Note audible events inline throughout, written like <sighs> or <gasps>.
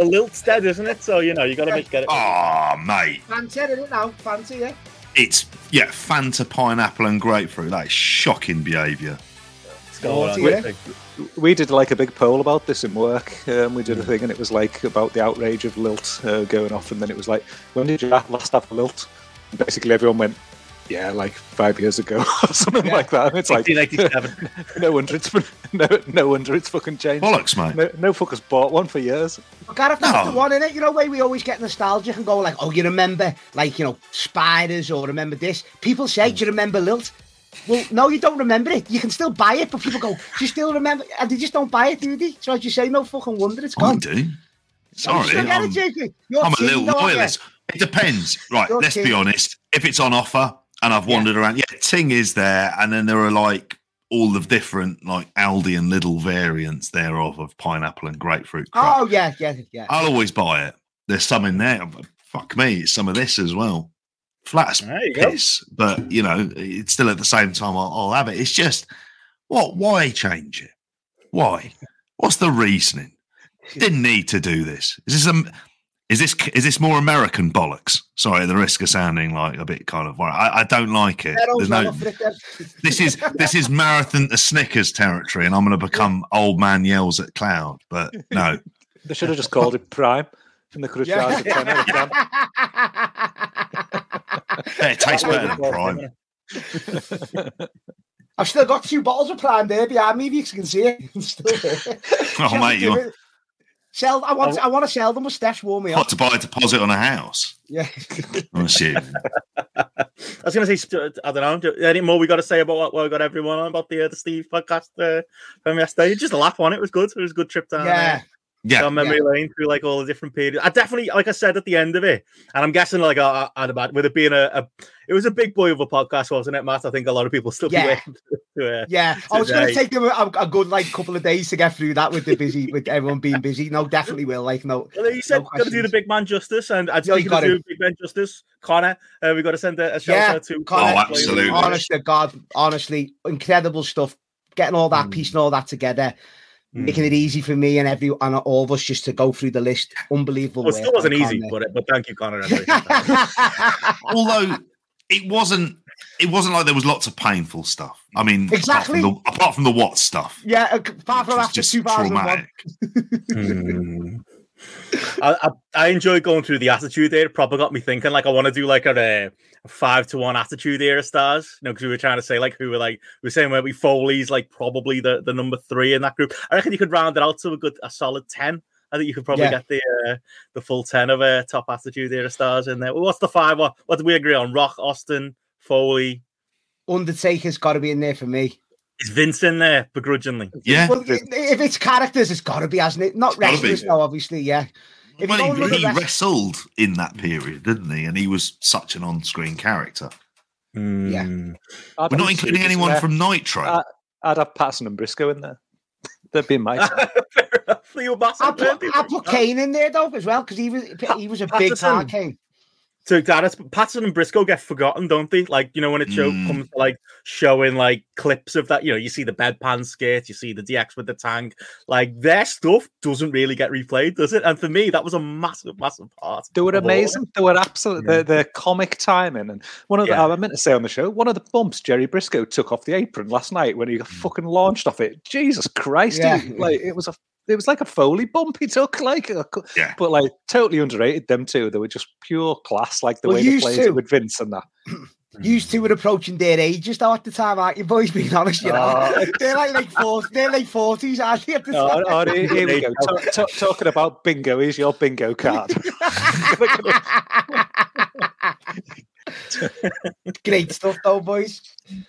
Well, Lilt's dead, isn't it? So you know you got to get it. Oh, mate. Fanta, isn't it now? Fancy yeah. It's yeah, Fanta pineapple and grapefruit. That is shocking behaviour. Naughty, yeah. we did like a big poll about this in work. Um, we did a thing, and it was like about the outrage of Lilt uh, going off, and then it was like, when did you last have a Lilt? And basically, everyone went, yeah, like five years ago <laughs> or something Yeah. like that. And it's like 1987. <laughs> no wonder it's <laughs> no, no wonder it's fucking changed. Bollocks, mate. No, no fuckers bought one for years. But Gareth, that's No. the one in it. You know, where we always get nostalgic and go like, "Oh, you remember like you know spiders or remember this?" People say, "Do you remember Lilt?" Well, no, you don't remember it. You can still buy it, but people go, "Do you still remember?" And they just don't buy it, do they? So as you say, no fucking wonder it's gone. I do. Sorry, You still get I'm, it, JP. You're I'm a little though, aren't you? loyalist. It depends. Right, You're let's be honest. If it's on offer and I've wandered around, yeah, Ting is there, and then there are like all the different like Aldi and Lidl variants thereof of pineapple and grapefruit. crap. Oh yeah, yeah, yeah. I'll always buy it. There's some in there. Fuck me, it's some of this as well. Flat as you go. piss, but you know, it's still at the same time. I'll, I'll have it. It's just what? Why change it? Why? What's the reasoning? Didn't need to do this. Is this um? Is this is this more American bollocks? Sorry, at the risk of sounding like a bit kind of. I, I don't like it. There's no. off it then. This is this is marathon the Snickers territory, and I'm going to become old man yells at cloud. But no, <laughs> They should have just called it Prime, and they could have Yeah. charged a tenner a can. it tastes better than <laughs> Prime. I've still got two bottles of Prime there behind me. If you can see it, <laughs> It's still there. Oh mate, you Sell. I want. I want to sell them. But Steph's warm me hot up. to buy a deposit on a house. Yeah. <laughs> I'm assuming. I was going to say, I don't know. Any more we got to say about what, what we got everyone on about the uh, the Steve podcast uh, from yesterday? Just a laugh on it. It was good. It was a good trip down. Yeah. Yeah, down memory lane through like all the different periods. I definitely, like I said at the end of it, and I'm guessing like I, I'd about with it being a, a, it was a big boy of a podcast, wasn't it, Matt? I think a lot of people still Yeah. be <laughs> to, uh, Yeah, I was going to take them a, a good like couple of days to get through that with the busy, with everyone being busy. No, definitely will. Like, no, Well, you said No got to do the big man justice, and I'd Yeah, you speak got to it. do big man justice, Connor. Uh, we got to send a, a shout Yeah, out to Connor. Oh, absolutely. honest to God, honestly, incredible stuff. Getting all that piece and all that together, Mm. making it easy for me and every and all of us just to go through the list. Unbelievable. Well, it still wasn't easy, but but thank you, Connor. <laughs> Although it wasn't, it wasn't like there was lots of painful stuff. I mean, Exactly. Apart from the, apart from the what stuff, yeah, uh, apart from which was after just 2001. I, I I enjoyed going through the attitude there. It probably got me thinking. Like I want to do like a, a five to one attitude era stars. You know, because we were trying to say like who were like we were saying where we Foley's like probably the, the number three in that group. I reckon you could round it out to a good a solid ten. I think you could probably Yeah. get the uh, the full ten of uh, top attitude era stars in there. Well, what's the five? What what did we agree on? Rock, Austin, Foley. Undertaker's got to be in there for me. Is Vince in there begrudgingly? Yeah, Well, if it's characters, it's got to be, hasn't it? Not gotta wrestlers, no, obviously, yeah. If well, he, he rest- wrestled in that period, didn't he? And he was such an on-screen character. Yeah. Mm. I'd We're not including anyone there. from Nitro. Uh, I'd have Patterson and Brisco in there. That'd be my <laughs> Fair enough. You were I put. I put Kane in there though as well because he was he was a big Patterson. part Kane. To Gareth, Patterson and Brisco get forgotten, don't they? Like, you know, when a show Mm. comes to like showing like clips of that, you know, you see the bedpan skit, you see the DX with the tank, like their stuff doesn't really get replayed, does it? And for me, that was a massive, massive part. They were of all amazing. They were absolute. Yeah. The, the comic timing and one of the. Yeah. I meant to say on the show, one of the bumps Jerry Brisco took off the apron last night when he got fucking launched off it. Jesus Christ! Yeah. he- like it was a. It was like a Foley bump he took, <laughs> like, a Yeah. but like totally underrated them too. They were just pure class, like the Well, way they played to. with Vince and that. You two were approaching their ages though at the time, aren't you boys? Being honest, you know, Oh. <laughs> they're like like 40, they're like forties, aren't they? At the Oh, time? oh, here, here we go. <laughs> Ta- ta- talking about bingo, is your bingo card. <laughs> Great stuff though, boys.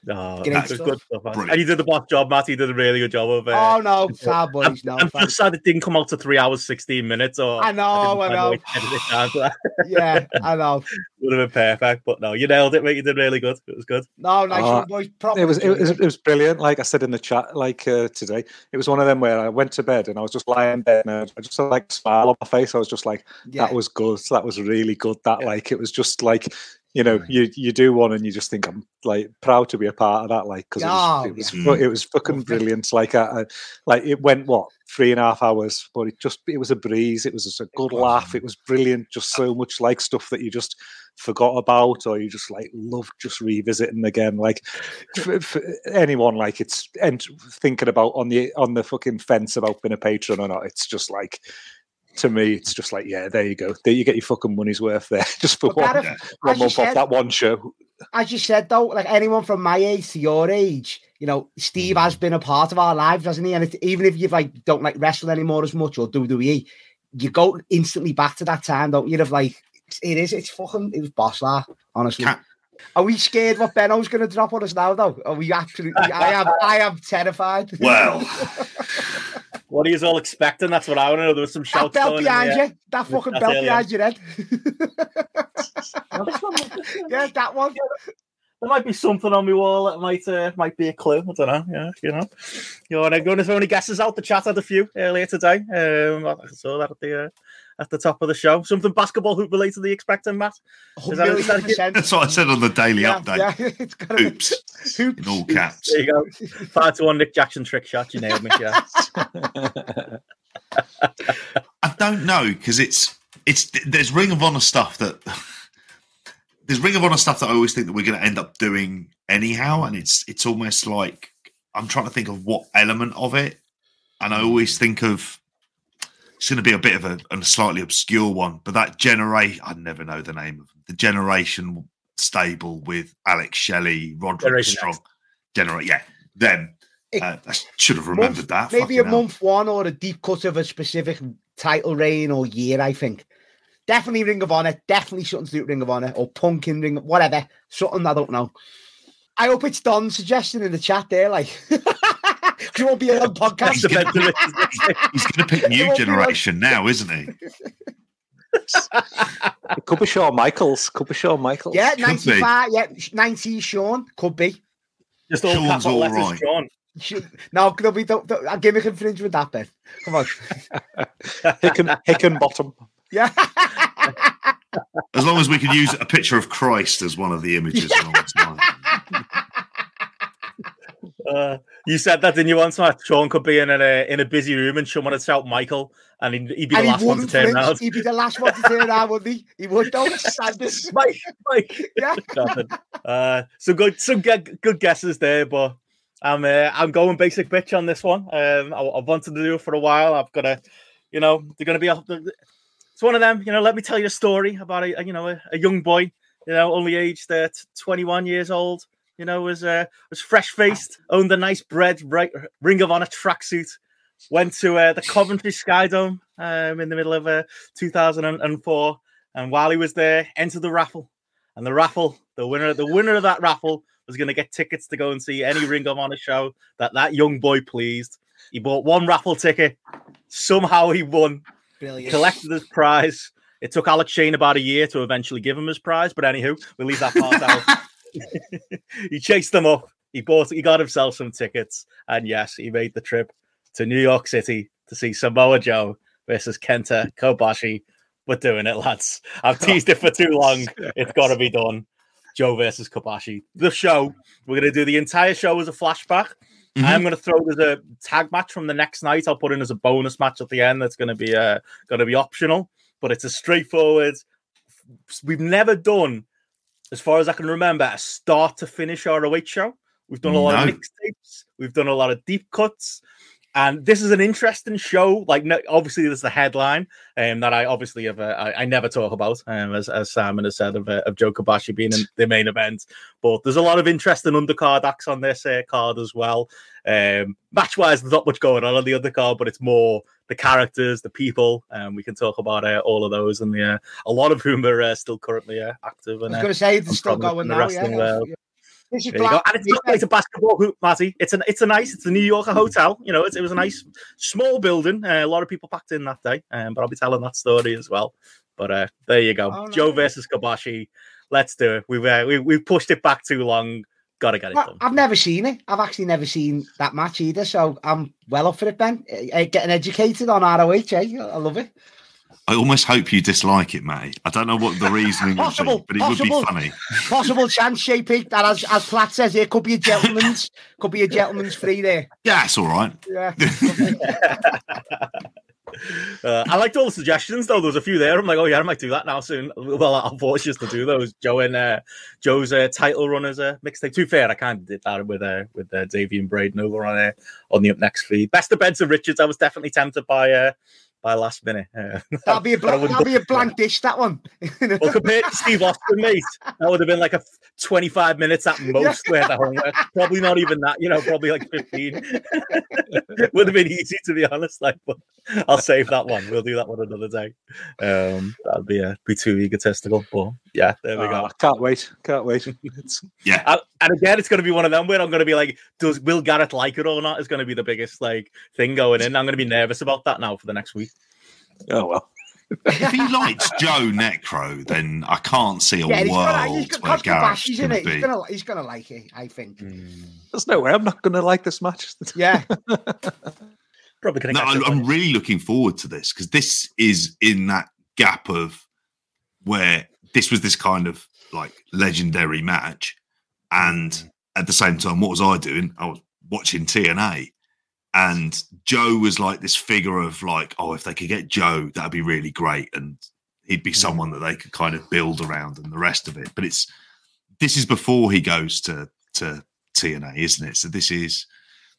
Oh, Great stuff. good stuff, And you did the boss job, Matt. You did a really good job of uh, oh no, fab I'm, boys, no. I'm just sad it didn't come out to three hours, 16 minutes. Or I know, didn't I know. way to edit it down to that. <laughs> Yeah, I know. <laughs> Would have been perfect. But no, you nailed it, mate. You did really good. It was good. No, nice one, boys. Proper it was it was it was brilliant. Like I said in the chat, like uh, today, it was one of them where I went to bed and I was just lying in bed and I just had like a smile on my face. I was just like, Yeah. that was good. That was really good. That like it was just like you know, you you do one, and you just think I'm like proud to be a part of that, like because Oh, it was it was, fu- it was fucking brilliant. Like I, I, like it went what three and a half hours, but it just it was a breeze. It was just a good was. laugh. It was brilliant. Just so much like stuff that you just forgot about, or you just like love just revisiting again. Like <laughs> for, for anyone, like it's and thinking about on the on the fucking fence about being a patron or not. It's just like. To me, it's just like, yeah, there you go. There you get your fucking money's worth there, <laughs> just for But one, Gareth, Yeah. one as you month off that one show. as you said though, like anyone from my age to your age, you know, Steve mm. has been a part of our lives, hasn't he? And it, even if you like don't like wrestling anymore as much or do WWE, you go instantly back to that time, don't you? Of like, it is, it's fucking, it was boss lah, honestly. Ca- Are we scared what Benno's going to drop on us now, though? Are we absolutely? <laughs> I am. I am terrified. Well, <laughs> What are you all expecting? That's what I want to know. There was some that shouts belt going behind you, that fucking That's belt behind your head. <laughs> yeah, that one. There might be something on my wall that might uh, might be a clue. I don't know. Yeah, you know. You want to go and throw any guesses out? The chat had a few earlier today. Um, I saw that at the uh, at the top of the show. Something basketball hoop related to the expecting, Matt. Is that- is that- that's what I said on the daily Yeah, update. yeah, <laughs> it's gotta Oops, Hoops. in all caps. There you go. Five to one Nick Jackson trick shot. You nailed me. Yeah. <laughs> I don't know because it's it's there's Ring of Honor stuff that <laughs> there's Ring of Honor stuff that I always think that we're going to end up doing anyhow, and it's it's almost like I'm trying to think of what element of it, and I always think of it's going to be a bit of a, a slightly obscure one, but that generation I never know the name of them. the generation stable with Alex Shelley, Roderick Generation Strong, Next. generate yeah them. It- Uh, I should have remembered that. Maybe a hell. month one or a deep cut of a specific title reign or year, I think. Definitely Ring of Honor. Definitely something to do with Ring of Honor or Punk in Ring, whatever. Something I don't know. I hope it's Don's suggestion in the chat there, like. <laughs> 'Cause it won't be a <laughs> podcast. He's gonna- He's going to pick <laughs> new won't like- generation <laughs> now, isn't he? It could be Shawn Michaels. Could be Shawn Michaels. yeah, Could 95. Yeah, 90 Sean. Could be. Just all Sean's capital all Sean. No, there'll be don't, don't, I'll give me infringement with that bit. Come on. Hickenbottom. Yeah. As long as we can use a picture of Christ as one of the images. along the time. Uh, you said that, didn't you, once, Matt? Sean could be in a in a busy room and someone would shout Michael, and he'd, he'd be the and he last one to turn around. He'd be the last one to turn around, wouldn't he? He would, don't <laughs> stand this. <laughs> Mike, Mike. Yeah. <laughs> Uh, some good, some good, good guesses there, but I'm, uh, I'm going basic bitch on this one. Um, I, I've wanted to do it for a while. I've got to, you know, they're going to be. A, it's one of them. You know, let me tell you a story about a, a, you know, a, a young boy. You know, only aged uh, 21 years old. You know, was uh, was fresh faced, owned a nice bread right, Ring of Honor tracksuit. Went to uh, the Coventry Skydome um, in the middle of uh, 2004, and while he was there, entered the raffle and the raffle, the winner, the winner of that raffle was going to get tickets to go and see any Ring of Honor show that that young boy pleased. He bought one raffle ticket. Somehow he won, Brilliant. collected his prize. It took Alex Shane about a year to eventually give him his prize, but anywho, we'll leave that part out. <laughs> <laughs> he chased them up. He bought, he got himself some tickets, and yes, he made the trip to New York City to see Samoa Joe versus Kenta Kobashi. We're doing it, lads. I've <laughs> teased it for too long. It's got to be done. Joe versus Kobashi. The show. We're going to do the entire show as a flashback. Mhm. I'm going to throw there's a tag match from the next night. I'll put in as a bonus match at the end. That's going to be uh, going to be optional, but it's a straightforward. We've never done, as far as I can remember, a start to finish ROH show. We've done a lot No. of mixtapes. We've done a lot of deep cuts. And this is an interesting show. Like, no, obviously, there's the headline um, that I obviously have. Uh, I, I never talk about, um, as, as Simon has said of, uh, of Joe Kobashi being in the main event. But there's a lot of interesting undercard acts on this uh, card as well. Um, match wise, there's not much going on on the undercard, but it's more the characters, the people. And we can talk about uh, all of those, and the, uh, a lot of whom are uh, still currently uh, active. I And was uh, going to say I'm still going the now. wrestling Yeah. World. This is there you go. black. And it's not like a basketball hoop, Matty. It's an it's a nice, it's a New Yorker hotel. You know, it's, it was a nice small building. Uh, a lot of people packed in that day, um, but I'll be telling that story as well. But uh, there you go, Oh, Joe versus Kobashi. Let's do it. We've uh, we, we've pushed it back too long. Got to get it I- done. I've never seen it. I've actually never seen that match either. So I'm well up for it, Ben. Uh, uh, getting educated on ROH, eh? I love it. I almost hope you dislike it, Matty. I don't know what the reasoning would Possible, be, but it possible. would be funny. Possible chance, JP, that as, as Platt says here, could be a gentleman's, could be a gentleman's free there. Yeah, it's all right. Yeah. <laughs> Uh, I liked all the suggestions though. There was a few there. I'm like, oh yeah, I might do that now soon. <laughs> Well, I'll force you to do those. Joe and uh, Joe's uh, title runners uh, mixtape. To be fair, I kind of did that with uh, with uh, Davey and Braden over on uh, on the up next feed. Best of Benson Richards. I was definitely tempted by uh, by last minute. Uh, <laughs> That'll be a blank, that'll be a blank dish, that one. <laughs> Well, compared to Steve Austin, mate, that would have been like a 25 minutes at most worth of homework. Probably not even that, you know, probably like 15. <laughs> would have been easy to be honest. Like, but I'll save that one. We'll do that one another day. Um, that'd be uh, be too egotistical. But yeah, there we go. Ah, can't wait. Can't wait. It's, <laughs> Yeah, And, and again, it's going to be one of them where I'm going to be like, does Will Gareth like it or not? Is going to be the biggest like thing going in. I'm going to be nervous about that now for the next week. oh well. if he likes Joe Necro, then I can't see a yeah, he's world gonna, he's where got Gareth's Kobashi's gonna, it. He's be. gonna, he's gonna like it, I think. Mm. There's no way I'm not going to like this match. <laughs> Yeah, Probably going No, to I'm, I'm really looking forward to this because this is in that gap of where this was this kind of like legendary match, and mm. at the same time, what was I doing? I was watching TNA, and Joe was like this figure of like, oh, if they could get Joe, that'd be really great, and he'd be mm. someone that they could kind of build around, and the rest of it. But it's this is before he goes to to TNA, isn't it? So this is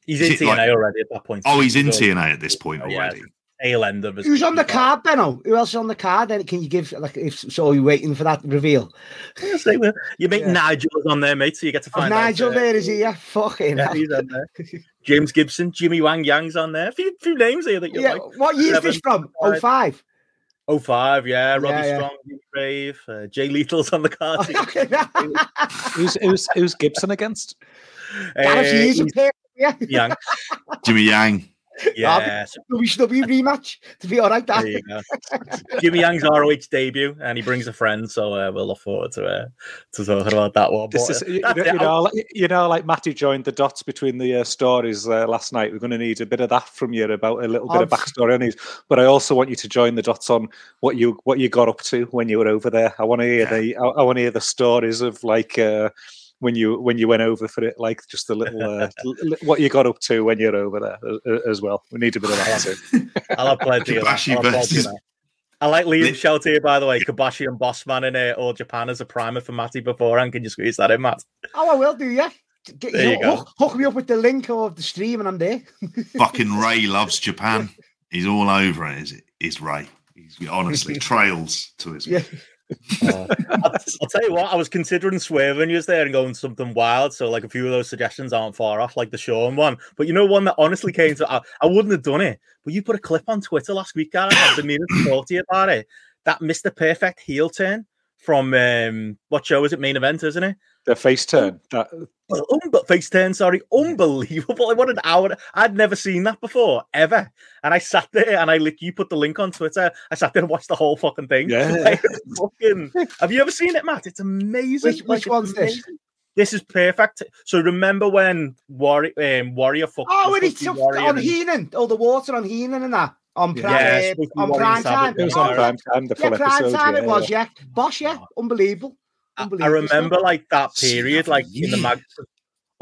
He's Is in TNA like- already at that point. oh, he's in So- TNA at this point Yeah. Already. tail end of his. who's on the card, Benno? Who else is on the card? Then can you give like if so? Are you waiting for that reveal? Yes, they will. You make Yeah. Nigel's on there, mate, so you get to Oh, find Nigel out. uh, there is he? Yeah, fucking Yeah, hell. he's on there. <laughs> James Gibson, Jimmy Wang Yang's on there. A few, few names here that you Yeah, like. what year is this Seven, from? Oh five. Oh five, yeah. Robbie Yeah, yeah. Strong, Jimmy Brave, uh, Jay Lethal's on the card. <laughs> too. Who's who's who's Gibson against? Uh, he is a pair. Yeah, Yang, Jimmy Yang. Yeah. so WCW rematch to be all right. That there you go. Jimmy Yang's ROH debut, and he brings a friend, so uh, we'll look forward to uh, to talking about that one. This But, is, uh, you, know, it. you know, like, you know, like Matty joined the dots between the uh, stories uh, last night. We're going to need a bit of that from you about a little bit of I've- backstory on these. But I also want you to join the dots on what you what you got up to when you were over there. I want to hear the I, I want to hear the stories of like uh, when you when you went over for it, like just a little uh, <laughs> l- l- what you got up to when you're over there uh, uh, as well. We need a bit of that too. <laughs> I'll have plenty of that. I'll have plenty of versus- that. I like Liam Li- shout here, by the way. Kobashi and Bossman in uh, All Japan as a primer for Matty beforehand. Can you squeeze that in, Matt? oh, I will do. Yeah. Get, There you go. hook, hook me up with the link of the stream, and I'm there. <laughs> Fucking Ray loves Japan. He's all over it. Is it? Is Ray? He's honestly trails to his. Yeah. Uh, I'll, I'll tell you what, I was considering swerving you there and going something wild. So, like, a few of those suggestions aren't far off, like the Sean one. But you know, one that honestly came to, I, I wouldn't have done it. But you put a clip on Twitter last week, Gareth. I've been meaning to talk to you about it. That Mr. Perfect heel turn from um, what show is it? Main event, isn't it? The face turn. That, Well, um, but face turn, sorry, unbelievable! <laughs> Like, What an hour! I'd never seen that before, ever. And I sat there and I like you put the link on Twitter. I sat there and watched the whole fucking thing. Yeah. <laughs> Like, fucking. Have you ever seen it, Matt? It's amazing. Which- which it's one's this? amazing. This is perfect. So remember when Warrior um, Warrior fucked Oh, was when he supposed to be took Warrior on and- Heenan, all the water on Heenan and that on Yeah, prime, it's uh, supposed to be on Warrior prime time. It was Oh, on yeah. prime time. The Yeah, full prime episode. time yeah, it was. Yeah, Bosh. Yeah, unbelievable. I, I remember like that period, like in the mag,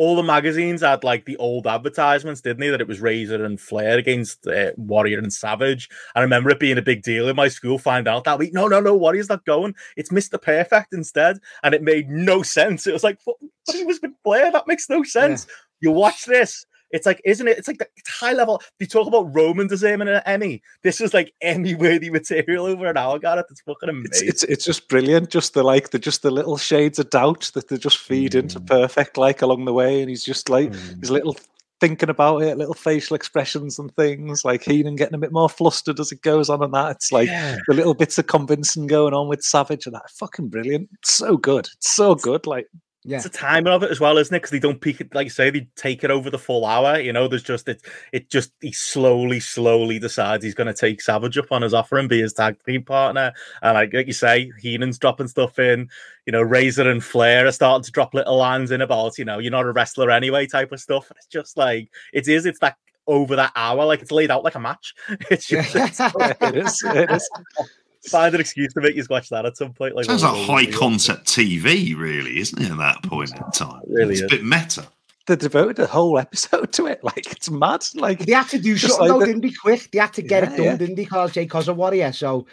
all the magazines had like the old advertisements, didn't they? That it was Razor and Flair against uh, Warrior and Savage. I remember it being a big deal in my school. Find out that week, no, no, no, Warrior's not going. It's Mister Perfect instead, and it made no <laughs> sense. It was like, what? But he was with Flair. That makes no sense. You watch this. It's like, isn't it? It's like the, it's high level. They talk about Roman deserving an Emmy. This is like Emmy worthy material over an hour. Got it? It's fucking amazing. it's it's just brilliant. Just the like the just the little shades of doubt that they just feed into Mm. perfect like along the way, and he's just like Mm. his little thinking about it, little facial expressions and things. Like Heenan getting a bit more flustered as it goes on, and that it's like Yeah. the little bits of convincing going on with Savage and that fucking brilliant. It's so good. It's so good. Like Yeah. It's the timing of it as well, isn't it? Because they don't peak it, like you say, they take it over the full hour. You know, there's just it. It just he slowly, slowly decides he's going to take Savage up on his offer and be his tag team partner. And like, like you say, Heenan's dropping stuff in. You know, Razor and Flair are starting to drop little lines in about you know you're not a wrestler anyway type of stuff. And it's just like it is. It's that over that hour. Like it's laid out like a match. <laughs> It's just it is. It is. <laughs> find an excuse to make you watch that at some point. Like Sounds oh, like high concept TV, really, isn't it? At that point in time, really it's a bit meta. They devoted a whole episode to it. Like it's mad. Like They had to do Just something like the- didn't they? Quick. They had to get Yeah, it done, yeah. didn't they? Because Jay Cos a warrior. So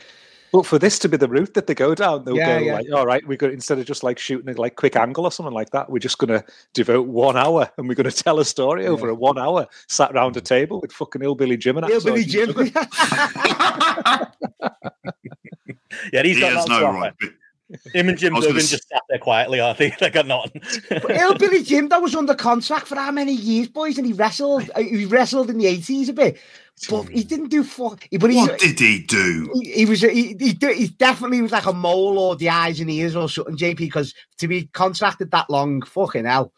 But for this to be the route that they go down, they'll Yeah, go yeah. like, all right, we're going instead of just like shooting a like quick angle or something like that, we're just going to devote one hour and we're going to tell a story over a one hour sat around a table with fucking hillbilly Jim and Hillbilly Jim. <laughs> Yeah, he's He got has nothing no to right. But Him and Jim I gonna just sat there quietly, aren't they? <laughs> They got nothing. Hillbilly Jim that was under contract for how many years, boys? And he wrestled. uh, He wrestled in the eighties a bit, but he didn't do fuck. But he, what did he do? he, he was he, he, he definitely was like a mole or the eyes and ears or something, JP. Because to be contracted that long, fucking hell.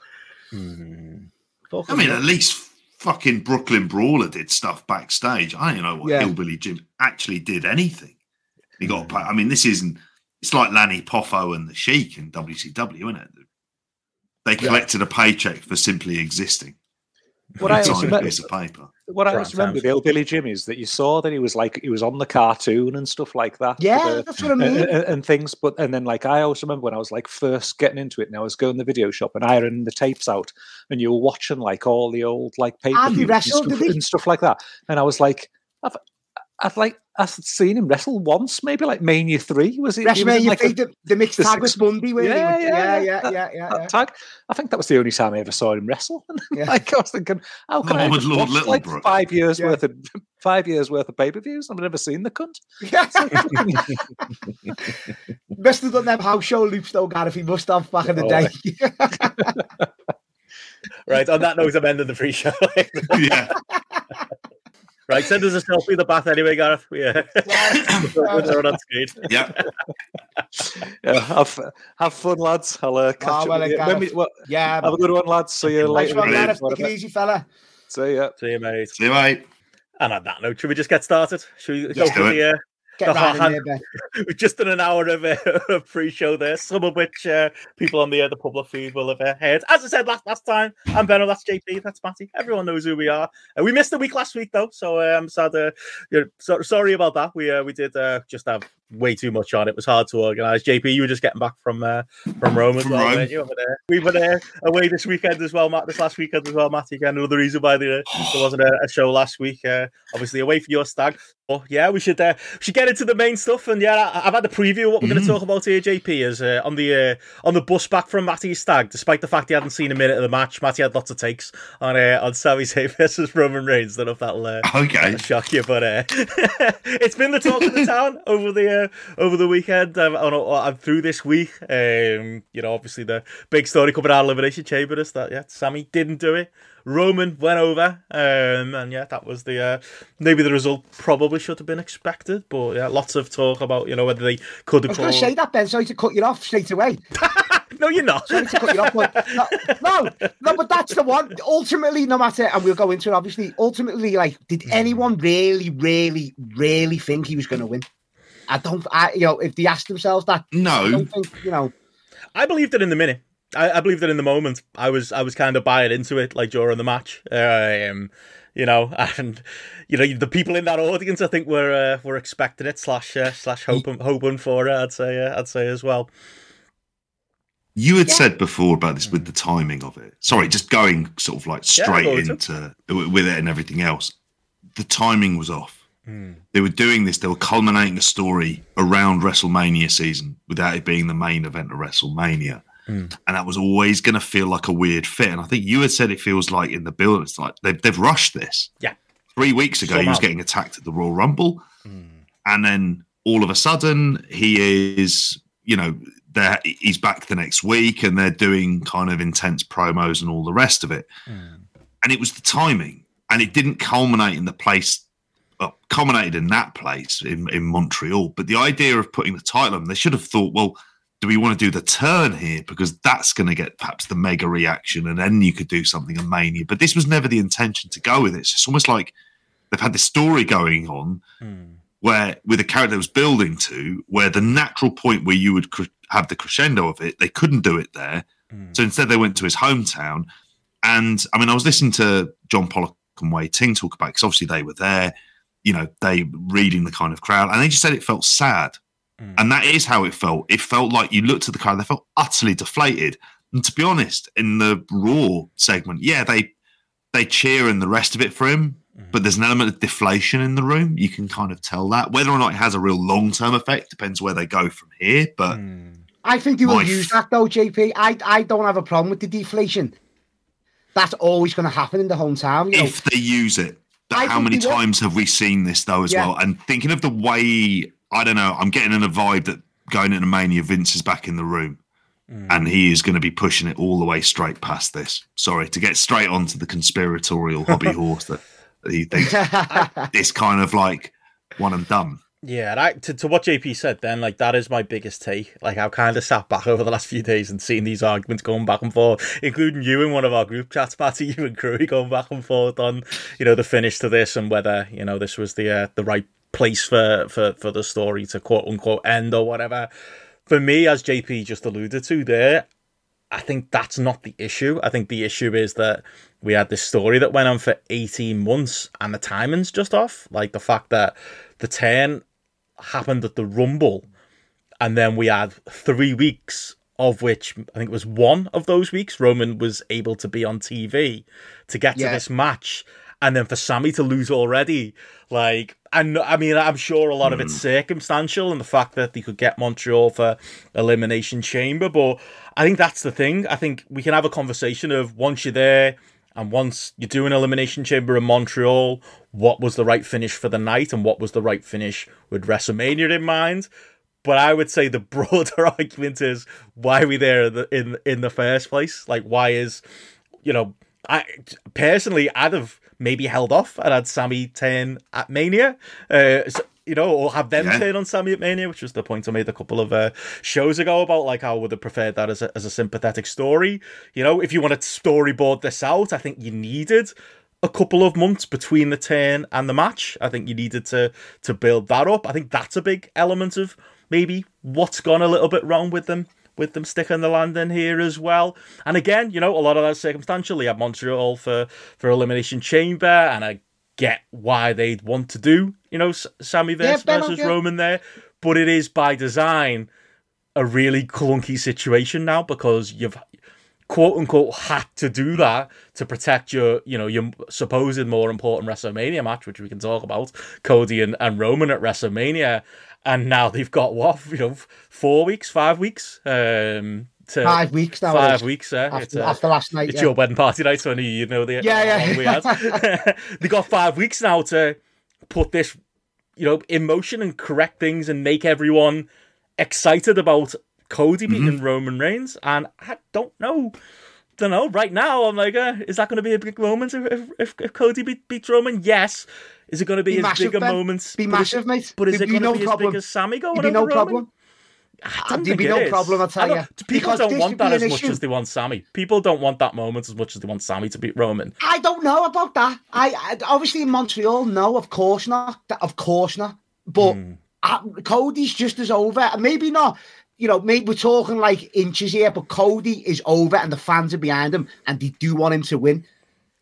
Hmm. I mean, at least fucking Brooklyn Brawler did stuff backstage. I don't know what Yeah. Hillbilly Jim actually did anything. He got. Hmm. pa- I mean, this isn't. It's like Lanny Poffo and the Sheik in WCW, isn't it? They collected a paycheck for simply existing. What on I a also remember- piece of paper. What I Grand always remember times. with Hillbilly Jim is that you saw that he was like he was on the cartoon and stuff like that. Yeah, the- that's what I and, mean. and- and things. But and then like I always remember when I was like first getting into it, and I was going to the video shop and ironing the tapes out, and you were watching like all the old like paper Hardly wrestled, stuff, and stuff like that, and I was like, I've, I've like I've seen him wrestle once, maybe like Mania three. Was it? he was in, WrestleMania like, three, the, the mixed the tag with six- Bundy. Yeah, yeah, yeah, yeah. yeah, That- yeah, yeah, yeah. tag. I think that was the only time I ever saw him wrestle. <laughs> Yeah. like I was thinking, how can I Lord, just Lord watch, like five years Yeah. worth of <laughs> five years worth of pay per views? I've never seen the cunt. <laughs> Must have done them house show loops though, Gareth. He must have back in the Oh, day. right, on that note, I'm ending the free show. yeah. Right, send us a selfie of the bath anyway, Gareth. Yeah. <laughs> Throw it. Yeah. Yeah, have have fun, lads. I'll uh, catch Oh, up well, with you. I we, well, yeah. have a good one, lads. See you Nice later. one, in the week, Gareth. Take it easy, fella. See ya. See you, mate. See you, mate. And on that note, should we just get started? Should we go Let's for the? Uh, Get right in hand- there, Ben. we've just done an hour of, uh, <laughs> of pre-show there, some of which uh, people on the uh, the public feed will have uh, heard. As I said last last time, I'm Benno, that's JP, that's Matty. Everyone knows who we are. Uh, we missed a week last week though, so uh, I'm sad. Uh, so, sorry about that. We uh, we did uh, just have way too much on. It was hard to organise. JP, you were just getting back from uh, from Rome as From well, Rome. weren't you? Over there. We were there away this weekend as well, Matt. This last weekend as well, Matty. Again, another reason why there, there wasn't a, a show last week. Uh, obviously away for your stag. Oh yeah, we should uh, we should get into the main stuff. And yeah, I, I've had the preview of what we're going to talk about here. JP is uh, on the uh, on the bus back from Matty's stag. Despite the fact he hadn't seen a minute of the match, Matty had lots of takes on uh, on Sami Zayn versus Roman Reigns. Don't know if that'll uh, Okay. shock you, but uh, <laughs> it's been the talk of the town over the uh, over the weekend um, on, on through this week. Um, you know, obviously the big story coming out of Elimination Chamber is that yeah, Sami didn't do it. Roman went over, um, and yeah, that was the uh, maybe the result probably should have been expected, but yeah, lots of talk about you know whether they could I have was going to say that, Ben. Sorry to cut you off straight away. <laughs> No, you're not. Sorry to cut you off. But no, <laughs> no, no, but that's the one. Ultimately, no matter, and we'll go into it, obviously, ultimately, like, did anyone really, really, really think he was going to win? I don't, I, you know, if they ask themselves that, I No. don't think, you know, I believed it in the minute. I, I believed it in the moment. I was I was kind of buying into it like during the match. Um, you know, <laughs> and you know the people in that audience, I think were uh, were expecting it slash uh, slash hoping hoping for it. I'd say uh, I'd say as well. You had Yeah. said before about this with the timing of it. Sorry, just going sort of like straight go into into with it and everything else. The timing was off. They were doing this. They were culminating a story around WrestleMania season without it being the main event of WrestleMania, and that was always going to feel like a weird fit. And I think you had said it feels like in the build, it's like they've, they've rushed this. Yeah. Three weeks ago, he was getting attacked at the Royal Rumble, and then all of a sudden, he is, you know, there he's back the next week, and they're doing kind of intense promos and all the rest of it. Mm. And it was the timing, and it didn't culminate in the place. Well, culminated in that place in, in Montreal, but the idea of putting the title on, they should have thought, well, do we want to do the turn here? Because that's going to get perhaps the mega reaction, and then you could do something a mania. But this was never the intention to go with it. It's almost like they've had this story going on hmm. where with a character that was building to where the natural point where you would have the crescendo of it they couldn't do it there. Hmm. So instead they went to his hometown. And i mean i was listening to john pollock and Wai Ting talk about because obviously they were there, you know, they reading the kind of crowd, and they just said it felt sad, Mm. and that is how it felt. It felt like you looked at the crowd, they felt utterly deflated. And to be honest, in the Raw segment, yeah, they they cheer and the rest of it for him, Mm. but there's an element of deflation in the room. You can kind of tell that. Whether or not it has a real long term effect depends where they go from here. But Mm. I think they will My use that though, JP. I I don't have a problem with the deflation. That's always going to happen in the hometown. You know, if they use it. But I how many times have we seen this though as Yeah. well? And thinking of the way I don't know, I'm getting in a vibe that going into Mania, Vince is back in the room. Mm. And he is going to be pushing it all the way straight past this. Sorry, to get straight onto the conspiratorial hobby <laughs> horse that, that he thinks <laughs> this kind of like one and done. Yeah, and I, to, to what JP said then, like that is my biggest take. Like I've kind of sat back <laughs> over the last few days and seen these arguments going back and forth, including you in one of our group chats, Patty, <laughs> you and Crewy going back and forth on, you know, the finish to this and whether you know this was the uh, the right place for for for the story to quote unquote end or whatever. For me, as JP just alluded to there, I think that's not the issue. I think the issue is that we had this story that went on for 18 months and the timing's just off. Like the fact that the turn happened at the Rumble and then we had three weeks of which I think it was one of those weeks Roman was able to be on TV to get to this match and then for Sami to lose already like and I mean I'm sure a lot of it's hmm. circumstantial and the fact that they could get Montreal for elimination chamber but I think that's the thing. I think we can have a conversation of once you're there and once you do an elimination chamber in Montreal, what was the right finish for the night and what was the right finish with WrestleMania in mind? But I would say the <laughs> broader <laughs> argument is why are we there in the, in, in the first place? Like, why is, you know, I personally, I'd have maybe held off and had Sami turn at Mania, uh, so- you know, or have them Yeah. turn on Sami at Mania, which was the point I made a couple of uh, shows ago about like how I would have preferred that as a, as a sympathetic story. You know, if you want to storyboard this out, I think you needed a couple of months between the turn and the match. I think you needed to to build that up. I think that's a big element of maybe what's gone a little bit wrong with them with them sticking the landing here as well. And again, you know, a lot of that circumstantially have Montreal for for Elimination Chamber, and I get why they'd want to do, you know, Sami versus, Ben, versus. Roman there, but it is by design a really clunky situation now because you've quote unquote had to do that to protect your you know your supposed more important WrestleMania match, which we can talk about, Cody and, and Roman at WrestleMania, and now they've got what you know four weeks, five weeks, um, to Five weeks now. five weeks. It's, After, uh, after last night. it's yeah. your wedding party night, so I knew you know the Yeah, yeah. we had. <laughs> <laughs> they got five weeks now to put this, you know, in motion and correct things and make everyone excited about Cody Mm-hmm. beating Roman Reigns. And I don't know. Don't know. Right now, I'm like, uh, is that going to be a big moment if, if, if Cody beat, beats Roman? Yes. Is it going to be, Be as massive, big a Ben. moment? Be massive, mate. But is There'd it going to no be as big as Sami going There'd be no Roman? problem. Don't There'd be no is. problem, I'll tell I don't- ya. People Because don't want that as much issue. as they want Sami. People don't want that moment as much as they want Sami to beat Roman. I don't know about that. I, I obviously in Montreal, no, of course not. Of course not. But Hmm. uh, Cody's just as over. Maybe not. You know, maybe we're talking like inches here, but Cody is over, and the fans are behind him, and they do want him to win.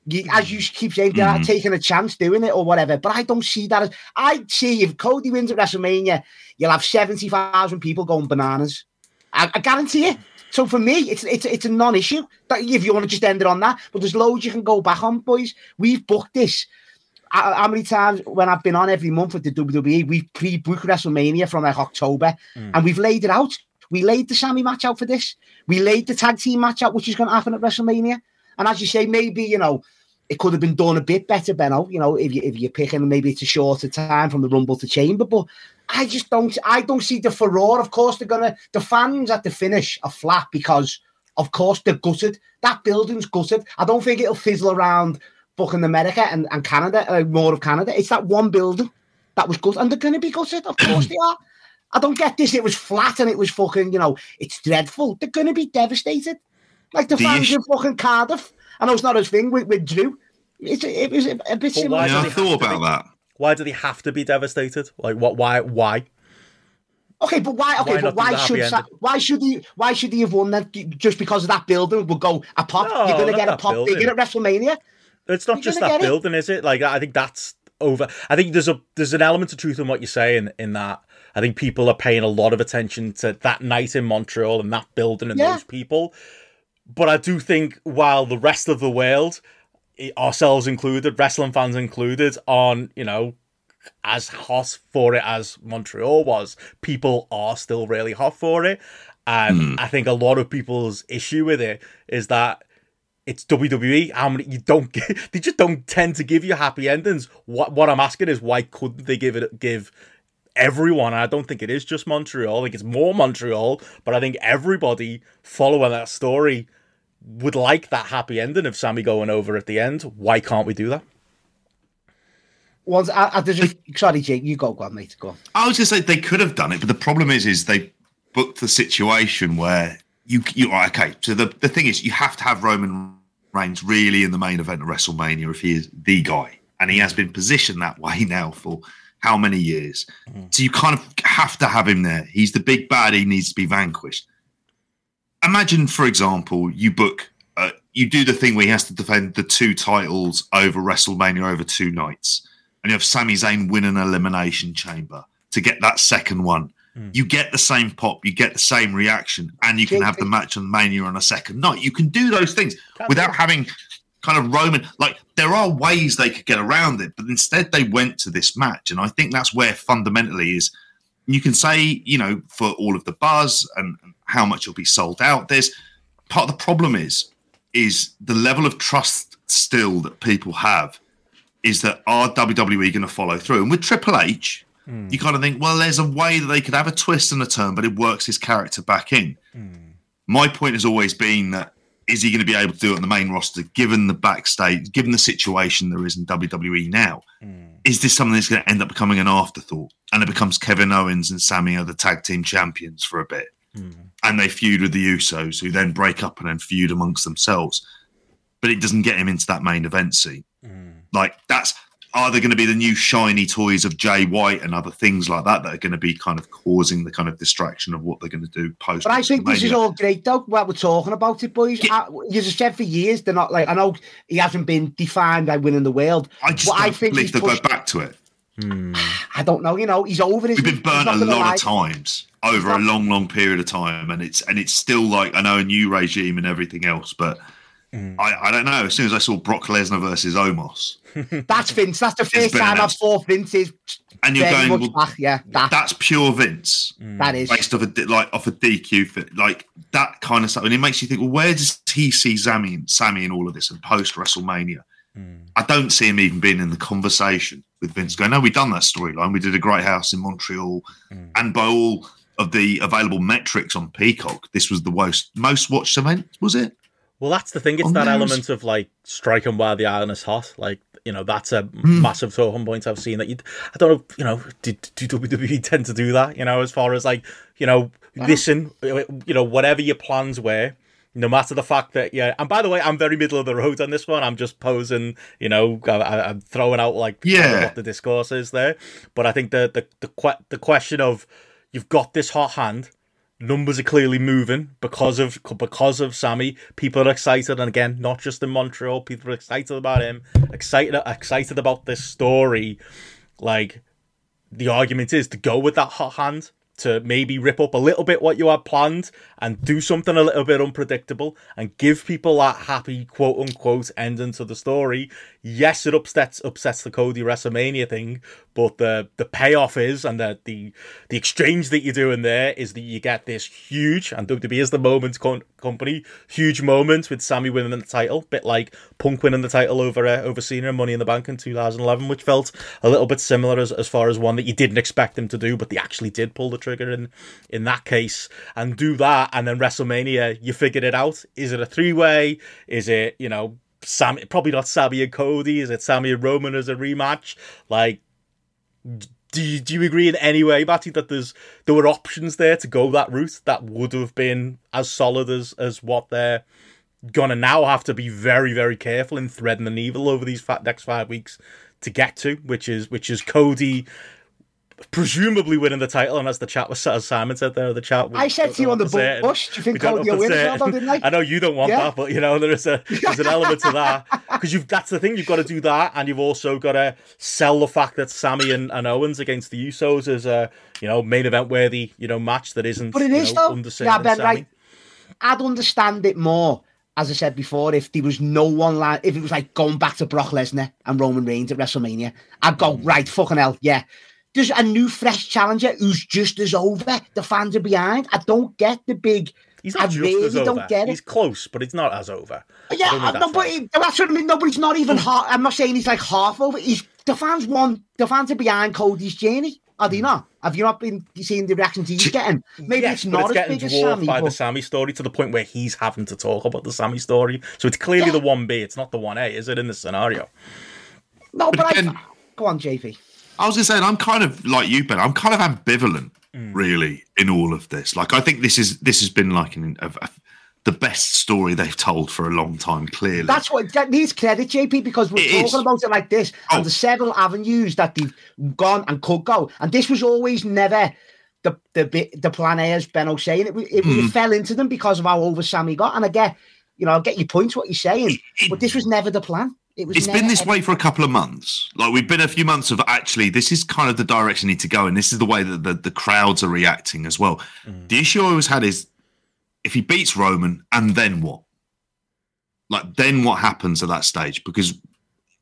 You, as you keep saying, they're Mhm. taking a chance doing it or whatever. But I don't see that as. I see if Cody wins at WrestleMania, you'll have seventy thousand people going bananas. I, I guarantee it. So for me, it's it's it's a non-issue. That if you want to just end it on that, but there's loads you can go back on, boys. We've booked this. How how many times when I've been on every month with the WWE, we've pre-booked WrestleMania from like October, and we've laid it out. We laid the Sami match out for this. We laid the tag team match out, which is going to happen at WrestleMania. And as you say, maybe you know it could have been done a bit better, Benno. You know, if you if you're picking maybe it's a shorter time from the Rumble to Chamber, but I just don't I don't see the furore. Of course, they're gonna the fans at the finish are flat because of course they're gutted. That building's gutted. I don't think it'll fizzle around fucking America and, and Canada, uh, more of Canada. It's that one building that was gutted, and they're gonna be gutted. Of course they are. I don't get this. It was flat and it was fucking, you know, it's dreadful. They're gonna be devastated. Like the, The fans issue- in fucking Cardiff. I know it's not his thing with, with Drew. It's, it was a, a bit But similar. why Yeah, I does he have thought about be- that. Why do they have to be devastated? Like what? Why? Why? Okay, but why? Okay, Why but why should Sa- why should he why should he have won that? Just because of that building would go a pop. No, You're gonna get a that pop building. bigger at WrestleMania. It's not You're just that building, is it? Like I think that's over. I think there's a there's an element of truth in what you're saying in that. I think people are paying a lot of attention to that night in Montreal and that building and Yeah. those people. But I do think while the rest of the world, ourselves included, wrestling fans included, on you know as hot for it as Montreal was, people are still really hot for it. And hmm. I think a lot of people's issue with it is that it's WWE. How many you don't get, <laughs> they just don't tend to give you happy endings. What what I'm asking is why couldn't they give it give everyone? And I don't think it is just Montreal. I think it's more Montreal, but I think everybody following that story would like that happy ending of Sami going over at the end. Why can't we do that? Once I, I there's a, sorry, Jake, you go, go on, mate. Go on. I was just say they could have done it, but the problem is, is they booked the situation where you you are okay. So the the thing is, you have to have Roman Reigns really in the main event of WrestleMania if he is the guy, and he has been positioned that way now for how many years. Mm. So you kind of have to have him there. He's the big bad. He needs to be vanquished. Imagine, for example, you book. Uh, you do the thing where he has to defend the two titles over WrestleMania over two nights, and you have Sami Zayn win an elimination chamber to get that second one. You get the same pop, you get the same reaction, and you can have the match on Mania on a second night. You can do those things without having kind of Roman. Like there are ways they could get around it, but instead they went to this match, and I think that's where fundamentally is. You can say, you know, for all of the buzz and and how much it'll be sold out. There's part of the problem is is the level of trust still that people have is that are WWE going to follow through? And with Triple H, hmm. you kind of think, well, there's a way that they could have a twist and a turn, but it works his character back in. Hmm. My point has always been that is he going to be able to do it on the main roster, given the backstage, given the situation there is in WWE now? Hmm. Is this something that's going to end up becoming an afterthought? And it becomes Kevin Owens and Sami are the tag team champions for a bit. And they feud with the Usos, who then break up and then feud amongst themselves. But it doesn't get him into that main event scene. Like that's are there going to be the new shiny toys of Jay White and other things like that that are going to be kind of causing the kind of distraction of what they're going to do post? But I think this is all great, though. What we're talking about it, boys. I, you've said for years they're not like I know he hasn't been defined by winning the world. I just I think believe he's they'll go pushed- back to it. Hmm. I don't know. You know, he's over his. We've been burnt not a lot lie. of times over a long, long period of time, and it's and it's still like I know a new regime and everything else, but Mm. I, I don't know. As soon as I saw Brock Lesnar versus Omos, <laughs> That's Vince. That's the first been time I've announced. saw Vince is and you're going, well, back. Yeah, that, that's pure Vince. Hmm. that is. based off a like off a DQ fit, like that kind of stuff, and it makes you think, well, where does he see Sami, Sami in all of this and post WrestleMania? Hmm. I don't see him even being in the conversation with Vince. Going, no, we've done that storyline. We did a great house in Montreal, and by all of the available metrics on Peacock, this was the most most watched event. Was it? Well, that's the thing. It's On that those- element of like striking while the iron is hot. Like you know, that's a Hmm. massive talking point I've seen. That you, I don't know, you know, do, do WWE tend to do that? You know, as far as like, you know, listen, you know, whatever your plans were. No matter the fact that, yeah, and by the way, I'm very middle of the road on this one. I'm just posing, you know, I, I'm throwing out like Yeah. what the discourse is there. But I think the the the, que- the question of you've got this hot hand, numbers are clearly moving because of because of Sami. People are excited, and again, not just in Montreal. People are excited about him, excited excited about this story. Like the argument is to go with that hot hand to maybe rip up a little bit what you had planned and do something a little bit unpredictable and give people that happy quote unquote ending to the story. Yes, it upsets upsets the Cody WrestleMania thing, but the the payoff is and the the the exchange that you're doing there is that you get this huge and WWE is the moment co- company huge moment with Sami winning the title, bit like Punk winning the title over uh, over Cena and Money in the Bank in 2011, which felt a little bit similar as, as far as one that you didn't expect them to do, but they actually did pull the trigger in in that case and do that, and then WrestleMania you figured it out. Is it a three way? Is it you know? Sam, probably not Sami and Cody. Is it Sami and Roman as a rematch? Like, do you, do you agree in any way, Matty, that there's there were options there to go that route that would have been as solid as as what they're gonna now have to be very very careful in threading the needle over these next five weeks to get to, which is which is Cody presumably winning the title, and as the chat was as Simon said there, the chat. I said to you on the bush, do you think We don't Cody know will what win to as well, didn't I? I know you don't want Yeah. that, but you know there is a there's an element to that. <laughs> because you've that's the thing you've got to do that, and you've also got to sell the fact that Sami and, and Owens against the Usos is a you know main event worthy you know match that isn't. But it you know, though. Yeah, Ben, right. I'd understand it more, as I said before, if there was no one like if it was like going back to Brock Lesnar and Roman Reigns at WrestleMania. I'd go, hmm. right, fucking hell, yeah. There's a new fresh challenger who's just as over. The fans are behind. I don't get the big He's I not just really as don't over. get it. He's close, but it's not as over. Yeah, don't no, that's but he- that's what I mean. No, but he's not even half. I'm not saying he's like half over. He's the fans want the fans are behind Cody's journey. Are they hmm. not? Have you not been seeing the reactions he's getting? Maybe Yes, it's but not it's as getting big as dwarfed Sami. by the Sami story to the point where he's having to talk about the Sami story. So it's clearly Yeah. the one B. It's not the one A, is it? In this scenario, no, But but, again- I go on, JP. I was just saying, I'm kind of like you, Ben. I'm kind of ambivalent, really, in all of this. Like, I think this is this has been like an, a, a- the best story they've told for a long time. Clearly, That's what that needs credit, JP, because we're It talking is. about it like this, Oh. and there's several avenues that they've gone and could go, and this was always never the the bit the plan A, as Ben was saying. It, it, Hmm. it fell into them because of how over Sami got, and I get, you know, I get your points, what you're saying, but this was never the plan. It was. it's never, been this ever- way for a couple of months. Like we've been a few months of actually, this is kind of the direction we need to go, and this is the way that the, the crowds are reacting as well. Mm. The issue I always had is if he beats Roman, and then what? Like then what happens at that stage? Because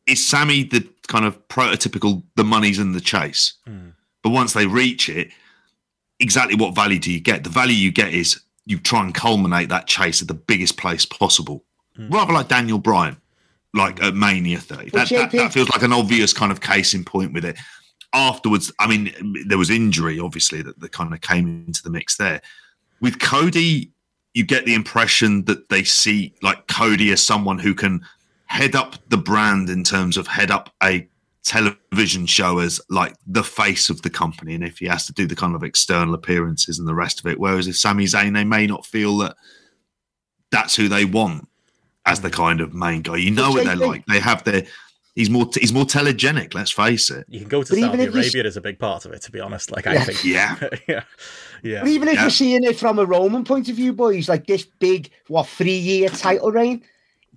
is Sami the kind of prototypical the money's in the chase? Mm. But once they reach it, exactly what value do you get? The value you get is you try and culminate that chase at the biggest place possible, mm. rather like Daniel Bryan, like at Mania 30. But That, that, that feels like an obvious kind of case in point with it. Afterwards, I mean, there was injury, obviously, that, that kind of came into the mix there. With Cody, you get the impression that they see like Cody as someone who can head up the brand in terms of head up a television show as like the face of the company and if he has to do the kind of external appearances and the rest of it whereas if Sami Zayn they may not feel that that's who they want as the kind of main guy you know what they're like they have their he's more he's more telegenic let's face it you can go to But Saudi if you Arabia as a big part of it. To be honest, like I Yeah. think, yeah <laughs> yeah, yeah. But even if Yeah. you're seeing it from a Roman point of view, boys, like this big, what, three year title reign,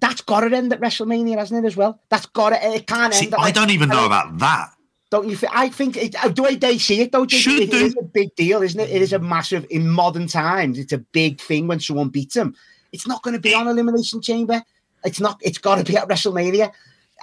that's got to end at WrestleMania, hasn't it, as well? That's got to, it can't See, end at, I like, don't even know about that Don't you think? I think it, uh, the way they see it, though, Jake, Should it do. is a big deal, isn't it? It is a massive, in modern times, it's a big thing when someone beats them. It's not going to be on Elimination Chamber. It's not, it's got to be at WrestleMania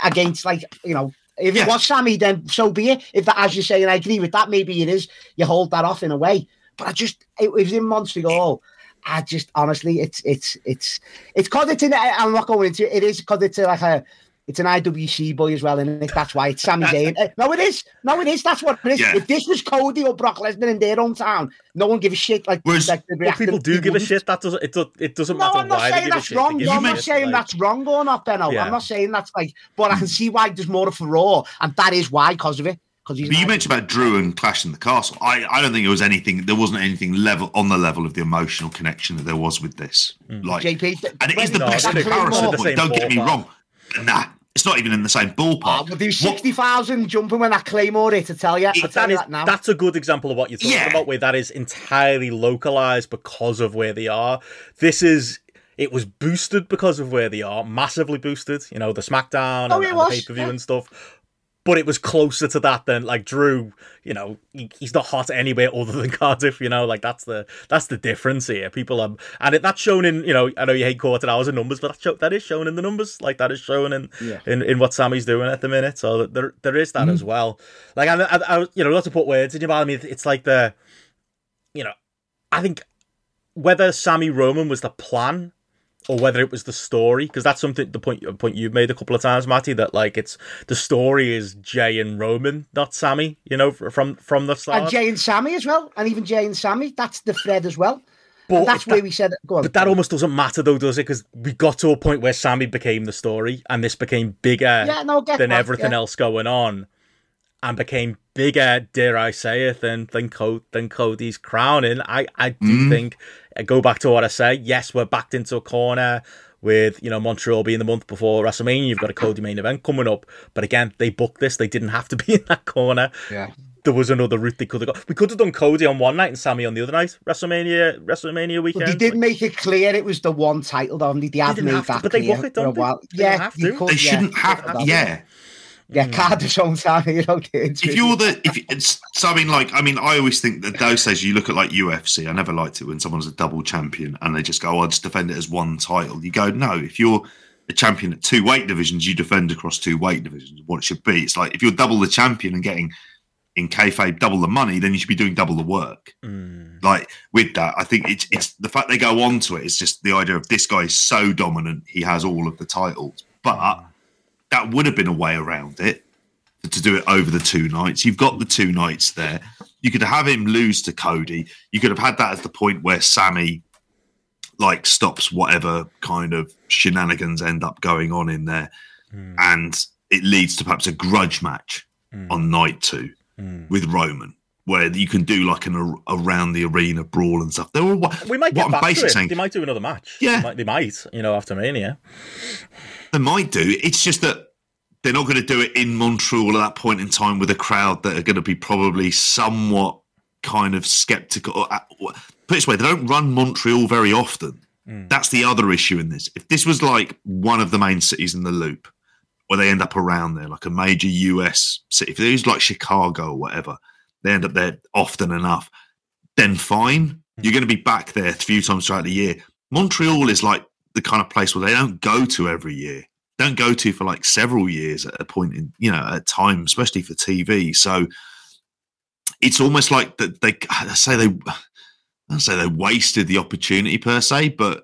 against, like, you know, if Yeah. it was Sami, then so be it. If that, as you say, and I agree with that, maybe it is, you hold that off in a way. But I just, it was in Montreal. I just honestly, it's it's it's it's because it's in. I'm not going into it. It is because it's like a it's an IWC boy as well, and that's why it's Sami Zayn. <laughs> Uh, No, it is. No, it is. That's what it is. Yeah. If this was Cody or Brock Lesnar in their own town, no one give a shit. Like, Whereas- like the Well, people do give a wouldn't. shit. That doesn't it? Do, it doesn't No, matter I'm not why they saying give a that's shit. wrong. No, I'm not saying like- that's wrong or not, Benno. Yeah. I'm not saying that's like, but I can see why there's more of a raw, and that is why because of it. Because you an mentioned about Drew and Clash in the Castle. I, I don't think it was anything. There wasn't anything level on the level of the emotional connection that there was with this. Like, JP. and it is the No, best comparison the Don't get me wrong. Nah, it's not even in the same ballpark. Ah, we'll do 60,000 jumping when that Claymore hit to tell you. I'll tell that you is that now. that's a good example of what you're talking Yeah. about, where that is entirely localized because of where they are. This is it was boosted because of where they are, massively boosted. You know, the SmackDown Oh, and, it and the pay per view yeah. and stuff. But it was closer to that than like Drew. You know, he, he's not hot anywhere other than <laughs> Cardiff. You know, like that's the that's the difference here. People are, and it, that's shown in. You know, I know you hate quarter hours and numbers, but that show, that is shown in the numbers. Like that is shown in Yeah. in, in what Sami's doing at the minute. So there there is that mm-hmm. as well. Like I, I, I you know, not to put words in your mouth. I mean, it's like the, you know, I think whether Sami Roman was the plan or whether it was the story, because that's something the point point you've made a couple of times, Matty, that like it's the story is Jey and Roman, not Sami. You know, from from the start. and Jey and Sami as well. And even Jey and Sami, that's the thread as well. But And that's that- where we said, go on. But that almost doesn't matter though, does it? Because we got to a point where Sami became the story, and this became bigger Yeah, no, than that, everything yeah. else going on, and became bigger, dare I say it, than than, Co- than Cody's crowning. I I do mm. think uh, go back to what I say. Yes, we're backed into a corner with you know Montreal being the month before WrestleMania. You've got a Cody main <laughs> event coming up, but again, they booked this. They didn't have to be <laughs> in that corner Yeah. there was another route they could have got. We could have done Cody on one night and Sami on the other night. WrestleMania, WrestleMania weekend. But they did make it clear it was the one title, though. They, they have didn't made have to, but they clear book it, for don't they? while. They yeah, have to. could, They shouldn't have. Yeah. Yeah. Yeah, Cardiff's own time. You don't get into If you're the, if it's, so I mean, like, I mean, I always think that those days you look at like UFC. I never liked it when someone's a double champion and they just go, oh, "I'll just defend it as one title." You go, no. If you're a champion at two weight divisions, you defend across two weight divisions. What it should be, it's like if you're double the champion and getting in kayfabe double the money, then you should be doing double the work. Mm. Like with that, I think it's it's the fact they go on to it. It's just the idea of this guy is so dominant, he has all of the titles, but that would have been a way around it to do it over the two nights. You've got the two nights there. You could have him lose to Cody. You could have had that as the point where Sami like stops whatever kind of shenanigans end up going on in there, Mm. and it leads to perhaps a grudge match Mm. on night two Mm. with Roman. Where you can do like an ar- around the arena brawl and stuff. They're all We might get back to it. saying. They might do another match. Yeah. they might, they might, you know, after Mania. They might do. It's just that they're not going to do it in Montreal at that point in time with a crowd that are going to be probably somewhat kind of skeptical. Or, uh, Put it this way, they don't run Montreal very often. Mm. That's the other issue in this. If this was like one of the main cities in the loop, where they end up around there, like a major US city, if it was like Chicago or whatever, they end up there often enough, then fine. You're going to be back there a few times throughout the year. Montreal is like the kind of place where they don't go to every year. Don't go to for like several years at a point in, you know, at a time, especially for TV. So it's almost like that they I say they I say they wasted the opportunity per se, but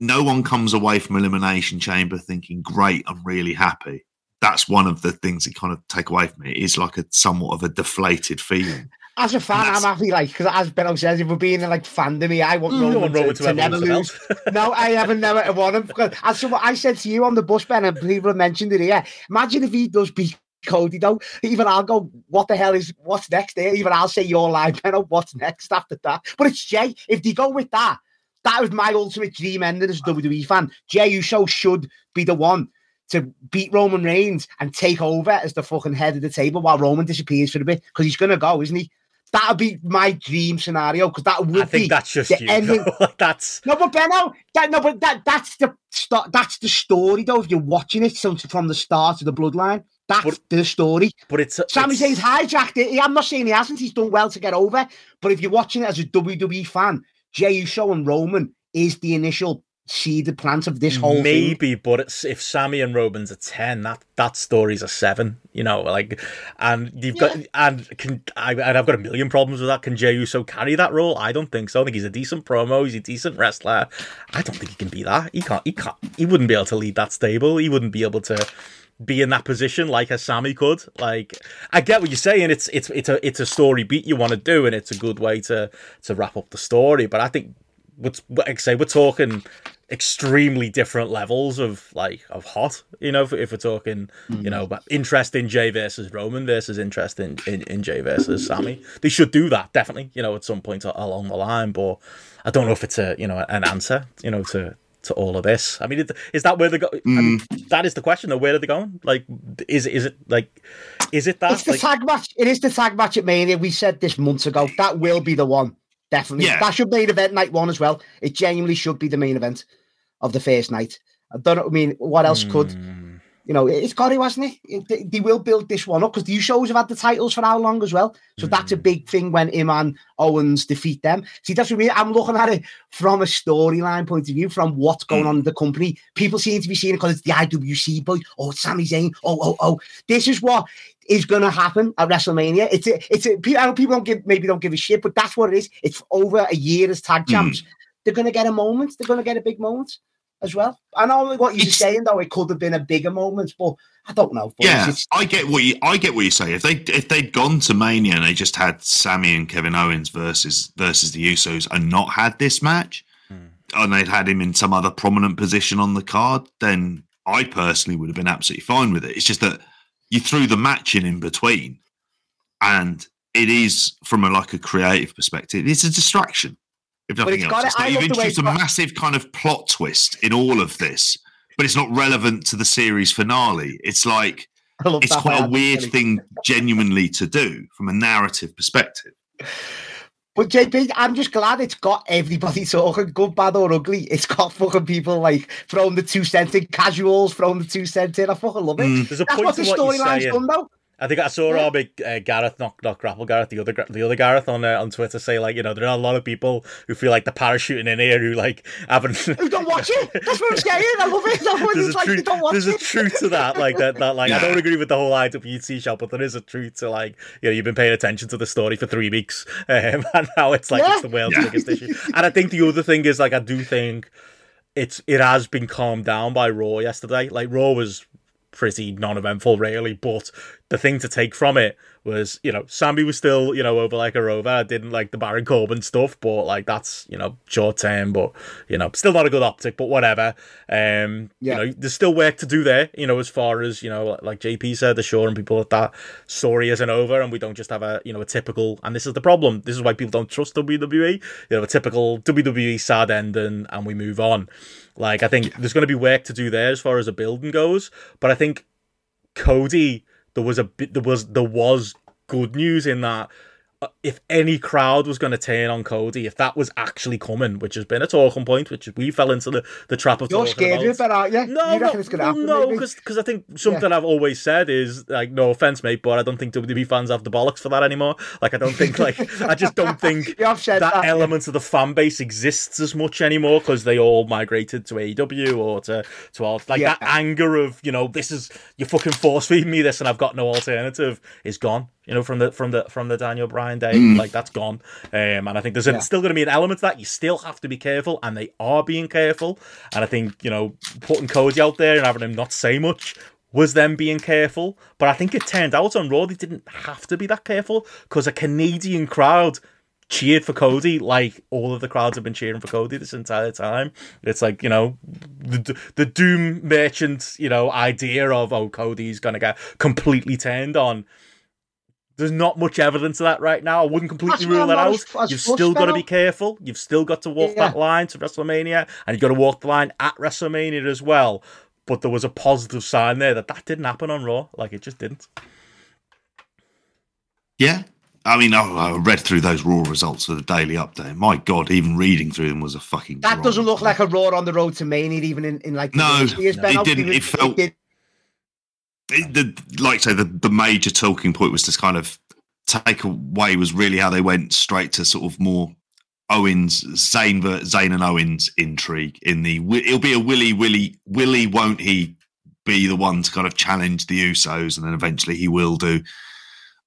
no one comes away from Elimination Chamber thinking, "Great, I'm really happy." That's one of the things that kind of take away from. It is like a somewhat of a deflated feeling. As a fan, I'm happy, like, because as Benno says, if we're being like fandom, I want mm, You don't Roman, want to, Roman to, to ever never lose <laughs> no, I haven't never want him. Because as someone, I said to you on the bus, Ben, and people have mentioned it here. Imagine if he does beat Cody, though. Even I'll go, what the hell is, what's next there? Even I'll say your line, Benno, what's next after that? But it's Jey. If they go with that, that was my ultimate dream ending as a WWE fan. Jey Uso should be the one to beat Roman Reigns and take over as the fucking head of the table while Roman disappears for a bit because he's going to go, isn't he? That would be my dream scenario because that would I think be that's just the you. ending. <laughs> that's No, but Benno, that no, but that that's the sto- that's the story though. If you're watching it from, from the start of the bloodline, that's But- the story. but it's Sami it's, Zayn's hijacked it. I'm not saying he hasn't. He's done well to get over. But if you're watching it as a WWE fan, Jey Uso and Roman is the initial seeded plant of this whole thing. maybe, but it's, if Sami and Roman's a ten, that that story's a seven. You know, like, and you've got and can I and I've got a million problems with that. Can Jey Uso carry that role? I don't think so. I think he's a decent promo. He's a decent wrestler. I don't think he can be that. He can't. He can't. He wouldn't be able to lead that stable. He wouldn't be able to be in that position like a Sami could. Like I get what you're saying. It's it's it's a it's a story beat you want to do, and it's a good way to to wrap up the story. But I think what's like I say we're talking extremely different levels of like of hot. You know, if, if we're talking you know, mm. but interest in Jey versus Roman versus interest in, in in Jey versus Sami. They should do that definitely. You know, at some point along the line. But I don't know if it's a you know an answer. You know to. To all of this, I mean, is- is that where they go? I mean, mm. that is the question. Though, where are they going? Like, is is it like, is it that? It's the like, tag match. It is the tag match at Mania. We said this months ago. That will be the one. Definitely. Yeah. That should be the event night one as well. It genuinely should be the main event of the first night. I don't know. I mean, what else could Hmm. you know? It's got to, hasn't it? They, they will build this one up because the shows have had the titles for how long as well. So that's a big thing when him and Owens defeat them. See, that's what I mean. I'm looking at it from a storyline point of view, from what's going on in the company. People seem to be seeing it because it's the IWC boys. Oh, it's Sami Zayn. Oh, oh, oh. This is what is going to happen at WrestleMania. It's a, it's a, know people don't give, maybe don't give a shit, but that's what it is. It's over a year as tag hmm. champs. They're going to get a moment. They're going to get a big moment as well. I know what you're It's- saying though. It could have been a bigger moment, but I don't know. But Yeah, it's- I get what you I get what you say. If they if they'd gone to Mania and they just had Sami and Kevin Owens versus versus the Usos and not had this match, hmm. and they'd had him in some other prominent position on the card, then I personally would have been absolutely fine with it. It's just that you threw the match in in between, and it is from a like a creative perspective, it's a distraction. If nothing else, it's like you've love the way introduced a got- massive kind of plot twist in all of this, but it's not relevant to the series finale. It's like it's quite a weird thing genuinely to do from a narrative perspective. But JP, I'm just glad it's got everybody talking, good, bad, or ugly. It's got fucking people like throwing the two cent in, casuals throwing the two cent in. I fucking love it. Mm. There's a That's point what to the storyline's done, though. I think I saw Yeah. our big uh, Gareth, not not grapple Gareth, the other the other Gareth on uh, on Twitter say like you know there are a lot of people who feel like the parachuting in here who like haven't. Who don't <laughs> watch it? That's what I'm saying. I love it. That's what there's a like. truth. You don't watch There's a it. truth to that. Like that. That like I don't agree with the whole IWC shot, but there is a truth to like you know you've been paying attention to the story for three weeks, <laughs> um, and now it's like Yeah. it's the world's Yeah. biggest issue. And I think the other thing is like I do think it's it has been calmed down by Raw yesterday. Like Raw was pretty non-eventful really but the thing to take from it was you know Sami was still you know over like a rover I didn't like the Baron Corbin stuff but like that's you know short term but you know still not a good optic but whatever um Yeah. you know there's still work to do there you know as far as you know like JP said the assuring people that that story isn't over and we don't just have a you know a typical and this is the problem this is why people don't trust WWE you know a typical WWE sad ending and we move on like I think there's going to be work to do there as far as a building goes, but I think Cody there was a bit there was there was good news in that if any crowd was going to turn on Cody, if that was actually coming, which has been a talking point, which we fell into the, the trap of talking about. You're scared about. of it, aren't uh, you? No, you no, it's going to happen? no, because I think something I've always said is like, no offense, mate, but I don't think WWE fans have the bollocks for that anymore. Like, I don't think like I just don't <laughs> think You that, that, yeah. element of the fan base exists as much anymore because they all migrated to AEW or to to all like Yeah. that anger of you know this is you're fucking force feeding me this and I've got no alternative is gone. You know from the from the from the Daniel Bryan day, like that's gone. Um, and I think there's Yeah. still going to be an element to that. You still have to be careful, and they are being careful. And I think you know putting Cody out there and having him not say much was them being careful. But I think it turned out on Raw they didn't have to be that careful because a Canadian crowd cheered for Cody like all of the crowds have been cheering for Cody this entire time. It's like, you know, the the doom merchant, you know, idea of oh Cody's going to get completely turned on. There's not much evidence of that right now. I wouldn't completely That's rule that out. as- as You've fussed still got to be careful. You've still got to walk Yeah. that line to WrestleMania, and you've got to walk the line at WrestleMania as well. But there was a positive sign there that that didn't happen on Raw. Like it just didn't. Yeah. I mean, I, I read through those raw results for the daily update. My God, even reading through them was a fucking. That doesn't look like a Raw on the road to Mania, even in, in like the No, years, it Ben. didn't. It felt- did- It- the, like I say, the, the major talking point was to kind of take away was really how they went straight to sort of more Owens, Zayn, ver- Zayn and Owens intrigue in the. It'll be a Willy, Willy, Willy, won't he be the one to kind of challenge the Usos, and then eventually he will do.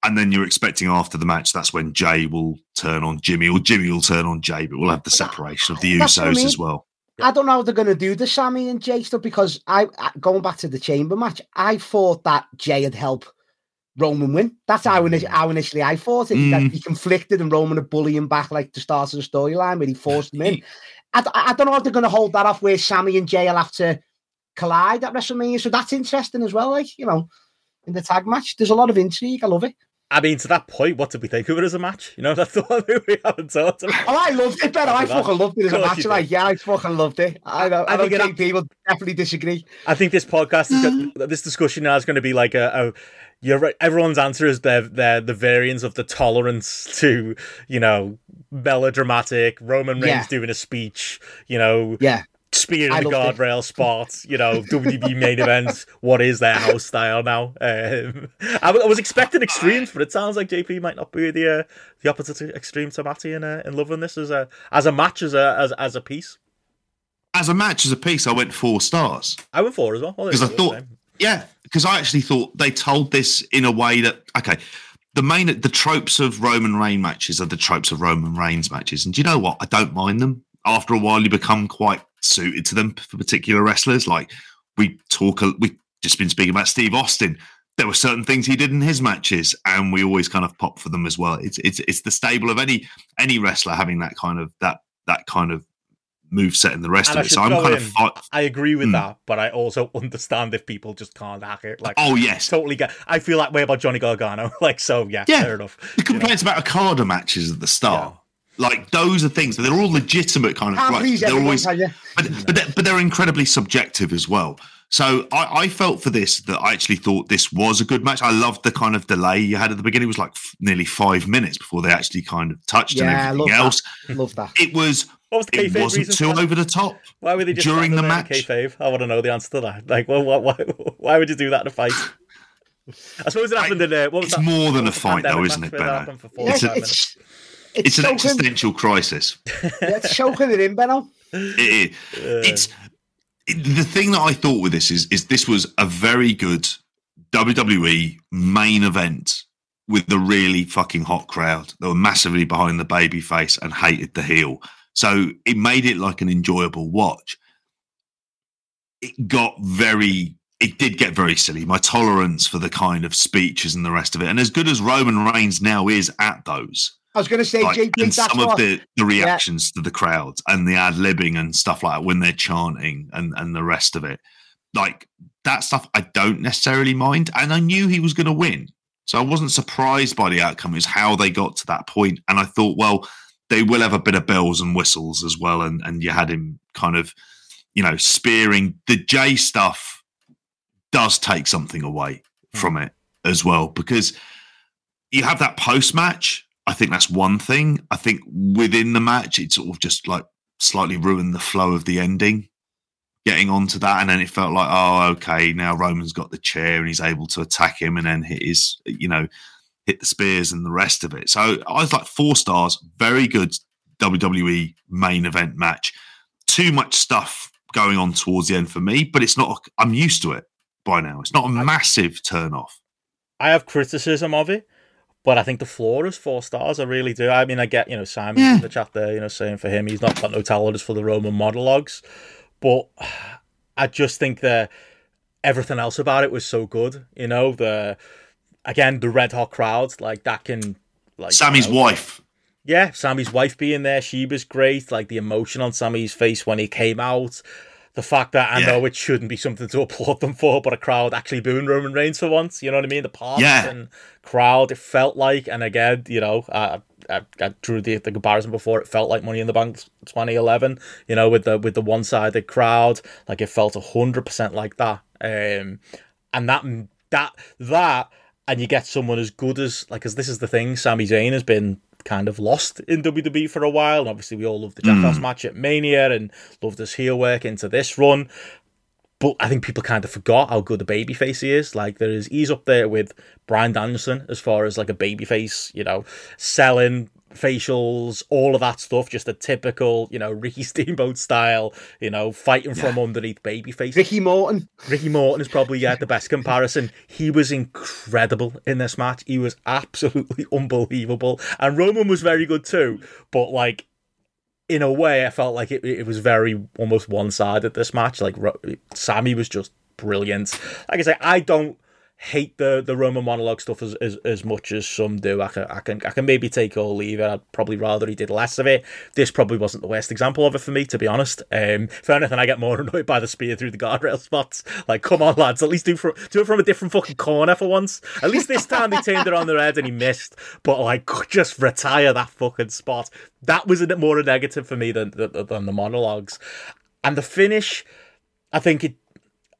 And then you're expecting after the match, that's when Jey will turn on Jimmy, or Jimmy will turn on Jey, but we'll have the separation of the That's what I Usos mean. as well. I don't know how they're going to do the Sami and Jey stuff because I, I going back to the Chamber match, I thought that Jey had helped Roman win. That's how, ini- how initially I thought it. That Mm. he conflicted and Roman would bully him back like the start of the storyline where he forced him in. <laughs> I don't know if they're going to hold that off where Sami and Jey will have to collide at WrestleMania. So that's interesting as well. Like, you know, in the tag match, there's a lot of intrigue. I love it. I mean, to that point, what did we think of it as a match? You know, <laughs> that's the one thing we haven't talked about. Oh, I loved it, Ben. I fucking loved it as a match. Like, yeah, I fucking loved it. I, I I, think think people definitely disagree. I think this podcast is got, mm. this discussion now is going to be like a, a you're right. Everyone's answer is they're, they're the variance of the tolerance <laughs> to you know melodramatic Roman Reigns Yeah. doing a speech, you know, Yeah. Spear in the loved it. guardrail spot, you know, WWE main events. What is their house style now? Um, I, w- I was expecting extremes, but it sounds like JP might not be the uh, the opposite extreme to Matty in uh, in loving this as a as a match as a as, as a piece. As a match, as a piece, I went four stars. I went four as well. Well, Because I thought, same. yeah, because I actually thought they told this in a way that okay, the main the tropes of Roman Reign matches are the tropes of Roman Reigns matches, and do you know what? I don't mind them. After a while, you become quite suited to them for particular wrestlers. Like we talk, a- we just been speaking about Steve Austin. There were certain things he did in his matches, and we always kind of pop for them as well. It's it's it's the stable of any any wrestler having that kind of that that kind of move set and the rest And of it. So I'm kind in- of I agree with Hmm. that, but I also <laughs> understand if people just can't hack it. Like, oh yes, totally get. I feel that way about Johnny Gargano. <laughs> Like, so yeah, Yeah. fair enough. The complaints about Okada matches at the start. Like those are things. They're all legitimate kind of. Can't gripes. They're always, but but they're, but they're incredibly subjective as well. So I, I felt for this that I actually thought this was a good match. I loved the kind of delay you had at the beginning. It was like f- nearly five minutes before they actually kind of touched Yeah, I and love everything that. else. Love that. It was What was the it wasn't reason too that? over the top. Why were they just during the there in match. Kayfabe? I want to know the answer to that. Like, well, why, why, why would you do that in a fight? <laughs> I suppose it happened in uh, what was It's that? more than a fight, though, isn't it, where that Benno? Yeah, 45 minutes? It's, It's an existential crisis. yeah, it's choking it in, Benno. It- it- it's it- the thing that I thought with this is is this was a very good WWE main event with the really fucking hot crowd. that were massively behind the baby face and hated the heel. So it made it like an enjoyable watch. It got very it did get very silly. My tolerance for the kind of speeches and the rest of it. And as good as Roman Reigns now is at those, I was going to say, like, JP, and some of the, the reactions to the crowds and the ad libbing and stuff like that when they're chanting and, and the rest of it. Like that stuff, I don't necessarily mind. And I knew he was going to win. So I wasn't surprised by the outcome. It was how they got to that point. And I thought, well, they will have a bit of bells and whistles as well. And, and you had him kind of, you know, spearing the Jey stuff does take something away hmm. from it as well because you have that post match. I think that's one thing. I think within the match, it sort of just like slightly ruined the flow of the ending. Getting onto that, and then it felt like, oh, okay, now Roman's got the chair and he's able to attack him, and then hit his, you know, hit the spears and the rest of it. So I was like four stars, very good WWE main event match. Too much stuff going on towards the end for me, but it's not. I'm used to it by now. It's not a massive turn off. I have criticism of it, but I think the floor is four stars. I really do. I mean, I get you know Simon Yeah. in the chat there, you know, saying for him he's not got no tolerance for the Roman monologues, but I just think that everything else about it was so good. You know, the again the red hot crowd like that can like Sami's you know, wife. yeah, Sami's wife being there, she was great. Like the emotion on Sami's face when he came out. The fact that I Yeah. know it shouldn't be something to <laughs> applaud them for, but a crowd actually booing Roman Reigns for once. You know what I mean? The partisan Yeah. crowd, it felt like, and again, you know, I, I, I drew the, the comparison before. It felt like Money in the Bank 2011. You know, with the with the one sided crowd, like it felt hundred percent like that. Um, and that that that and you get someone as good as like as this is the thing Sami Zayn has been kind of lost in WWE for a while. And obviously we all love the Jackass hmm. match at Mania and loved his heel work into this run. But I think people kind of forgot how good a babyface he is. Like there is, he's up there with Bryan Danielson as far as like a babyface, you know, selling facials, all of that stuff. Just a typical, you know, Ricky <laughs> Steamboat style, you know, fighting from underneath babyface. Ricky Morton. Ricky Morton is probably yeah the best comparison. He was incredible in this match. He was absolutely <laughs> unbelievable, and Roman was very good too. But like in a way, I felt like it, it was very almost one sided this match. Like Sami was just brilliant. Like I say, I don't hate the the Roman monologue stuff as, as, as much as some do. I can I can I can maybe take or leave it. I'd probably rather he did less of it. This probably wasn't the worst example of it for me, to be honest. Um, anything, I get more <laughs> annoyed by the spear through the guardrail spots. Like, come on, lads, at least do for, do it from a different fucking corner for once. At least this time they turned it on their head and he missed. But like, <laughs> just retire that fucking spot. That was a, more a negative for me than than, than the monologues. And the finish, I think it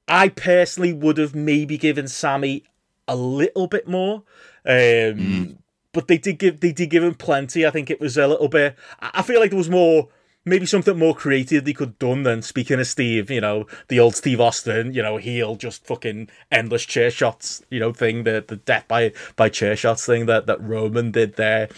I personally would have maybe given Sami a little bit more. Um, But they did give they did give him plenty. I think it was a little bit. I I feel like there was more, maybe something more creative they could have done than speaking of Steve. You know, the old Steve Austin. You know, heel just fucking endless chair shots. You know, thing the the death by by chair shots thing that that Roman did there.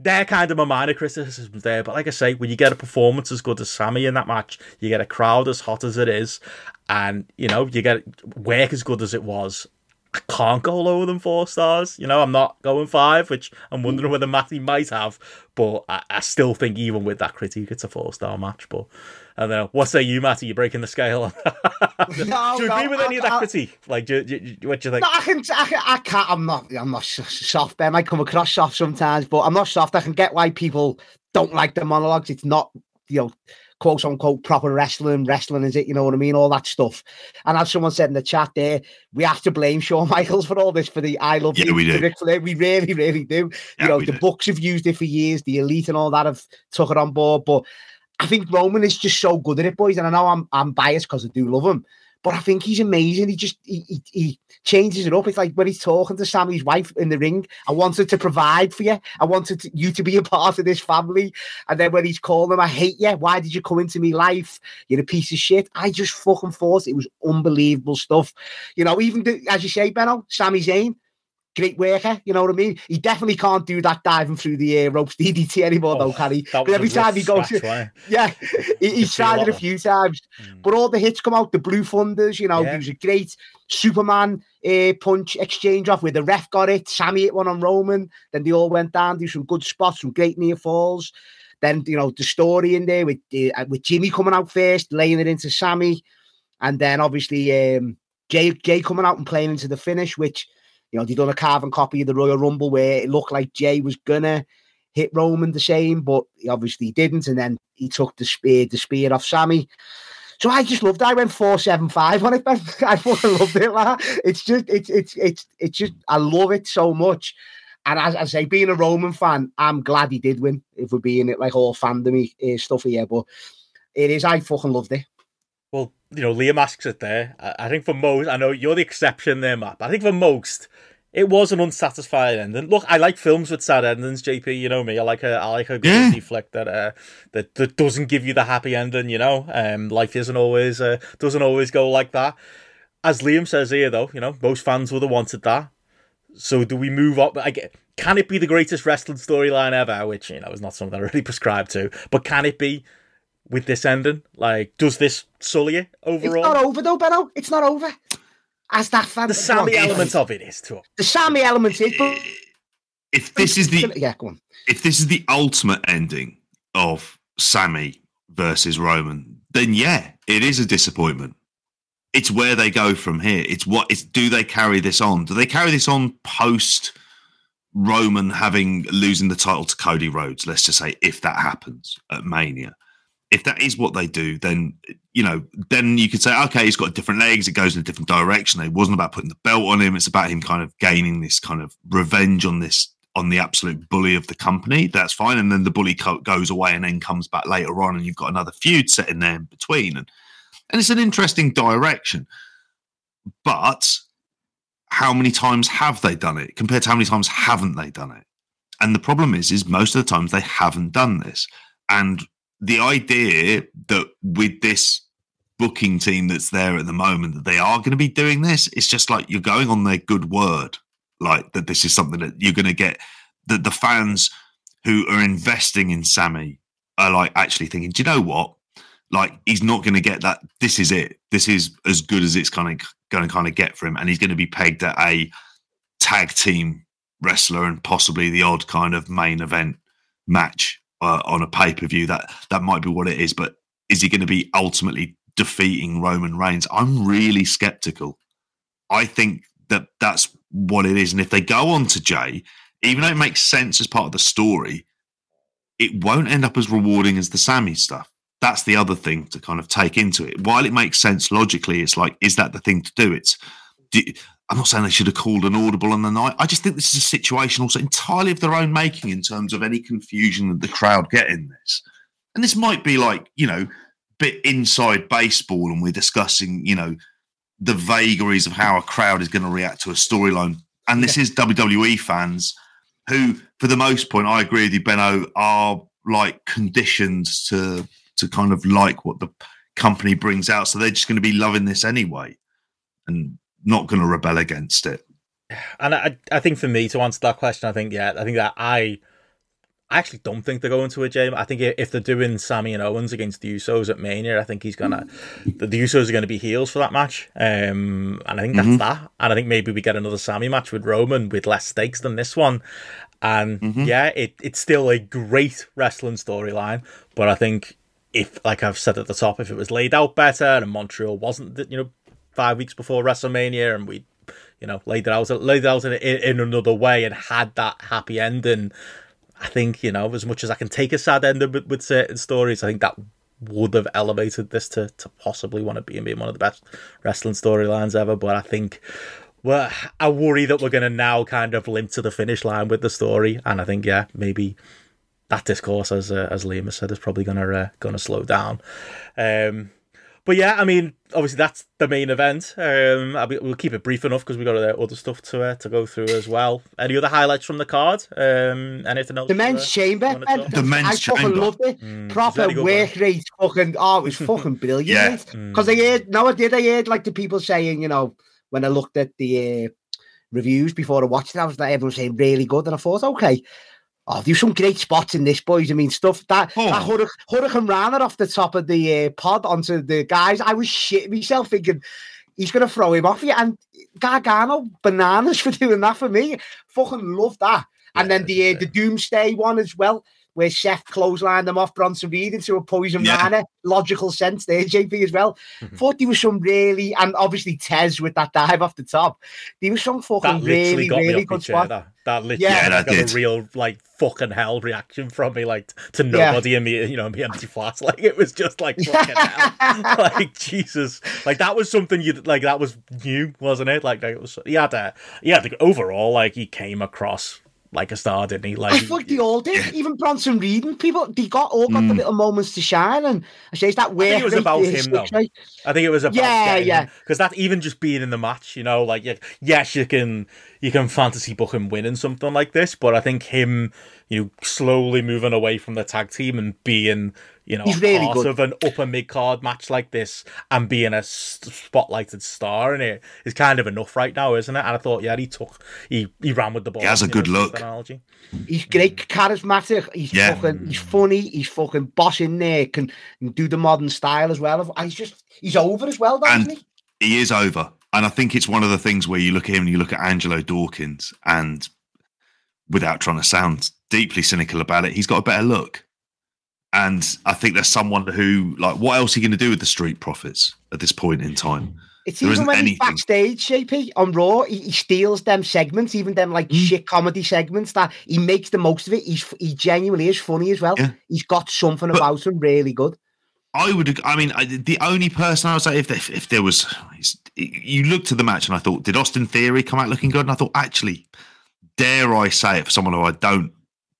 They're kind of my minor criticisms there, but like I say, when you get a performance as good as Sami in that match, you get a crowd as hot as it is, and you know you get work as good as it was. I can't go lower than four stars. You know, I'm not going five, which I'm wondering whether Matty might have, but I, I still think even with that critique, it's a four star match. But I don't know. What say you, Matty? You're breaking the scale. <laughs> do No, you no, agree with any of that I- I- critique? Like, do, do, do- what do you think? No, I can, I, can, I can't. I'm not. I'm not soft. I might come across soft sometimes, but I'm not soft. I can get why people don't like the monologues. It's not, you know, quote unquote proper wrestling, wrestling is it, you know what I mean? All that stuff. And as someone said in the chat there, we have to blame Shawn Michaels for all this for the I love Yeah, you. we do. Ric Flair. We really, really do. Yeah, you know, the do. books have used it for years, the elite and all that have took it on board. But I think Roman is just so good at it, boys. And I know I'm I'm biased because I do love him. But I think he's amazing. He just he, he, he changes it up. It's like when he's talking to Sami's wife in the ring. I wanted to provide for you. I wanted to, you to be a part of this family. And then when he's calling him, I hate you. Why did you come into me life? You're a piece of shit. I just fucking thought it was unbelievable stuff. You know, even the, as you say, Benno, Sami Zayn, great worker. You know what I mean? He definitely can't do that diving through the air ropes DDT anymore, though, can he? But every time he goes, <laughs> yeah, he, he's tried it a few times. Mm. But all the hits come out, the Blue Thunders, you know, Yeah. there was a great Superman uh, punch exchange off where the ref got it. Sami hit one on Roman. Then they all went down, do some good spots, some great near falls. Then, you know, the story in there with uh, with Jimmy coming out first, laying it into Sami. And then obviously um, Jey, Jey coming out and playing into the finish, which, you know, they done a carbon copy of the Royal Rumble where it looked like Jey was to hit Roman the same, but he obviously didn't. And then he took the spear, the spear off Sami. So I just loved. it. I went four seven five on it. <laughs> I fucking loved it. Man. It's just it's it's it's it's just I love it so much. And as I say, being a Roman fan, I'm glad he did win. If we're being it like all fandomy uh, stuff here, but it is. I fucking loved it. You know, Liam asks it there. I, I think for most, I know you're the exception there, Matt. But I think for most, it was an unsatisfying ending. Look, I like films with sad endings, JP. You know me. I like a, I like a good Yeah. flick that uh, that that doesn't give you the happy ending. You know, um, life isn't always uh, doesn't always go like that. As Liam says here, though, you know, most fans would have wanted that. So do we move up? I get, can it be the greatest wrestling storyline ever? Which you know is not something I really <laughs> prescribe to. But can it be with this ending? Like, does this sully it overall? It's overall? not over though, Benno. It's not over. As that fan, the Sami on. element of it is to the Sami element is. But If this is the yeah, go on. if this is the ultimate ending of Sami versus Roman, then yeah, it is a disappointment. It's where they go from here. It's what it's do they carry this on? Do they carry this on post Roman having losing the title to Cody Rhodes? Let's just say if that happens at Mania. If that is what they do, then you know, then you could say, okay, he's got different legs, it goes in a different direction. It wasn't about putting the belt on him, it's about him kind of gaining this kind of revenge on this on the absolute bully of the company, that's fine. And then the bully co- goes away and then comes back later on, and you've got another feud set in there in between. And and it's an interesting direction. But how many times have they done it compared to how many times haven't they done it? And the problem is, is most of the times they haven't done this. And the idea that with this booking team that's there at the moment that they are going to be doing this, it's just like you're going on their good word like that this is something that you're going to get that the fans who are investing in Sami are like actually thinking, do you know what? Like he's not going to get that. This is it. This is as good as it's kind of going to kind of get for him, and he's going to be pegged at a tag team wrestler and possibly the odd kind of main event match uh, on a pay per view. That that might be what it is, but is he going to be ultimately defeating Roman Reigns? I'm really skeptical. I think that that's what it is. And if they go on to Jey, even though it makes sense as part of the story, it won't end up as rewarding as the Sami stuff. That's the other thing to kind of take into it. While it makes sense logically, it's like, is that the thing to do? It's, do, I'm not saying they should have called an audible on the night. I just think this is a situation also entirely of their own making in terms of any confusion that the crowd get in this. And this might be like, you know, bit inside baseball and we're discussing, you know, the vagaries of how a crowd is going to react to a storyline. And this is WWE fans who, for the most point, I agree with you, Benno, are like conditioned to to kind of like what the company brings out. So they're just going to be loving this anyway and not going to rebel against it. And I, I think for me to answer that question, I think yeah, I think that I, I actually don't think they're going to a Jey. I think if they're doing Sami and Owens against the Usos at Mania, I think he's gonna, the, the Usos are going to be heels for that match. Um, and I think that's Mhm. that. And I think maybe we get another Sami match with Roman with less stakes than this one. And Mhm. yeah, it, it's still a great wrestling storyline, but I think if, like I've said at the top, if it was laid out better and Montreal wasn't, you know, five weeks before WrestleMania and we you know, laid it out, laid it out in, in, another way and had that happy ending. I think, you know, as much as I can take a sad ending with, with certain stories, I think that would have elevated this to to possibly one of being being one of the best wrestling storylines ever. But I think. Well, I worry that we're going to now kind of limp to the finish line with the story, and I think yeah, maybe that discourse, as uh, as Liam has said, is probably gonna uh, gonna slow down. Um, but yeah, I mean, obviously that's the main event. Um, I'll be, we'll keep it brief enough because we've got uh, other stuff to uh, to go through as well. Any other highlights from the card? Um, anything else? The men's chamber, The men's I fucking chamber. loved it. Mm, Proper very good, work rate, fucking. Oh, it was fucking brilliant. Yeah. Because I heard, no, I did. I heard like the people saying, you know, when I looked at the uh, reviews before I watched it, I was like, everyone saying really good, and I thought, okay. Oh, there's some great spots in this, boys. I mean, stuff that, Oh. that Hurric- Hurricanrana off the top of the uh, pod onto the guys. I was shitting myself thinking he's going to throw him off you. And Gargano, bananas for doing that for me. Fucking love that. And Yeah, then the uh, the Doomsday one as well, where Chef clotheslined them off Bronson Reed into a poison Yeah. Rana. Logical sense there, JP as well. Mhm. Thought there was some really, and obviously Tez with that dive off the top. There was some That fucking literally really, got me really good chair. spot. That, that literally Yeah, that got did. a real like fucking hell reaction from me, like to Yeah. nobody in me, you know, me empty flat. <laughs> Like it was just like <laughs> fucking hell. like Jesus, like that was something you like. That was new, wasn't it? Like it was. He had a, he had the overall like he came across like a star, didn't he? Like I thought they all did. Even Bronson Reed and people, they got all got the Mm. little moments to shine. And I say it's that way. think it was about him, though. I think it was about Yeah, yeah. because that even just being in the match, you know, like yeah, yes, you can you can fantasy book him winning something like this, but I think him, you know, slowly moving away from the tag team and being, you know, He's a really part good. of an upper mid card match like this and being a spotlighted star in it is kind of enough right now, isn't it? And I thought, yeah, he took he he ran with the ball. He has a you know, good look. analogy. He's great, charismatic. He's Yeah. fucking, he's funny. He's fucking boss in there. Can, can do the modern style as well. And he's just, he's over as well, doesn't he? he is over. And I think it's one of the things where you look at him and you look at Angelo Dawkins, and without trying to sound deeply cynical about it, he's got a better look. And I think there's someone who, like, what else are you going to do with the Street Profits at this point in time? It's There even isn't when he's anything. backstage, JP, on Raw, he, he steals them segments, even them like Mm. shit comedy segments that he makes the most of it. He's he genuinely is funny as well. Yeah. He's got something But- about him really good. I would, I mean, I, the only person I would say if if, if there was, you looked at the match and I thought, did Austin Theory come out looking good? And I thought, actually, dare I say it for someone who I don't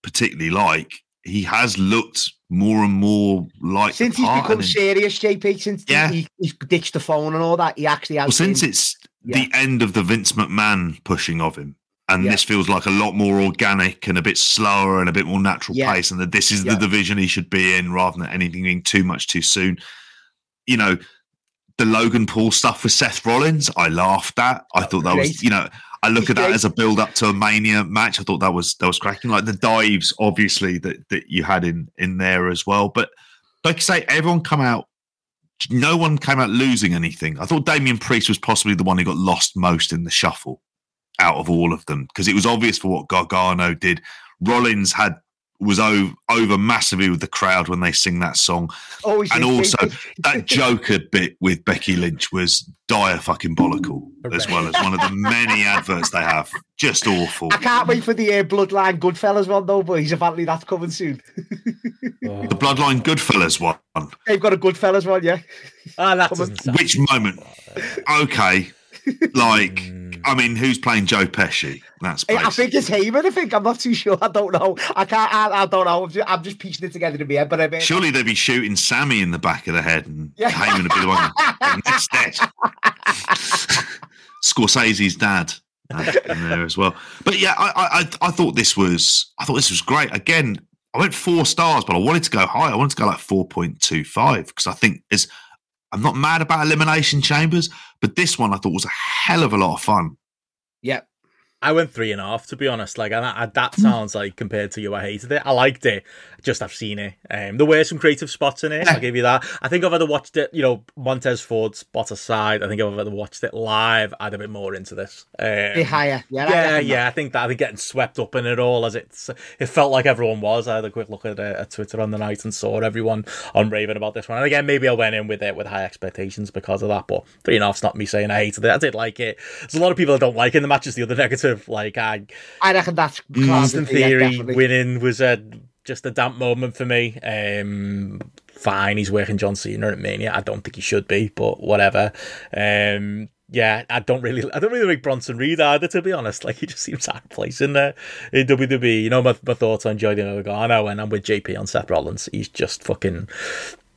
particularly like, he has looked more and more like Since he's become and serious, JP, since Yeah. he, he's ditched the phone and all that, he actually has. well, since been- it's yeah. the end of the Vince McMahon pushing of him, and Yeah. this feels like a lot more organic and a bit slower and a bit more natural Yeah. pace, and that this is the division he should be in rather than anything being too much too soon. You know, the Logan Paul stuff with Seth Rollins, I laughed at. I thought that was, you know, I look at that as a build up to a Mania match. I thought that was that was cracking. Like the dives, obviously that that you had in in there as well. But like I say, everyone come out no one came out losing anything. I thought Damien Priest was possibly the one who got lost most in the shuffle out of all of them because it was obvious for what Gargano did. Rollins had was over, over massively with the crowd when they sing that song. always and also, JP. That Joker bit with Becky Lynch was dire fucking bollical as well as one of the many adverts they have. Just awful. I can't wait for the uh, Bloodline Goodfellas one though, boys. Apparently that's coming soon. The Bloodline Goodfellas one. They've got a Goodfellas one, yeah. Ah, that Come on. doesn't sound Which moment? Okay. Like, Mm. I mean, who's playing Joe Pesci? That's I- I think it's Heyman. I think I'm not too sure. I don't know. I can't. I, I don't know. I'm just, I'm just piecing it together in my head. But I mean, Surely they'd be shooting Sami in the back of the head and Yeah. Heyman would be the one that's dead. <laughs> Scorsese's dad in there as well. But yeah, I, I I- I thought this was I thought this was great. Again, I went four stars, but I wanted to go high. I wanted to go like four point two five because I think is I'm not mad about elimination chambers, but this one I thought was a hell of a lot of fun. yeah. I went three and a half to be honest. Like, and that, that Hmm. sounds like compared to you, I hated it. I liked it, just I've seen it. Um, there were some creative spots in it. I'll give you that. I think I've have watched it, you know, Montez Ford spot aside. I think I've have watched it live, I'd have been more into this. Um, Bit higher. Yeah. Yeah, reckon yeah, I think that I think getting swept up in it all as it's it felt like everyone was. I had a quick look at, uh, at Twitter on the night and saw everyone on raving about this one. And again, maybe I went in with it with high expectations because of that. But three and a half's not me saying I hated it. I did like it. There's a lot of people that don't like it. in The match is the other negative. Like I, I reckon that's. Austin Theory definitely. winning was a just a damp moment for me. Um, fine, he's working John Cena at Mania. I don't think he should be, but whatever. Um, yeah, I don't really, I don't really like Bronson Reed either, to be honest. Like he just seems out of place in there in WWE. You know my, my thoughts on Joey Gargano, and I'm with JP on Seth Rollins. He's just fucking,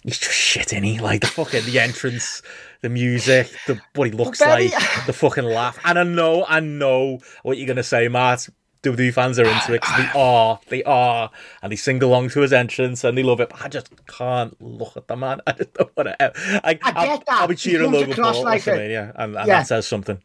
he's just shit, is he? Like the fucking the entrance, the music, the what he looks Benny- like, the fucking laugh. And I know, I know what you're gonna say, Matt. WWE fans are into it 'cause they are, they are, and they sing along to his entrance and they love it. But I just can't look at the man. <laughs> I just don't want to. I, I get I'll, that. I'll be cheering comes Logan across Paul at like a- WrestleMania, and, and Yeah. that says something.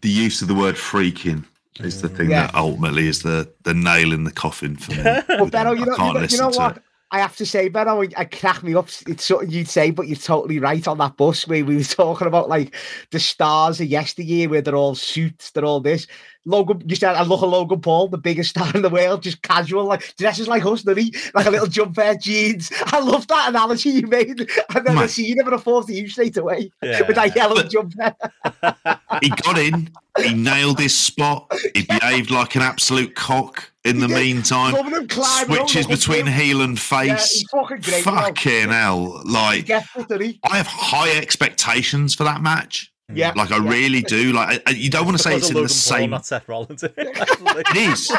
The use of the word freaking is the thing Yeah. that ultimately is the the nail in the coffin for me. But Benno, you I know, you can't know, you listen know to what? it. I have to say, Benno, I, it cracked me up. It's something you'd say, but you're totally right on that bus where we were <laughs> talking about like the stars of yesteryear, where they're all suits, they're all this. Logan, you said, I look at Logan Paul, the biggest star in the world, just casual, like dresses like us, doesn't he? Like a little jump jumper, jeans. I love that analogy you made. And then I Mate. see you never thought to you straight away Yeah. with that yellow jumper. <laughs> he got in, he nailed his spot, he <laughs> behaved like an absolute cock in the meantime. Loving him climbing up, Switches between heel and face. he's fucking great. Fucking hell. Like, gets it, doesn't he? I have high expectations for that match. Mm. Yeah. Like, I yeah. really do. Like, I- you don't want to say it's of in the Paul, same. not Seth Rollins. <laughs> It is.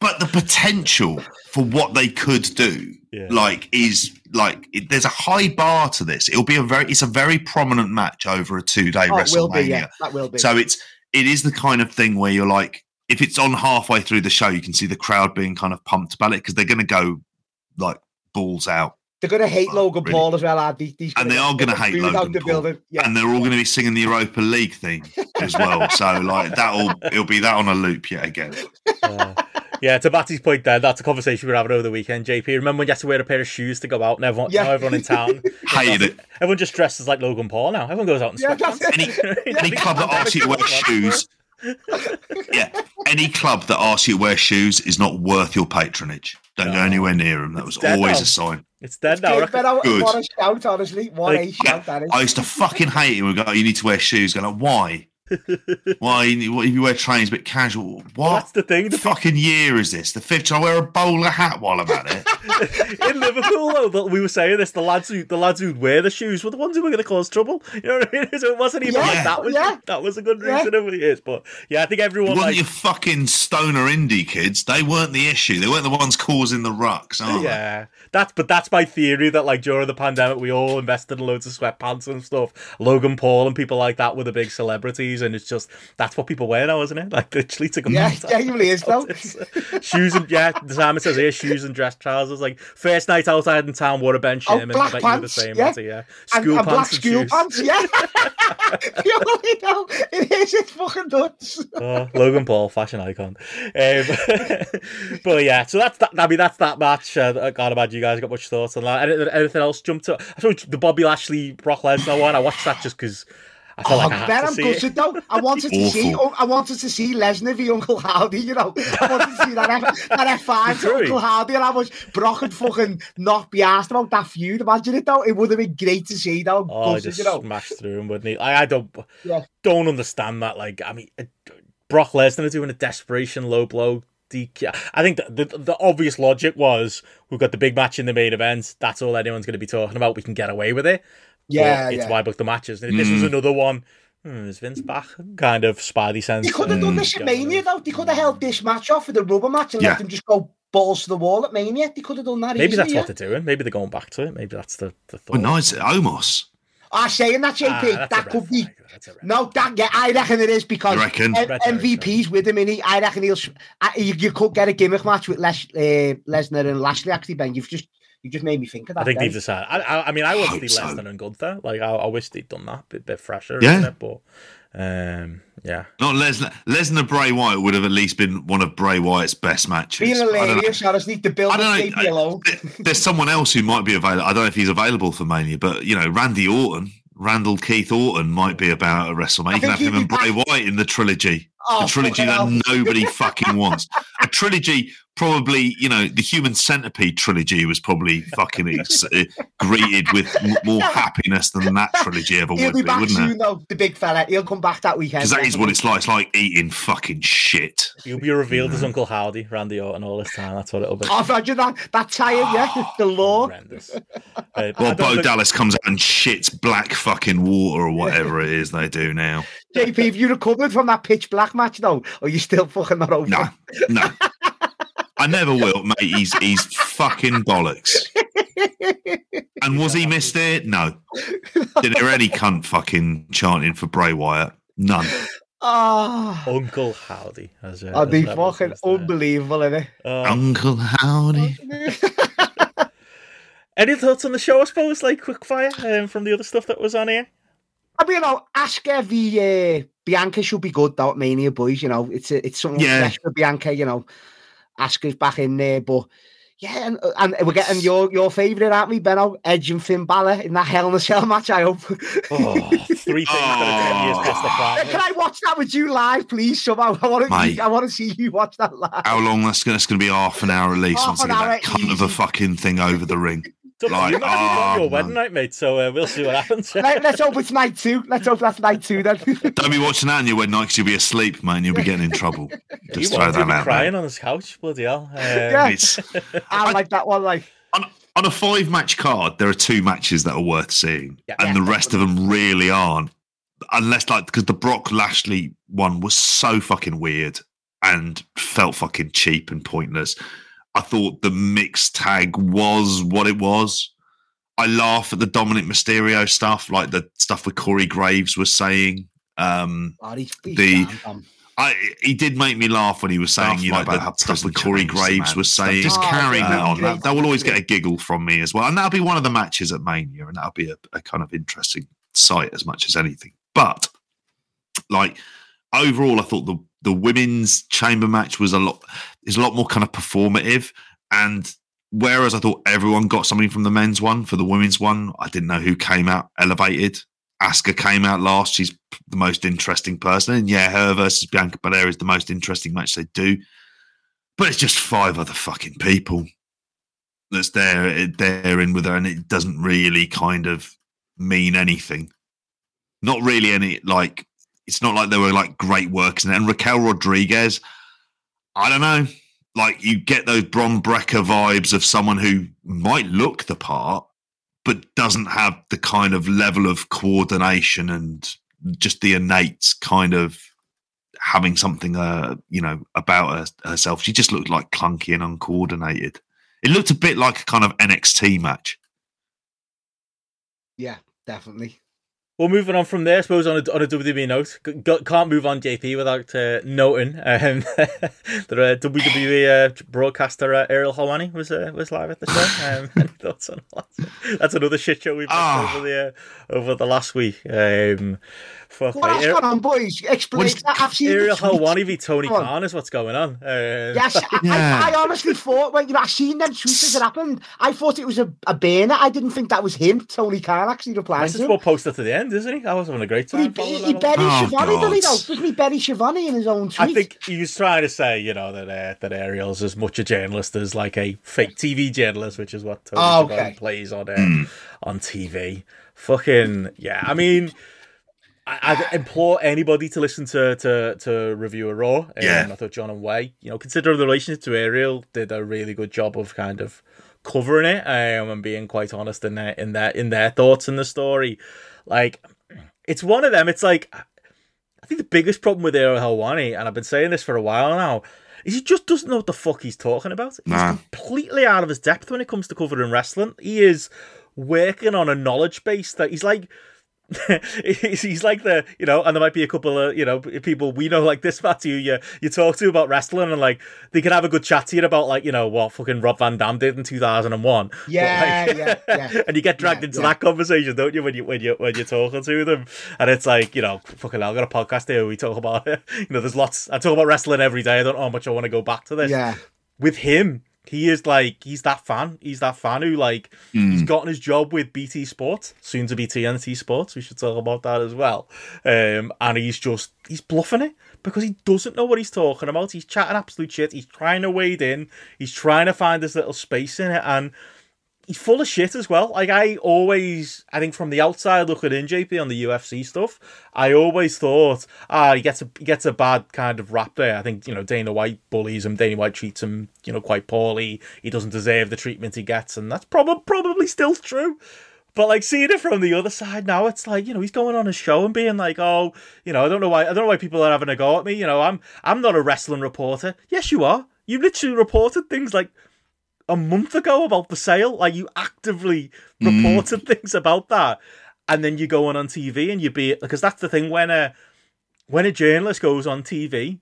but the potential for what they could do, Yeah. like, is like it, there's a high bar to this. It'll be a very, it's a very prominent match over a two day Oh, it will be, WrestleMania. yeah. That will be. So it's it is the kind of thing where you're like, if it's on halfway through the show, you can see the crowd being kind of pumped about it because they're going to go like balls out, They're going to hate Oh, Logan really? Paul as well, aren't they? These And they are gonna hate booed out Logan the Paul. building. Yeah. and they're all going to be singing the Europa League theme as well. so like that'll it'll be that on a loop yet again. Uh, yeah, to Batty's point there, that's a conversation we were having over the weekend, JP. Remember when you had to wear a pair of shoes to go out and everyone, Yeah. now everyone in town <laughs> Hated it. Everyone just dresses like Logan Paul now. Everyone goes out in Yeah, sweatpants. that's. Any any club that asks you to wear shoes, <laughs> yeah, any club that asks you to wear shoes is not worth your patronage. Don't go anywhere near him. That was always now. a sign. It's dead now. I Good, reckon. I- Good. What a shout, honestly. What a shout that is. I used to fucking hate him. when we go, "Oh, you need to wear shoes. Going, like, why? <laughs> Why? What if you wear trains a bit casual? What? Well, that's the thing. The fucking year is this? The fifth? Should I wear a bowler hat while I'm at it? <laughs> in Liverpool, though, that we were saying this, the lads who the lads who'd wear the shoes were the ones who were going to cause trouble. You know what I mean? <laughs> So it wasn't even Yeah, like that was yeah. that was a good Yeah. reason over the years. But yeah, I think everyone wasn't like your fucking stoner indie kids. They weren't the issue. They weren't the ones causing the rucks. Are they? yeah, that's but that's my theory that like during the pandemic we all invested in loads of sweatpants and stuff. Logan Paul and people like that were the big celebrities, and it's just that's what people wear now, isn't it? Like literally to yeah, genuinely <laughs> is, though. Shoes and yeah, the Simon says here shoes and dress trousers. Like first night outside in town, wore a Ben Oh, Sherman. black like you the pants, same, yeah. Matty, yeah. And, School and black pants and school shoes. pants, yeah. <laughs> <laughs> you know, it is, it's fucking nuts. Oh, Logan Paul, fashion icon. Um, but yeah, so that's that. I mean, that's that match. Uh, I can't imagine you guys got much thoughts on that. Anything, anything else jumped to? I suppose the Bobby Lashley Brock Lesnar one. I watched that just because I felt like I oh, had to I'm see gutted it. though. I wanted to see. Awful. Oh, I wanted to see Lesnar v Uncle Howdy. You know, I wanted to see that F, <laughs> that F five to Uncle Howdy, and I was Brock and fucking not be asked about that feud. Imagine it though. It would have been great to see though. Oh, Gutted, just you know. smashed through him, wouldn't he? I, I don't, Yeah. don't understand that. Like, I mean, uh, Brock Lesnar doing a desperation low blow. DQ. I think the, the the obvious logic was we've got the big match in the main event. That's all anyone's going to be talking about. We can get away with it. Yeah, But it's yeah. why I booked the matches. And if this was Mm. another one. Hmm, is Vince back? Kind of Spidey sense. They could have done um, this at Mania though. They could have held this match off with a rubber match and Yeah. let them just go balls to the wall at Mania. They could have done that. Maybe easily, that's yeah. what they're doing. Maybe they're going back to it. Maybe that's the, the thought. Well, no, it's Omos. Ah, saying that, JP, Ah, that could be. flag. That's a red No, that yeah, I reckon it is because reckon? M- MVP's with him, innit? I reckon he'll. s- I, you, you could get a gimmick match with Les, uh, Lesnar and Lashley. Actually, Ben, you've just you just made me think of that. I think then. they've decided. I, I, I mean, I want to Hope see so. Lesnar and Gunther. Like, I, I wish they'd done that. Bit, bit fresher, Yeah. isn't it? But, um, yeah. Not Lesnar. Lesnar Bray Wyatt would have at least been one of Bray Wyatt's best matches. Being I don't know. hilarious, honestly. Build I of don't JP know. Alone. <laughs> There's someone else who might be available. I don't know if he's available for Mania, but you know, Randy Orton, Randall Keith Orton might be about at WrestleMania. You can have him and Bray Wyatt in the trilogy. Oh, a trilogy that fucking nobody <laughs> fucking wants. A trilogy, probably, you know, the Human Centipede trilogy was probably fucking ex- uh, greeted with m- more happiness than that trilogy ever He'll would be be, back wouldn't soon, it? though. The big fella. He'll come back that weekend. Because that is what it's like. It's like eating fucking shit. You'll be revealed as Uncle Howdy, Randy Orton, all this time. That's what it'll be. Oh, imagine that. That tired, yeah. The law. Horrendous. Uh, Well, Bo think- Dallas comes out and shits black fucking water or whatever it is they do now. JP, have you recovered from that pitch black match, though? Or are you still fucking not over? No, no. I never will, mate. He's he's fucking bollocks. And was he missed it? No. Did there any cunt fucking chanting for Bray Wyatt? None. Oh, Uncle Howdy. As, uh, I'd be as that was fucking used there. unbelievable, innit? Uh, Uncle Howdy. any thoughts on the show, I suppose, like quickfire um, from the other stuff that was on here? I mean, you know, Asuka v uh, Bianca should be good though at Mania, boys. You know, it's a, it's something Yeah. fresh for Bianca. You know, Asuka's back in there, but yeah, and, and we're getting your your favourite, aren't we, Benno? Edge and Finn Balor in that Hell in a Cell match. I hope. Oh, three things that are 10 years past the <laughs> Can. I watch that with you live, please? Somehow, I want Mate. to. I want to see you watch that live. How long? That's gonna, that's gonna be half an hour at least Half once I an get hour that cunt of a easy. fucking thing over the ring. Like, Like, you might be on oh, your wedding night, mate, so uh, we'll see what happens. Let, us hope it's night two. Let's hope that's night two then. <laughs> Don't be watching that on your wedding night 'cause you'll be asleep, man. You'll be getting in trouble. <laughs> He Just throw that out crying there. on his couch, bloody hell. <laughs> Um, Yeah. It's, I like that one. Like, on, on a five match card, there are two matches that are worth seeing, Yeah. and Yeah, the rest of them really aren't. Unless, like, because the Brock Lashley one was so fucking weird and felt fucking cheap and pointless. I thought the mixed tag was what it was. I laugh at the Dominic Mysterio stuff, like the stuff with Corey Graves was saying. Um, oh, he's, he's The- damn, damn. I he did make me laugh when he was saying, Stuff you know, like about that stuff prison with Corey changed, Graves man. was saying. Just Oh, carrying yeah. that on. That, that will always get a giggle from me as well. And that'll be one of the matches at Mania, and that'll be a, a kind of interesting sight as much as anything. But like overall, I thought the the women's chamber match was a lot is a lot more kind of performative. And whereas I thought everyone got something from the men's one, for the women's one, I didn't know who came out elevated. Asuka came out last. She's the most interesting person. And yeah, her versus Bianca Belair is the most interesting match they do. But it's just five other fucking people that's there, there in with her, and it doesn't really kind of mean anything. Not really any, like, it's not like there were like great works. And Raquel Rodriguez, I don't know. Like, you get those Bron Breakker vibes of someone who might look the part, but doesn't have the kind of level of coordination and just the innate kind of having something uh you know about her, herself she just looked like clunky and uncoordinated it looked a bit like a kind of nxt match Yeah, definitely. Well, moving on from there, I suppose on a, on a WWE note, g- can't move on JP without uh, noting um, <laughs> that uh, WWE uh, broadcaster uh, Ariel Helwani was uh, was live at the show. <laughs> Um, <laughs> thoughts? That's another shit show we've Ah. over the uh, over the last week. Um, fuck What else mate. going on, boys? Explain What is- that. I've seen Ariel tweets. Helwani v Tony Come on. Khan is what's going on. Um, Yes, I, Yeah. I, I honestly thought, when you know, I seen them tweets as it happened. I thought it was a, a burner. I didn't think that was him, Tony Khan, actually replying This to is him. what posted to the end, isn't he? I was having a great But he, time. following he, he that buried Oh, Shivani, didn't he? Though? Doesn't he bury Shivani in his own tweet? I think he was trying to say, you know, that uh, that Ariel's as much a journalist as like a fake TV journalist, which is what Tony Oh, okay. plays on uh, Mm. on TV. Fucking yeah, I mean. I- I'd implore anybody to listen to to to review a Raw. Um, Yeah. I thought John and Way, you know, considering the relationship to Ariel, did a really good job of kind of covering it um, and being quite honest in their in their in their thoughts in the story. Like, it's one of them. It's like I think the biggest problem with Ariel Helwani, and I've been saying this for a while now, is he just doesn't know what the fuck he's talking about. He's completely out of his depth when it comes to covering wrestling. He is working on a knowledge base that he's like. <laughs> he's like the you know, and there might be a couple of you know people we know like this Matthew you you talk to about wrestling and like they can have a good chat to you about like you know what fucking Rob Van Dam did in two thousand and one. <laughs> Yeah, yeah, yeah. <laughs> and you get dragged Yeah, into yeah. that conversation, don't you, when you when you when you're talking to them? And it's like, you know, fucking hell, I got a podcast here. We talk about it. You know, there's lots. I talk about wrestling every day. I don't know how much I want to go back to this. yeah. With him, He is like he's that fan. He's that fan who like Mm. he's gotten his job with BT Sports, soon to be TNT Sports. We should talk about that as well. Um, and he's just he's bluffing it because he doesn't know what he's talking about. He's chatting absolute shit. He's trying to wade in. He's trying to find this little space in it, and he's full of shit as well. Like I always, I think from the outside looking in, JP on the UFC stuff, I always thought, ah, he gets a he gets a bad kind of rap there. I think you know Dana White bullies him. Dana White treats him, you know, quite poorly. He doesn't deserve the treatment he gets, and that's probably probably still true. But like seeing it from the other side now, it's like you know he's going on a show and being like, oh, you know, I don't know why I don't know why people are having a go at me. You know, I'm I'm not a wrestling reporter. Yes, you are. You literally reported things like a month ago about the sale. Like you actively Mm. reported things about that, and then you go on on TV and you be because that's the thing when a when a journalist goes on TV,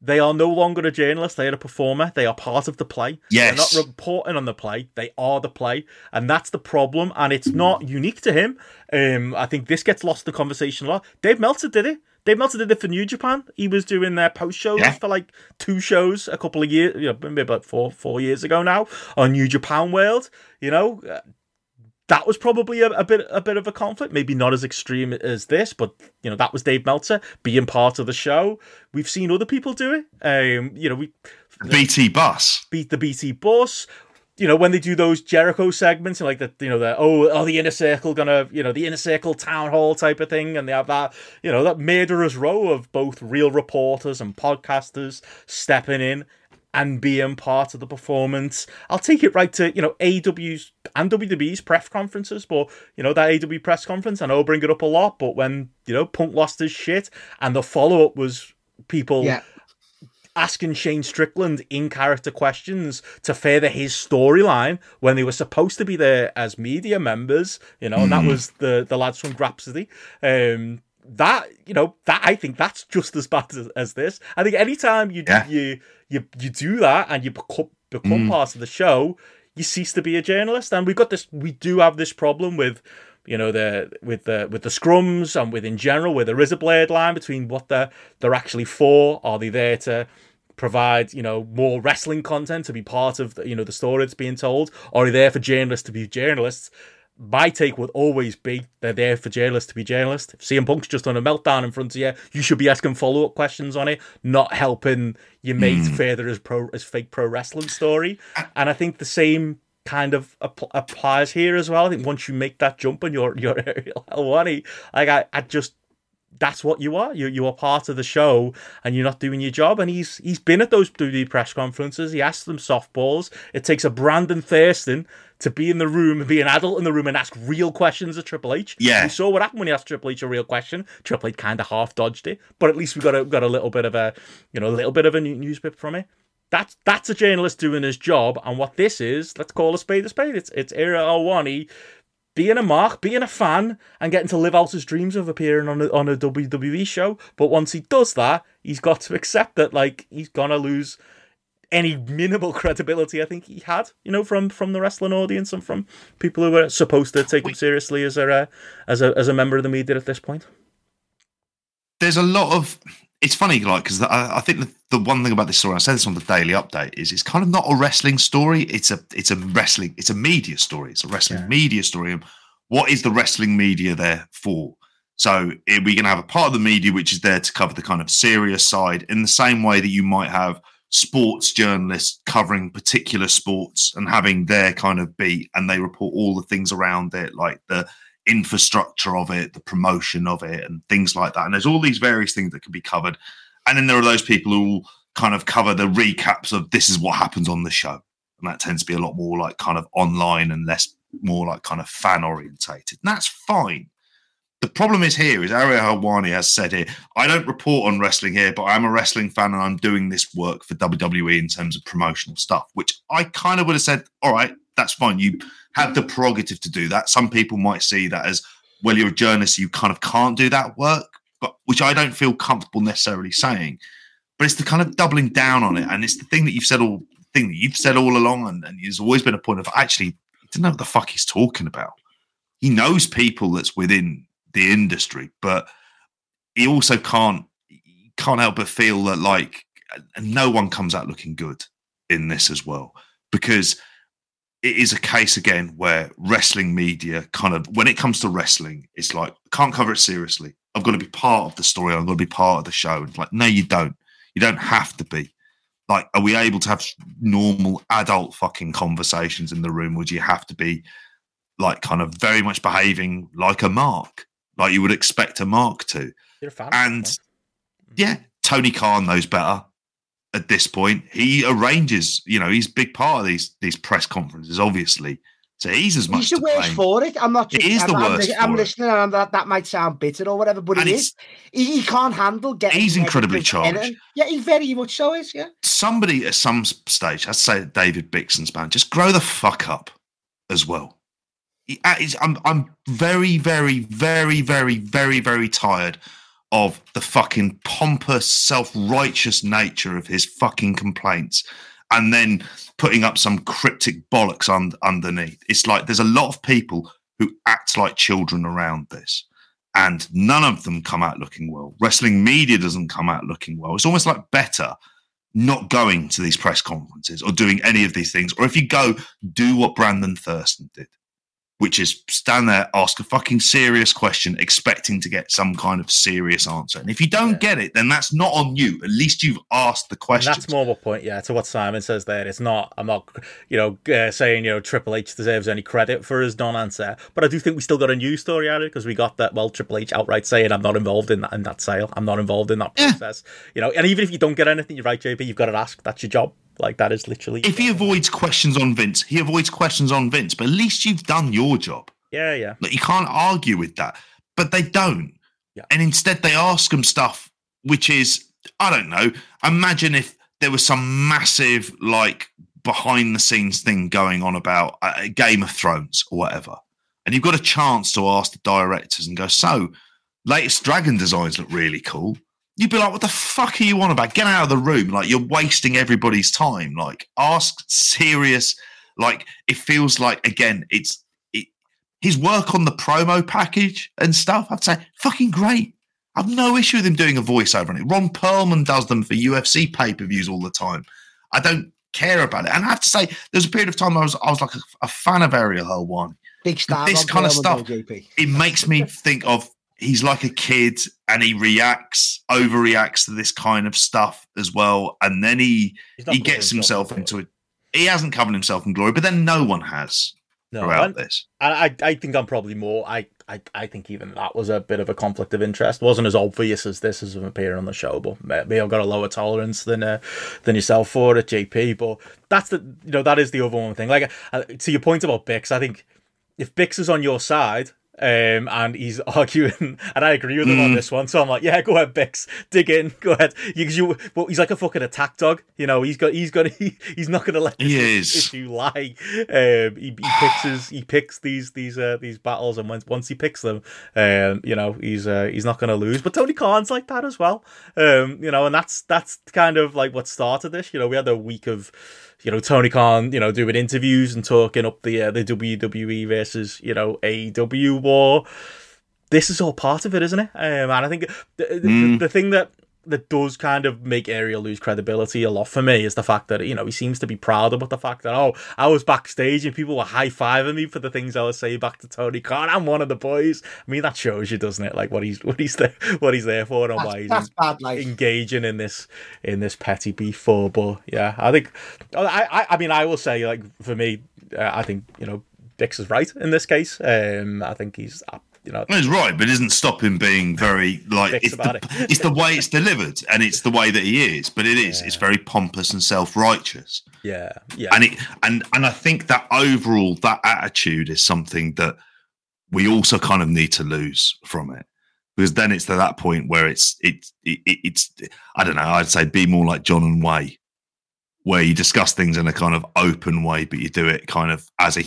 they are no longer a journalist; they are a performer. They are part of the play. Yes. They're not reporting on the play; they are the play, and that's the problem. And it's not unique to him. Um, I think this gets lost in the conversation a lot. Dave Meltzer did it. Dave Meltzer did it for New Japan. He was doing their post shows Yeah. for like two shows a couple of years, you know, maybe about four four years ago now on New Japan World. You know, Uh, that was probably a, a bit a bit of a conflict. Maybe not as extreme as this, but you know that was Dave Meltzer being part of the show. We've seen other people do it. Um, you know, we BT bus. beat the BT bus. You know, when they do those Jericho segments, and like the you know the oh oh the inner circle gonna you know the inner circle town hall type of thing, and they have that you know that murderer's row of both real reporters and podcasters stepping in and being part of the performance. I'll take it right to you know AW's and WWE's press conferences, but you know that AW press conference, I know I bring it up a lot, but when you know Punk lost his shit, and the follow up was people Yeah. Asking Shane Strickland in character questions to further his storyline when they were supposed to be there as media members, you know, and that was the the lads from Grapsody. Um that you know that I think that's just as bad as, as this. I think anytime you Yeah. you you you do that and you become become part of the show, you cease to be a journalist. And we've got this. We do have this problem with you know the with the with the scrums and with in general where there is a blade line between what they're they're actually for. Are they there to provide you know more wrestling content to be part of the, you know the story that's being told, or are they there for journalists to be journalists? My take would always be they're there for journalists to be journalists. If CM Punk's just on a meltdown in front of you, you should be asking follow up questions on it, not helping your mate hmm. further his pro his fake pro wrestling story. And I think the same kind of app- applies here as well. I think once you make that jump and you're you're <laughs> Ariel Helwani, like I, I just that's what you are. You you are part of the show and you're not doing your job. And he's he's been at those WWE press conferences. He asked them softballs. It takes a Brandon Thurston to be in the room and be an adult in the room and ask real questions of Triple H. Yeah. We saw what happened when he asked Triple H a real question. Triple H kind of half dodged it, but at least we got a got a little bit of a you know a little bit of a new- news bit from it. That's that's a journalist doing his job, and what this is, let's call a spade a spade. It's it's Ariel Helwani being a mark, being a fan, and getting to live out his dreams of appearing on a, on a WWE show. But once he does that, he's got to <laughs> accept that like he's gonna lose any minimal <laughs> credibility I think he had, you know, from from the wrestling audience and from people who were supposed to take him seriously as a uh, as a as a member of the media at this point. there's a lot of it's funny like because I, I think the, the one thing about this story i said this on the daily update is it's kind of not a wrestling story it's a it's a wrestling it's a media story it's a wrestling Yeah. media story and what is the wrestling media there for so eh, we're going to have a part of the media which is there to cover the kind of serious side in the same way that you might have sports journalists covering particular sports and having their kind of beat and they report all the things around it like the infrastructure of it, the promotion of it, and things like that. And there's all these various things that can be covered. And then there are those people who kind of cover the recaps of this is what happens on the show. And that tends to be a lot more like kind of online and less more like kind of fan orientated. And that's fine. The problem is here is Ariel Helwani has said it. I don't report on wrestling here, but I'm a wrestling fan and I'm doing this work for WWE in terms of promotional stuff, which I kind of would have said, all right, that's fine. You have the prerogative to do that. Some people might see that as, well, you're a journalist, you kind of can't do that work, but which I don't feel comfortable necessarily saying. But it's the kind of doubling down on it, and it's the thing that you've said all thing that you've said all along, and, and there's always been a point of actually he doesn't know what the fuck he's talking about. He knows people that's within the industry, but he also can't he can't help but feel that like no one comes out looking good in this as well because it is a case again where wrestling media kind of when it comes to wrestling, it's like can't cover it seriously. I've got to be part of the story. I've got to be part of the show. and It's like, no, you don't. You don't have to be. Like, are we able to have normal adult fucking conversations in the room? Would you have to be like kind of very much behaving like a mark, like you would expect a mark to? You're a fan. And yeah, Tony Khan knows better at this point. He arranges, you know, he's a big part of these these press conferences, obviously. So he's as much. He's the worst blame. for it. I'm not. It Just, is the I'm, I'm worst I'm, it. listening, and that that might sound bitter or whatever, but And it is. He, he can't handle getting. He's incredibly charged. energy. Yeah, he very much so is. Yeah. Somebody at some stage, I'd say David Bixenspan, just grow the fuck up as well. He- I'm I'm very, very, very, very, very, very tired of the fucking pompous, self-righteous nature of his fucking complaints, and then putting up some cryptic bollocks un- underneath. It's like there's a lot of people who act like children around this, and none of them come out looking well. Wrestling media doesn't come out looking well. It's almost like better not going to these press conferences or doing any of these things. Or if you go, do what Brandon Thurston did, which is stand there, ask a fucking serious question, expecting to get some kind of serious answer. And if you don't Yeah. get it, then that's not on you. At least you've asked the question. that's more of a point, yeah, to what Simon says there. It's not, I'm not, you know, uh, saying, you know, Triple H deserves any credit for his non answer, but I do think we still got a news story out of it because we got that, well, Triple H outright saying, I'm not involved in that, in that sale. I'm not involved in that Yeah. process. You know, and even if you don't get anything, you're right, JP, you've got to ask. That's your job. Like, that is literally. If he avoids questions on Vince, he avoids questions on Vince, but at least you've done your job. Yeah, yeah. Like you can't argue with that, but they don't. Yeah. And instead, they ask them stuff which is I don't know. Imagine if there was some massive like behind the scenes thing going on about uh, Game of Thrones or whatever, and you've got a chance to ask the directors and go, "So, latest dragon designs look really cool." You'd be like, "What the fuck are you on about? Get out of the room! Like you're wasting everybody's time. Like ask serious. Like it feels like again, it's it, his work on the promo package and stuff. I'd say fucking great. I've no issue with him doing a voiceover on it. Ron Perlman does them for UFC pay per views all the time. I don't care about it. And I have to say, there was a period of time I was I was like a, a fan of Ariel Helwani. Big star. This kind of stuff- though, It makes me think of he's like a kid and he reacts, overreacts to this kind of stuff as well. And then he he gets himself in into it. He hasn't covered himself in glory, but then no one has No, throughout this. I, I I think I'm probably more. I, I I think even that was a bit of a conflict of interest. wasn't as obvious as this as appearing on the show, but maybe I've got a lower tolerance than uh, than yourself for it, JP. But that's the you know that is the other one thing. Like uh, to your point about Bix, I think if Bix is on your side. Um, and he's <laughs> arguing, and I agree with him on Mm. this one. So I'm like, yeah, go ahead, Bix, dig in, go ahead. You, 'cause you, but he's like a fucking attack dog, you know. He's got, he's got, <laughs> he, he's not gonna let this He is. <laughs> issue lie. Um, he, he picks his, he picks these these uh, these battles, and once once he picks them, um, you know, he's uh, he's not going to lose. But Tony Khan's like that as well, um, you know, and that's that's kind of like what started this. You know, we had a week of. You know Tony Khan, you know, doing interviews and talking up the uh, the WWE versus you know AEW war. This is all part of it, isn't it? Um, and I think the, the, Mm. the thing that that does kind of make Ariel lose credibility a lot for me is the fact that you know he seems to be proud about the fact that oh I was backstage and people were high fiving me for the things I was saying back to Tony Khan. I'm one of the boys. I mean that shows you, doesn't it? Like what he's what he's there what he's there for and why he's that's bad. Like engaging in this in this petty beef for. But yeah, I think I I, I mean I will say like for me, uh, I think you know Bix is right in this case. Um, I think he's you know He's right, but it doesn't stop him being very like it's the, <laughs> it's the way it's delivered and it's the way that he is. But it is it's very pompous and self righteous, yeah yeah and it and and I think that overall that attitude is something that we also kind of need to lose from it because then it's to that point where it's it's it, it, it's I don't know I'd say be more like John and Way, where you discuss things in a kind of open way, but you do it kind of as a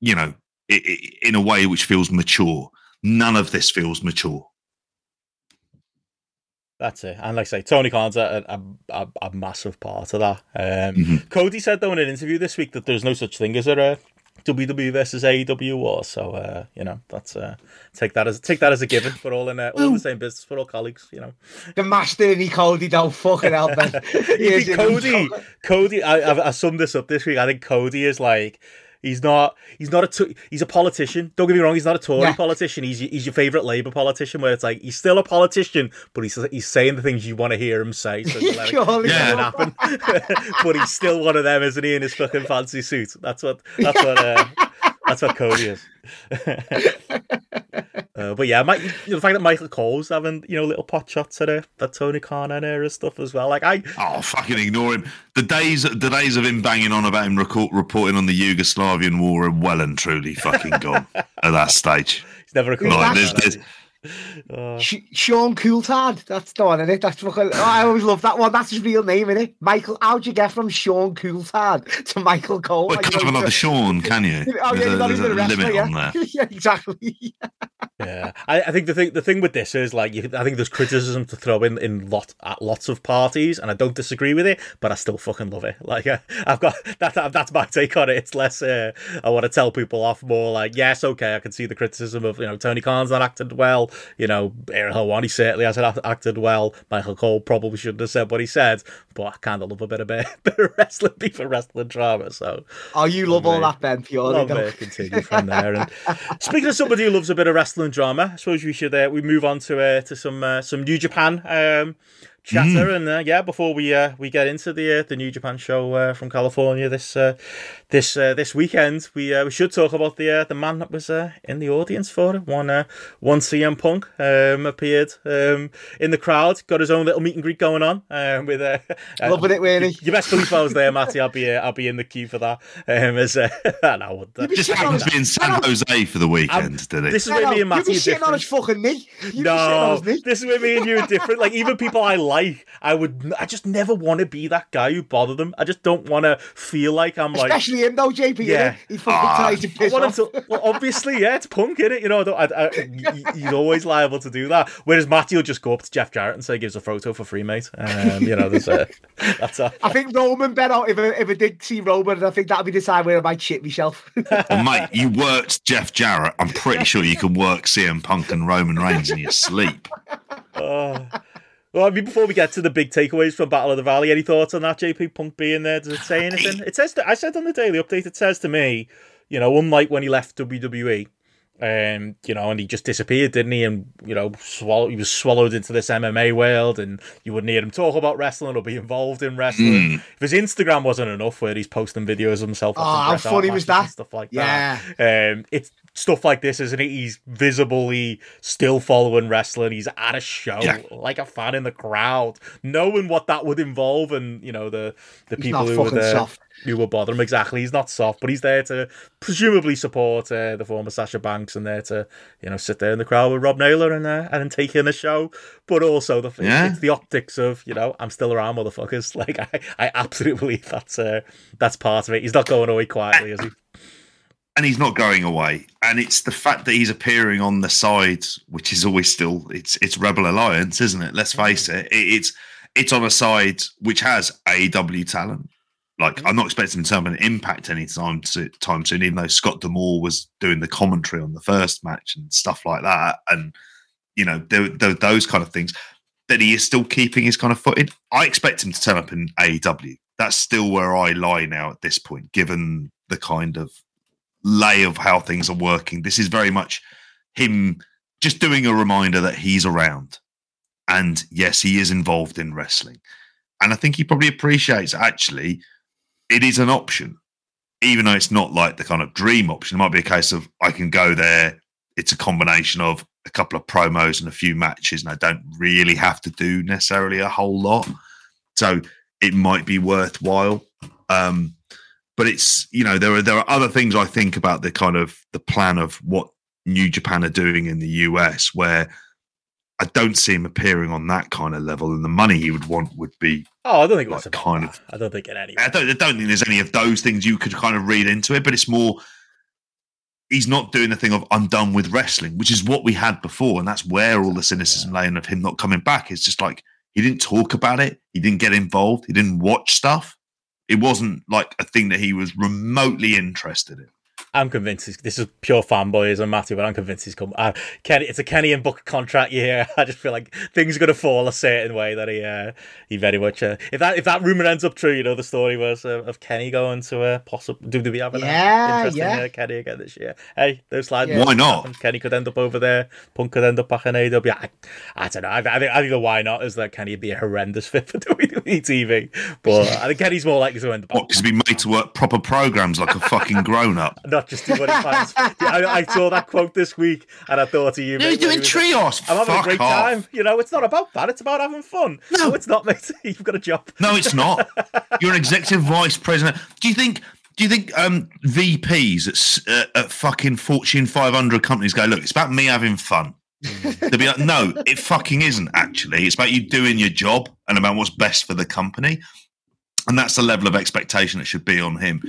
you know i i in a way which feels mature. None of this feels mature. That's it. And like I say, Tony Khan's a, a, a, a massive part of that. Um, Mhm. Cody said, though, in an interview this week that there's no such thing as a, uh, WWE versus AEW war. So uh, you know, that's uh, take that as take that as a given. We're all in uh, all in the same business. We're all colleagues. You know, The master and he <laughs> Cody don't fucking help us. Cody, Cody, I, I, I summed this up this week. I think Cody is like he's not he's not a t- he's a politician. Don't get me wrong, he's not a Tory Yeah. politician. He's he's your favorite Labour politician, where it's like he's still a politician, but he's he's saying the things you want to hear him say. So <laughs> let it, Yeah. <laughs> happen. <laughs> but he's still one of them, isn't he? In his fucking fancy suit. That's what that's what uh, that's what Cody is. <laughs> Uh, but yeah, Mike, you know, the fact that Michael Cole's having you know little pot shots at her, that Tony Khan and era stuff as well. Like I, Oh, fucking ignore him. The days, the days of him banging on about him record, reporting on the Yugoslavian war are well and truly fucking gone <laughs> at that stage. he's never a cool Like, there's, there's, he? Uh, Sh- Sean Coulthard, that's the one, innit? That's fucking. Oh, I always love that one. That's his real name, innit? Michael. How'd you get from Sean Coulthard to Michael Cole? well, Like, you you can't have another <laughs> Sean, can you? Oh yeah, There's he's a, not there's even a a wrestler, limit yeah. on there. yeah, <laughs> exactly. <laughs> Yeah, I, I think the thing the thing with this is like you, I think there's criticism to throw in in lot at lots of parties, and I don't disagree with it, but I still fucking love it. Like uh, I've got that, that that's my take on it. It's less uh, I want to tell people off, more like yes, okay, I can see the criticism of you know Tony Khan's not acted well, you know Ariel Helwani certainly hasn't acted well. Michael Cole probably shouldn't have said what he said, but I kind of love a bit of bit, <laughs> bit of wrestling, beef and wrestling drama. So Oh, you love all Lovely. that, Ben. Purely. Love don't it. Continue from there. And speaking of somebody who loves a bit of wrestling drama, I suppose we should uh, we move on to uh, to some uh, some New Japan um, chatter. And uh, yeah, before we uh, we get into the uh, the New Japan show uh, from California this uh, this uh, this weekend, we uh, we should talk about the uh, the man that was uh, in the audience for it. One uh, one CM Punk um, appeared um, in the crowd, got his own little meet and greet going on um, with uh, uh, <laughs> Loving it, really. you best believe if I was there, Matty. I'll be uh, I'll be in the queue for that. Um, as uh, no, <laughs> I wouldn't. Just sitting on happened to be in San Jose for the weekend, did it? This it? is where me and You'd Matty be are sitting on different. his fucking knee. You'd be sitting on No, his knee. this is where me and you are different. Like even people I like, I would, I just never want to be that guy who bother them. I just don't want to feel like I'm like. Especially him, though, JP. Yeah. Yeah. He fucking Ah, tries to piss off. to, well, obviously, yeah, it's punk, is it? You know, I don't- I, I, he's always liable to do that. Whereas Matty will just go up to Jeff Jarrett and say, "Gives a photo for free, mate." Um, you know, there's a, that's a, <laughs> I think Roman better if I, if I did see Roman, I think that'd be the time where I might shit myself. <laughs> Well, mate, you worked Jeff Jarrett. I'm pretty sure you can work CM Punk and Roman Reigns in your sleep. <laughs> Oh. Well, I mean, before we get to the big takeaways from Battle of the Valley, any thoughts on that JP Punk being there? Does it say anything? It says that I said on the daily update. It says to me, you know, unlike when he left WWE, um, you know, and he just disappeared, didn't he? And you know, swallow, he was swallowed into this MMA world, and you wouldn't hear him talk about wrestling or be involved in wrestling. If his Instagram wasn't enough, where he's posting videos of himself, Oh, watching how Bret funny was that? Stuff like Yeah. that. Um, it's stuff like this, isn't it? He's visibly still following wrestling. He's at a show, Yeah. like a fan in the crowd, knowing what that would involve, and you know the the He's people who were there soft. who will bother him. Exactly, he's not soft, but he's there to presumably support uh, the former Sasha Banks, and there to you know sit there in the crowd with Rob Naylor and uh, and take in the show. But also the Yeah. it's the optics of you know I'm still around, motherfuckers. <laughs> Like I, I absolutely believe that's uh, that's part of it. He's not going away quietly, is he? And he's not going away. And it's the fact that he's appearing on the sides, which is always still it's it's Rebel Alliance, isn't it? Let's mm-hmm. face it. it it's it's on a side which has AEW talent. Like mm-hmm. I'm not expecting him to have an impact anytime to, time soon, even though Scott D'Amore was doing the commentary on the first match and stuff like that, and you know there, there, those kind of things. That he is still keeping his kind of footing. I expect him to turn up in AEW. That's still where I lie now at this point, given the kind of lay of how things are working. This is very much him just doing a reminder that he's around. And yes, he is involved in wrestling. And I think he probably appreciates actually it is an option, even though it's not like the kind of dream option. It might be a case of I can go there. It's a combination of a couple of promos and a few matches, and I don't really have to do necessarily a whole lot. So it might be worthwhile. Um, but it's you know there are there are other things I think about the kind of the plan of what New Japan are doing in the US where I don't see him appearing on that kind of level, and the money he would want would be. Oh, I don't think Like, about kind of- I don't think it any. I don't, I don't think there's any of those things you could kind of read into it, but it's more. He's not doing the thing of I'm done with wrestling, which is what we had before, and that's where all the cynicism lay in of him not coming back. It's just like he didn't talk about it, he didn't get involved, he didn't watch stuff. It wasn't like a thing that he was remotely interested in. I'm convinced he's, this is pure fanboyism, Matthew, but I'm convinced he's come. Uh, Kenny, it's a Kenny and Book contract year. <laughs> I just feel like things are going to fall a certain way that he uh, he very much. Uh, if that if that rumor ends up true, you know the story was uh, of Kenny going to a uh, possible. Do we have an Yeah, interest yeah. in uh, Kenny again this year? Hey, those slides. Yeah. Why not? Kenny could end up over there. Punk could end up back in AW. I, I don't know. I, I think I think the why not is that Kenny would be a horrendous fit for <laughs> WWE TV, but I think Kenny's more likely to end up. What? Because he's been made to work proper programs like a fucking grown up. Not just do what he finds. I, I saw that quote this week and I thought of you. He's mate, doing trios. I'm having Fuck a great off. time. You know, it's not about that. It's about having fun. No. it's not, mate. <laughs> You've got a job. No, it's not. You're an executive vice president. Do you think? Do you think um, VPs at, uh, at fucking Fortune 500 companies go, look, it's about me having fun? They'll be like, no, it fucking isn't actually. It's about you doing your job and about what's best for the company. And that's the level of expectation that should be on him.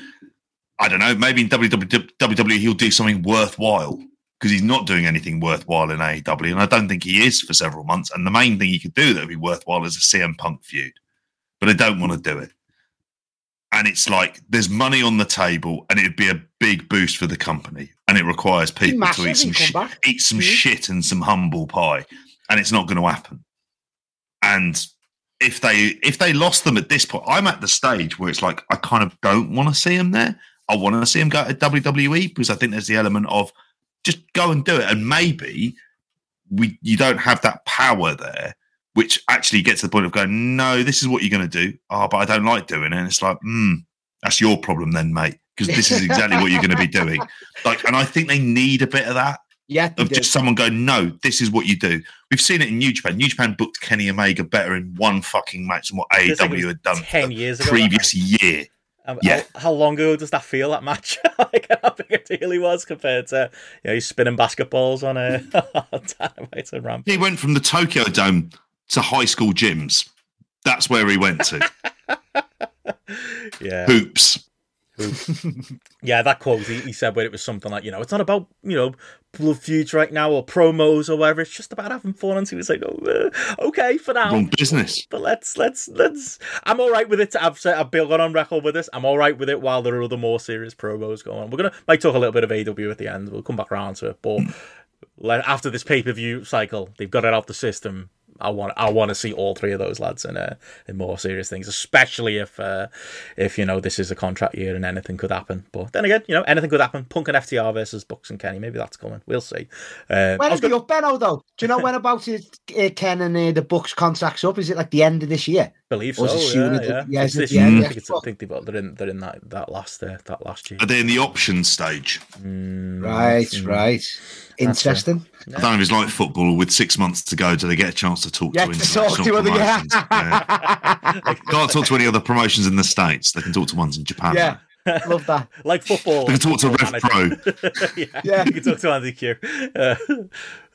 I don't know. Maybe in WWE he'll do something worthwhile because he's not doing anything worthwhile in AEW. And I don't think he is for several months. And the main thing he could do that would be worthwhile is a CM Punk feud. But I don't want to do it. And it's like there's money on the table and it'd be a big boost for the company. And it requires people to eat some shit eat some Mhm. shit and some humble pie. And it's not going to happen. And if they if they lost them at this point, I'm at the stage where it's like I kind of don't want to see them there. I want to see him go to WWE because I think there's the element of just go and do it, and maybe we you don't have that power there, which actually gets to the point of going, no, this is what you're going to do. Oh, but I don't like doing it. And it's like, hmm, that's your problem then, mate, because this is exactly what you're going to be doing. <laughs> Like, and I think they need a bit of that Yeah, of do. just someone going, no, this is what you do. We've seen it in New Japan. New Japan booked Kenny Omega better in one fucking match than what Feels like AEW had done ten years ago. previous year. Um, Yeah. How, how long ago does that feel? That match, <laughs> like how big a deal he was compared to you know he's spinning basketballs on a <laughs> dynamite and ramp. He went from the Tokyo Dome to high school gyms. That's where he went to. <laughs> Yeah, Hoops. <laughs> yeah. That quote he, he said where it was something like you know it's not about you know blood feuds right now or promos or whatever. It's just about having fun. And he was like, oh, uh, okay for now. Wrong business. But let's let's let's. I'm all right with it. I've said I've gone on record with this. I'm all right with it while there are other more serious promos going on. We're gonna might talk a little bit of AW at the end. We'll come back around to it. But le- after this pay per view cycle, they've got it out the system. I want I want to see all three of those lads in uh, in more serious things, especially if uh, if you know this is a contract year and anything could happen. But then again, you know anything could happen. Punk and FTR versus Bucks and Kenny, maybe that's coming. We'll see. Uh, When is gonna- up, Benno, though? Do you know <laughs> when about is uh, Ken and uh, the Bucks contracts up? Is it like the end of this year? Believe Or so. is it soon Yeah, at the- yeah. yeah, It's is this the year. I Yeah. think, it's, I think they've got, they're in they're in that that last uh, that last year. Are they in the option stage? Mm, Right, mm. right. Interesting. I don't know if it's like football with six months to go. Do they get a chance to talk Yeah, to to international talk to other, yeah. promotions? <laughs> Yeah. Can't talk to any other promotions in the States. They can talk to ones in Japan. Yeah, <laughs> love that. like football. You can talk to football Rev. Pro. <laughs> yeah, Yeah. you can talk to Andy Q. Uh,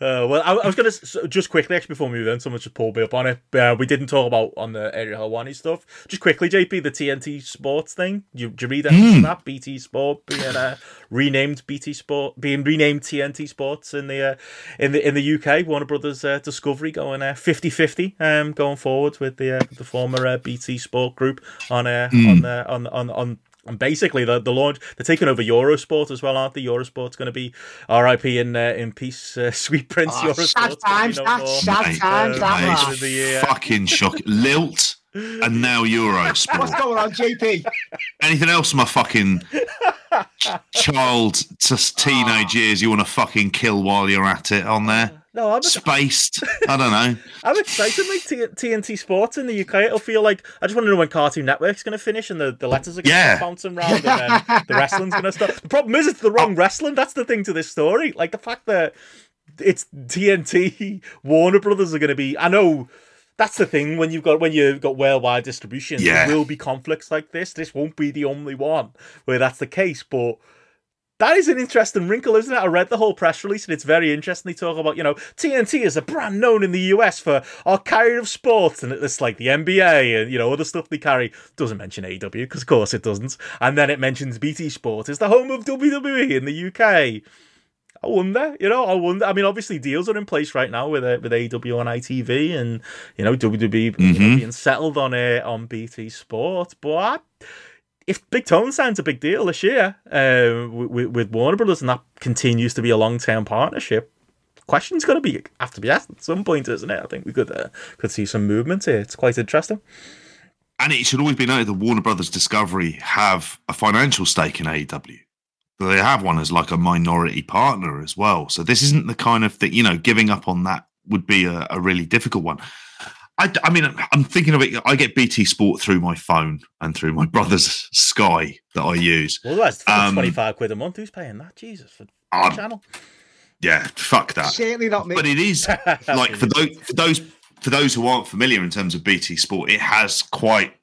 uh, well, I, I was going to just quickly actually before we move on, someone just pulled me up on it. Uh, we didn't talk about on the Ariel Helwani stuff. Just quickly, JP, the TNT Sports thing. You, did you read that? Mm. that? BT Sport being uh, renamed BT Sport, being renamed TNT Sports in the uh, in the in the UK. Warner Brothers uh, Discovery going uh, 50-50 um, going forward with the uh, the former uh, BT Sport group on uh, Mm. on, uh, on on on and basically, the the launch they're taking over Eurosport as well, aren't they? Eurosport's going to be R.I.P. in uh, in peace, uh, <laughs> sweet Prince. Oh, Eurosport's sad times, gonna no that sad Mate, times, uh, that mate, man. of the. Fucking shocking. <laughs> Lilt and now <laughs> Eurosport. What's going on, JP? Anything else, my fucking ch- child to teenage ah. years you want to fucking kill while you're at it on there? Ah. No, I'm, Spaced. <laughs> I don't know. I'm excited. Like T- TNT Sports in the UK, it'll feel like I just want to know when Cartoon Network's going to finish and the, the letters are going to Yeah. bouncing around and then the wrestling's going to start. The problem is, it's the wrong oh. wrestling. That's the thing to this story. Like the fact that it's TNT, Warner Brothers are going to be. I know that's the thing when you've got when you've got worldwide distribution. Yeah. There will be conflicts like this. This won't be the only one where that's the case, but. That is an interesting wrinkle, isn't it? I read the whole press release and it's very interesting. They talk about, you know, TNT is a brand known in the US for our carrier of sports and it's like the NBA and, you know, other stuff they carry. Doesn't mention AW because, of course, it doesn't. And then it mentions BT Sport is the home of WWE in the UK. I wonder, you know, I wonder. I mean, obviously deals are in place right now with uh, with AW on ITV and you know WWE you know, Mhm. being settled on uh, on BT Sport, but if Big Tone signs a big deal this year uh, with, with Warner Brothers and that continues to be a long term partnership, question's going to be have to be asked at some point, isn't it? I think we could uh, could see some movement here. It's quite interesting. And it should always be noted that Warner Brothers Discovery have a financial stake in AEW. They have one as like a minority partner as well. So this isn't the kind of thing, you know, giving up on that would be a, a really difficult one. I, I, mean, I'm thinking of it. I get BT Sport through my phone and through my brother's Sky that I use. Well, that's um, 25 quid a month. Who's paying that? Jesus, for the channel. Yeah, fuck that. Certainly not me. But it is <laughs> like for those for those for those who aren't familiar in terms of BT Sport, it has quite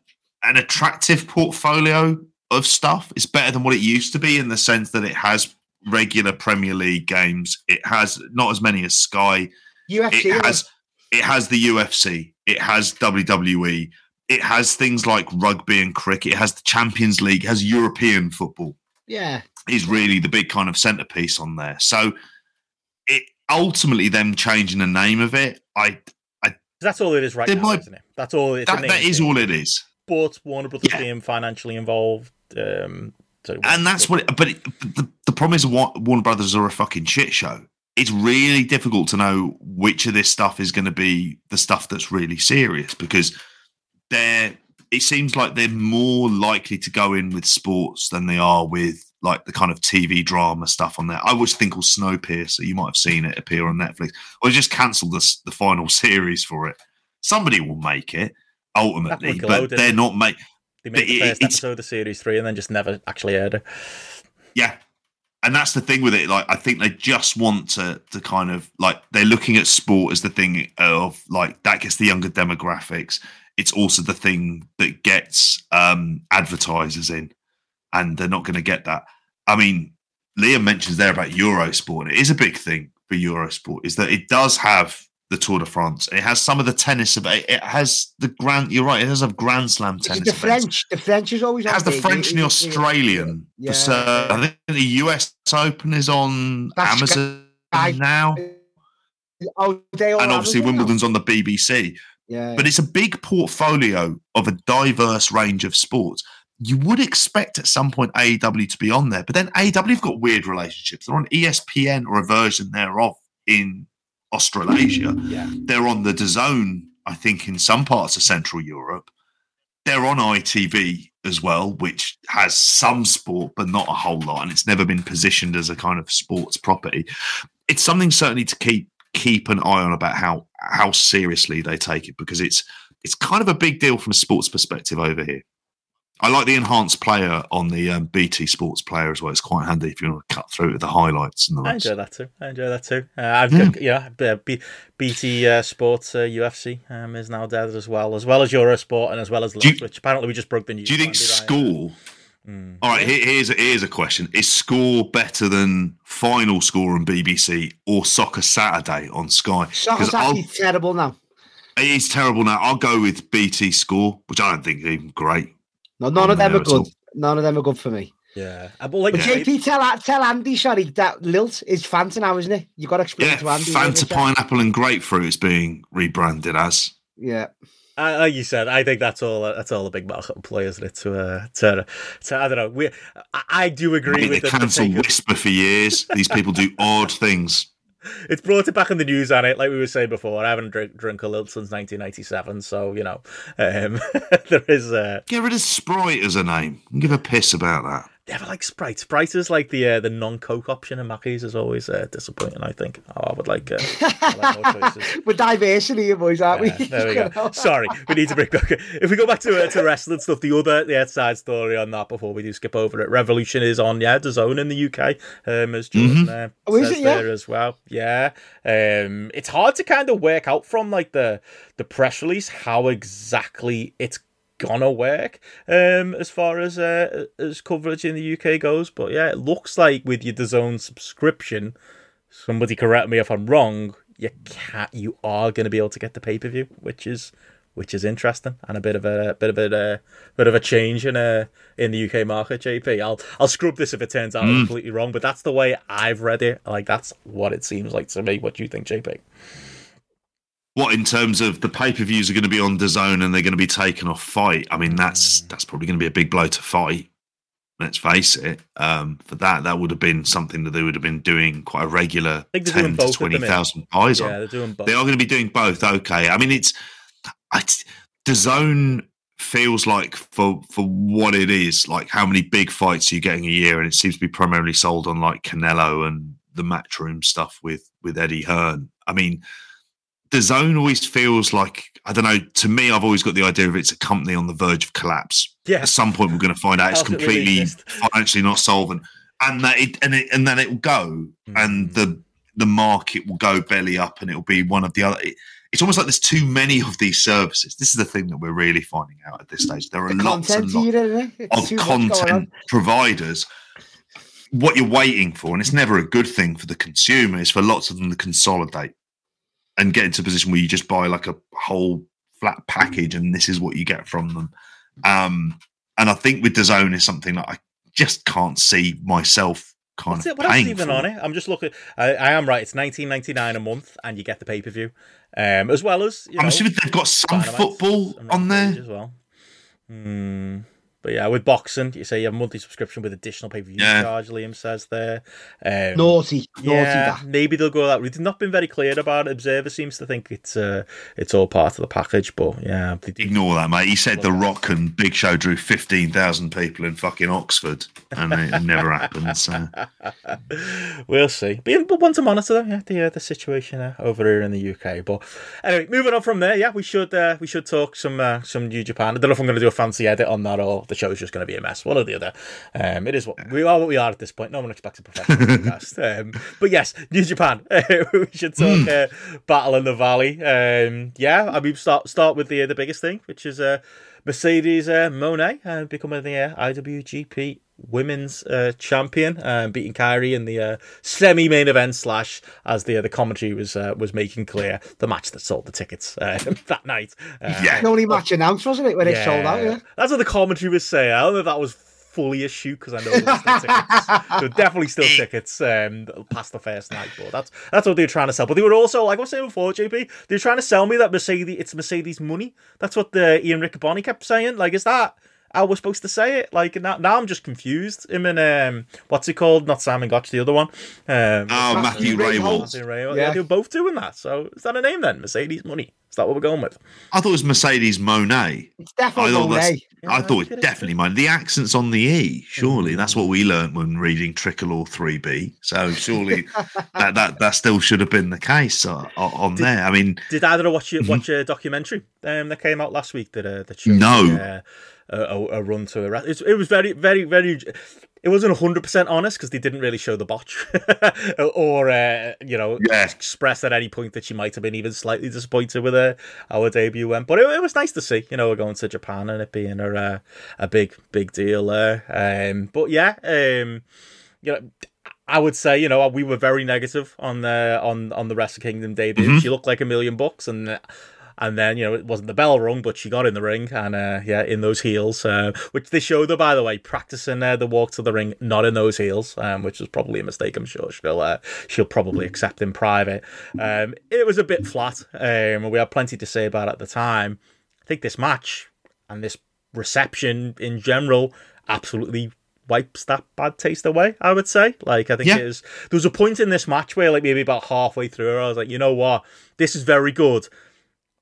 an attractive portfolio of stuff. It's better than what it used to be in the sense that it has regular Premier League games. It has not as many as Sky. UFC it has it has the UFC. It has WWE. It has things like rugby and cricket. It has the Champions League. It has European football. Yeah, is really the big kind of centerpiece on there. So it ultimately them changing the name of it. I, I that's all it is right now, might, isn't it? That's all. It's that, that is all it is. But Warner Brothers yeah. being financially involved. Um, so and that's what. It, but, it, but the, the problem is, what Warner Brothers are a fucking shit show. It's really difficult to know which of this stuff is going to be the stuff that's really serious because they're. It seems like they're more likely to go in with sports than they are with like the kind of TV drama stuff on there. I watched a thing called Snowpiercer. You might have seen it appear on Netflix. Or just cancelled the, the final <laughs> series for it. Somebody will make it ultimately, but they're not make. They made the first episode of series three and then just never actually aired it. Yeah, and that's the thing with it. Like, I think they just want to to kind of like they're looking at sport as the thing of like that gets the younger demographics. It's also the thing that gets um advertisers in and they're not going to get that. I mean, Liam mentions there about Eurosport. It is a big thing for Eurosport is that it does have the Tour de France. It has some of the tennis. Of it has the Grand. You're right. It has a Grand Slam tennis. The French. The French is always. It has the French and the Australian. Yeah. I think the US Open is on That's Amazon now. Oh, they and obviously Wimbledon's now. on the BBC. Yeah. But it's a big portfolio of a diverse range of sports you would expect at some point AEW to be on there, but then AEW have got weird relationships. They're on ESPN or a version thereof in Australasia. Yeah. They're on the DAZN, I think, in some parts of Central Europe. They're on ITV as well, which has some sport, but not a whole lot, and it's never been positioned as a kind of sports property. It's something certainly to keep keep an eye on about how how seriously they take it because it's it's kind of a big deal from a sports perspective over here. I like the enhanced player on the um, BT Sports player as well. It's quite handy if you want to cut through with the highlights and the rest. I enjoy that too. I enjoy that too. Uh, I've yeah. got, yeah, B- BT uh, Sports uh, UFC um, is now dead as well, as well as Eurosport and as well as you, which apparently we just broke the news. Do you think Score? Mm. All right, here, here's a, here's a question: Is Score better than Final Score on BBC or Soccer Saturday on Sky? Soccer's actually terrible now. It is terrible now. I'll go with BT Score, which I don't think is even great. No, none of them are good. None of them are good for me. Yeah, uh, but like but JP, tell tell Andy, sorry, that Lilt is Fanta now, isn't it? You got to explain yeah, to Andy. Fanta pineapple and grapefruit is being rebranded as. Yeah. Uh, like you said, I think that's all. That's all a big market play, isn't it? To, uh, to, to I don't know. We, I, I do agree Mate, with they the cancel Whisper for years. These people do odd things it's brought it back in the news on it, like we were saying before. I haven't drink, drunk a little since 1997, so you know, um, <laughs> there is. Uh... Get rid of Sprite as a name. and Give a piss about that never like Sprite. Sprite is like the uh, the non Coke option in Mackey's is always uh, disappointing. I think. Oh, I would like. Uh, like <laughs> We're diversity here, boys, aren't yeah, we? There we go. Sorry, we need to bring back. If we go back to uh, to wrestling stuff, the other the outside story on that before we do skip over it. Revolution is on yeah the zone in the UK. Um, as Jordan mm-hmm. uh, oh, says it, yeah? there as well. Yeah. Um, it's hard to kind of work out from like the the press release how exactly it's gonna work um, as far as uh, as coverage in the UK goes. But yeah, it looks like with your DAZN subscription, somebody correct me if I'm wrong. You can't. You are going to be able to get the pay per view, which is which is interesting and a bit of a, a bit of a, a, bit of a change in a uh, in the UK market. JP, I'll I'll scrub this if it turns out mm. completely wrong, but that's the way I've read it. Like that's what it seems like to me. What do you think, JP? What in terms of the pay per views are going to be on the zone and they're going to be taken off FITE? I mean, that's that's probably going to be a big blow to FITE. Let's face it. Um, for that, that would have been something that they would have been doing quite a regular think they're doing ten to twenty buys Yeah, on. they're doing both. They are going to be doing both. Okay. I mean, it's, it's the zone feels like for for what it is, like how many big fights you're you getting a year, and it seems to be primarily sold on like Canelo and the matchroom stuff with with Eddie Hearn. I mean, the zone always feels like I don't know. To me, I've always got the idea of it's a company on the verge of collapse. Yeah. At some point, we're going to find out it's Else it really completely <laughs> financially not solvent, and that it and it and then it will go, and Mm. the the market will go belly up, and it will be one of the other. It, it's almost like there's too many of these services. This is the thing that we're really finding out at this stage. There are The lots and lots era, isn't it? It's of too much going on. content providers. What you're waiting for, and it's never a good thing for the consumer, is for lots of them to consolidate and get into a position where you just buy like a whole flat package, and this is what you get from them. Um, and I think with the zone is something that I just can't see myself kind What's of it? What else even for. on it? I'm just looking. I, I am right. It's 19.99 a month, and you get the pay per view, um, as well as you I'm assuming they've got some football and on Rampage there. as well. Hmm. But yeah, with boxing, you say you have a monthly subscription with additional pay per view Yeah. charge. Liam says there. Um, Naughty, naughty yeah, that. maybe they'll go that route. They've not been very clear about it. Observer seems to think it's uh, it's all part of the package, but yeah, they do- Ignore that, mate. He said The Rock and Big Show drew 15,000 people in fucking Oxford, and it never happened. So. <laughs> we'll see. But, but one to monitor though, yeah, the uh, the situation uh, over here in the UK. But anyway, moving on from there, yeah, we should uh, we should talk some uh, some New Japan. I don't know if I'm going to do a fancy edit on that or the show's just going to be a mess. One or the other. Um, it is what we are. What we are at this point. No one expects a professional <laughs> podcast. Um, but yes, New Japan. <laughs> we should talk uh, Battle in the Valley. Um, yeah, I mean start start with the the biggest thing, which is uh, Mercedes uh, Monet uh, becoming the uh, IWGP Women's uh, Champion, uh, beating Kairi in the uh, semi-main event slash, as the uh, the commentary was uh, was making clear, the match that sold the tickets uh, <laughs> that night. Uh, Yeah. The only match announced, wasn't it, when it sold out? Yeah. That's what the commentary was saying. I don't know if that was fully a shoot because I know there were still tickets. <laughs> there definitely still tickets um, past the first night, but that's that's what they were trying to sell. But they were also, like I was saying before, JP, they were trying to sell me that Mercedes, it's Mercedes money. That's what the Ian Riccaboni kept saying. Like, is that how we're supposed to say it? Like now, now I'm just confused. Him and um, what's he called? Not Simon Gotch, the other one. Um, Oh, Matthew Matthew Ray Rehwoldt. Matthew Ray- yeah. Yeah. they were both doing that. So is that a name then? Mercedes money. Is that what we're going with? I thought it was Mercedes Monet. It's I definitely thought that's- Monet. I thought get it it. definitely Monet. The accent's on the E. Surely that's what we learnt when reading Tricolor 3B. So surely <laughs> that, that that still should have been the case uh, on there. I mean, Did either watch you Mhm. watch a documentary um, that came out last week that uh, that showed No. uh, a, a, run to a it, it was very very very it wasn't hundred percent honest because they didn't really show the botch <laughs> or uh, you know Yeah. express at any point that she might have been even slightly disappointed with her our debut went. But it, it was nice to see you know we're going to Japan and it being a uh, a big big deal there. Um, but yeah, um, you know. I would say, you know, we were very negative on the on on the Wrestle Kingdom debut. Mhm. She looked like a million bucks, and and then you know it wasn't the bell rung, but she got in the ring and uh, yeah, in those heels, uh, which they showed her by the way practicing uh, the walk to the ring, not in those heels, um, which was probably a mistake. I'm sure she'll uh, she'll probably accept in private. Um, it was a bit flat, um, we had plenty to say about it at the time. I think this match and this reception in general absolutely wipes that bad taste away. I would say, like, I think Yeah. it is. There was a point in this match where, like, maybe about halfway through, I was like, you know what, this is very good.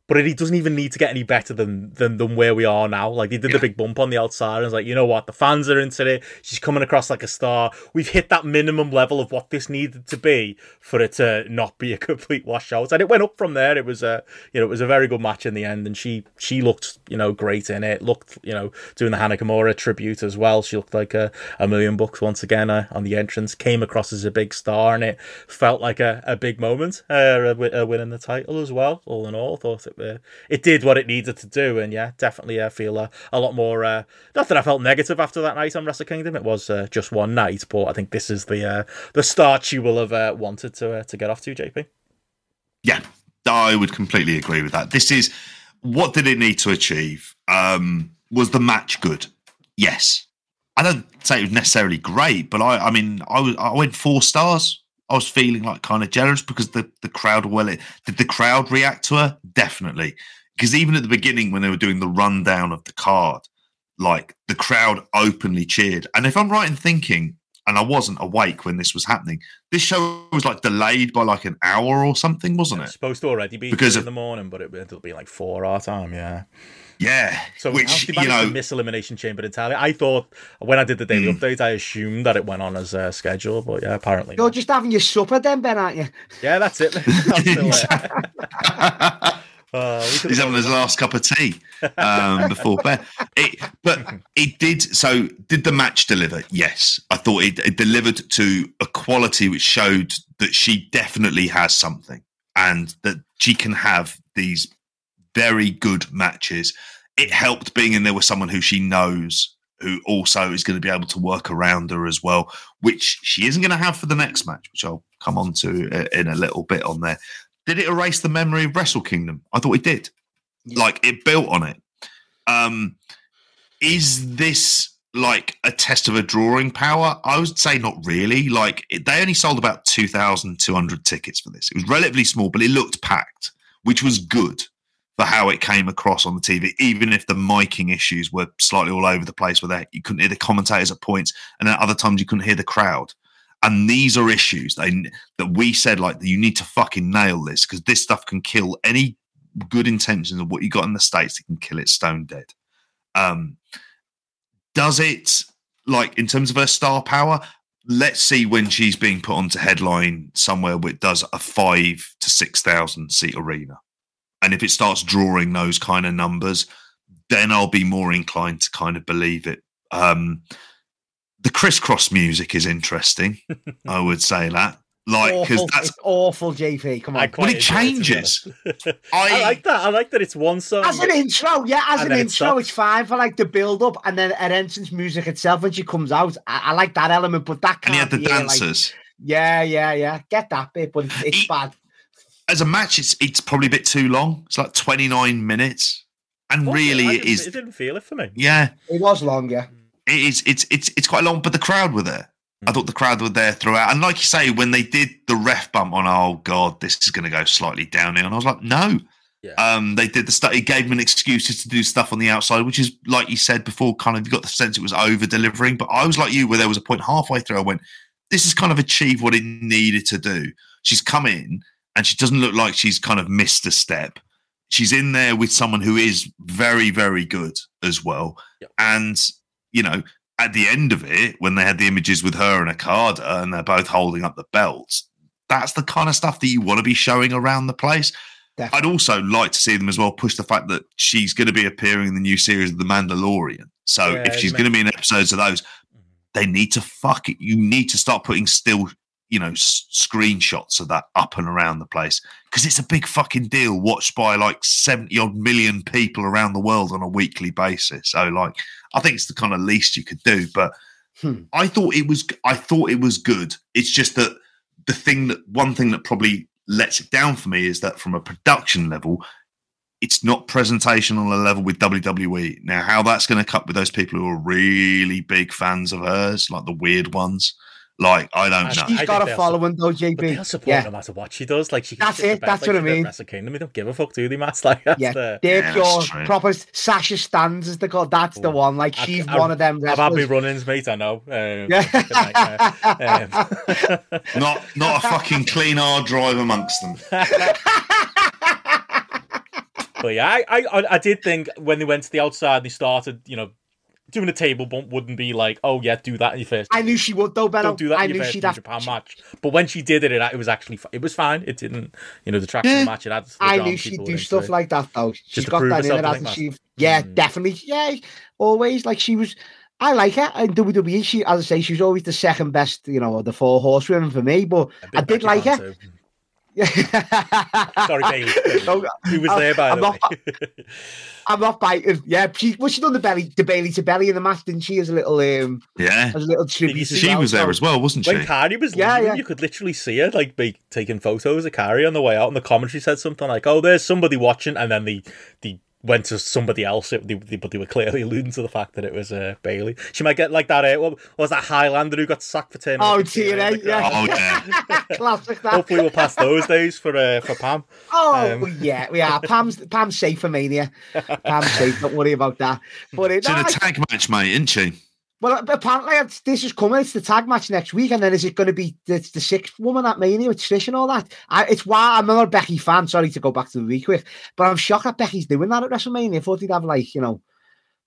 But it doesn't even need to get any better than than, than where we are now. Like they did the big bump on the outside, and it's like, you know what, the fans are into it. She's coming across like a star. We've hit that minimum level of what this needed to be for it to not be a <laughs> complete washout. And it went up from there. It was a you know it was a very good match in the end, and she she looked you know great in it. Looked you know doing the Hana Kimura tribute as well. She looked like a, a million bucks once again uh, on the entrance. Came across as a big star, and it felt like a, a big moment. Uh, uh, winning the title as well. All in all, thought it uh, it did what it needed to do, and yeah, definitely I feel uh, a lot more. Uh, not that I felt negative after that night on Wrestle Kingdom. It was uh, just one night, but I think this is the uh, the start she will have wanted to to get off to. JP. Yeah, I would completely agree with that. This is what did it need to achieve? Um, was the match good? Yes. I don't say it was necessarily great, but I, I mean, I, was, I went four stars I was feeling like kind of jealous because the the crowd well it did the crowd react to her definitely because even at the beginning when they were doing the rundown of the card like the crowd openly cheered and if I'm right in thinking and I wasn't awake when this was happening this show was like delayed by like an hour or something wasn't It's it supposed to already be Because because in of- the morning, but it, it'll be like four our time. Yeah. Yeah So which they you managed to know miss elimination chamber entirely. I thought when I did the daily Mm. update, I assumed that it went on as uh, scheduled, but yeah, apparently. You're not. just having your supper then, Ben, aren't you? Yeah, that's it. I'm uh, uh, we could've He's having his last cup of tea <laughs> um, before bed. It, but it did. So, did the match deliver? Yes, I thought it, it delivered to a quality which showed that she definitely has something, and that she can have these very good matches. It helped being in there with someone who she knows, who also is going to be able to work around her as well, which she isn't going to have for the next match, which I'll come on to uh, in a little bit on there. Did it erase the memory of Wrestle Kingdom? I thought it did. Yeah. Like it built on it. Um, is this like a test of a drawing power? I would say not really. Like it, they only sold about two thousand two hundred tickets for this. It was relatively small, but it looked packed, which was good for how it came across on the TV. Even if the miking issues were slightly all over the place, where they, you couldn't hear the commentators at points, and at other times you couldn't hear the crowd. And these are issues they, that we said like you need to fucking nail this because this stuff can kill any good intentions of what you got in the states. It can kill it stone dead. Um, does it like in terms of her star power? Let's see when she's being put onto headline somewhere where it does a five to six thousand seat arena, and if it starts drawing those kind of numbers, then I'll be more inclined to kind of believe it. Um, the crisscross music is interesting. <laughs> I would say that, like, because that's It's awful, JP. Come I on. quite Well, it enjoy to be changes. honest. <laughs> I, I like that. I like that it's one song. As an intro, yeah, as an then it intro, it's fine for like the build up and then an entrance music itself when she comes out. I, I like that element, but that and he can't had the be here, like- dancers. yeah, yeah, yeah. Get that bit, but it's, it's He- bad. As a match, it's it's probably a bit too long. It's like twenty nine minutes, and Was really, it is. it didn't- is. It didn't feel it for me. Yeah, It was long, yeah. it is. It's it's it's quite long, but the crowd were there. I thought the crowd were there throughout, and like you say, when they did the ref bump on, oh god, this is going to go slightly downhill, and I was like, no. Yeah. Um, they did the stuff. It gave them an excuse to do stuff on the outside, which is like you said before. Kind of, you got the sense it was over delivering. But I was like you, where there was a point halfway through, I went, "This has kind of achieved what it needed to do." She's come in, and she doesn't look like she's kind of missed a step. She's in there with someone who is very, very good as well, Yep. and you know, at the end of it, when they had the images with her and Okada and they're both holding up the belts, that's the kind of stuff that you want to be showing around the place. Definitely. I'd also like to see them as well push the fact that she's going to be appearing in the new series of The Mandalorian. So Yeah, if she's going to be in episodes of those, mm-hmm. they need to fuck it. You need to start putting still, you know, s- screenshots of that up and around the place because it's a big fucking deal watched by like 70 odd million people around the world on a weekly basis. So, like, I think it's the kind of least you could do. But Hmm. I thought it was, I thought it was good. It's just that the thing that one thing that probably lets it down for me is that from a production level, it's not presentation on a level with WWE. Now, how that's going to cut with those people who are really big fans of hers, like the weird ones, like I don't She's know. I She's think got a they'll following though, But they'll JB. support Yeah, no matter what she does. Like she can That's shit the it, that's like what I she did at mean. Wrestle Kingdom. They don't give a fuck, do they, Matt? <laughs> Like that's yeah. the. They're Yeah, pure that's proper Sasha stands as they call. That's the one. Like she's I- one of them I've had me wrestlers. run-ins, mate. I know. Um, <laughs> Yeah. Um, <laughs> Not not a fucking clean hard drive amongst them. But yeah, I, I I did think when they went to the outside, they started, you know, doing a table bump wouldn't be like, oh yeah, do that in your first. I knew she would though, Benno. don't do that I in your knew first hundred pound match. But when she did it, it, it was actually it was fine. It didn't, you know, the track Yeah. the match. It had. I knew she'd do stuff it. like that though. She's got that in her, hasn't she? Yeah, Mm. definitely. Yeah, always. Like she was. I like her in WWE. She, as I say, she was always the second best, you know, the four horsewomen for me. But I did like her. too. <laughs> Sorry, Sorry, Bayley. No, He was I'm- there by I'm the not- way. <laughs> I'm not biting. Yeah, she well, she done the belly, the Bayley to belly in the match, didn't she? As a little, um, Yeah, as a little tribute. see she well, was there as well, wasn't she? when Kairi was Yeah, leaving, yeah. you could literally see her like be taking photos of Kairi on the way out, and the commentary said something like, "Oh, there's somebody watching," and then the the went to somebody else, it, they, they, but they were clearly <laughs> alluding to the fact that it was uh, Bayley. She might get like that. Uh, what was that Highlander who got sacked for turning? Oh, up TNA, yeah. Oh yeah. <laughs> Classic that. Hopefully, we'll pass those days for uh, for Pam. Oh Um, yeah, we are. Pam's Pam's safe for mania. Pam's safe. Don't worry about that. But it, It's in no, a I- tag match, mate, isn't she? Well, apparently this is coming. It's the tag match next week, and then is it going to be the, the sixth woman at Mania with Trish and all that? I, it's why I'm another Becky fan. Sorry to go back to the week quick, but I'm shocked that Becky's doing that at WrestleMania. I thought he'd have like you know.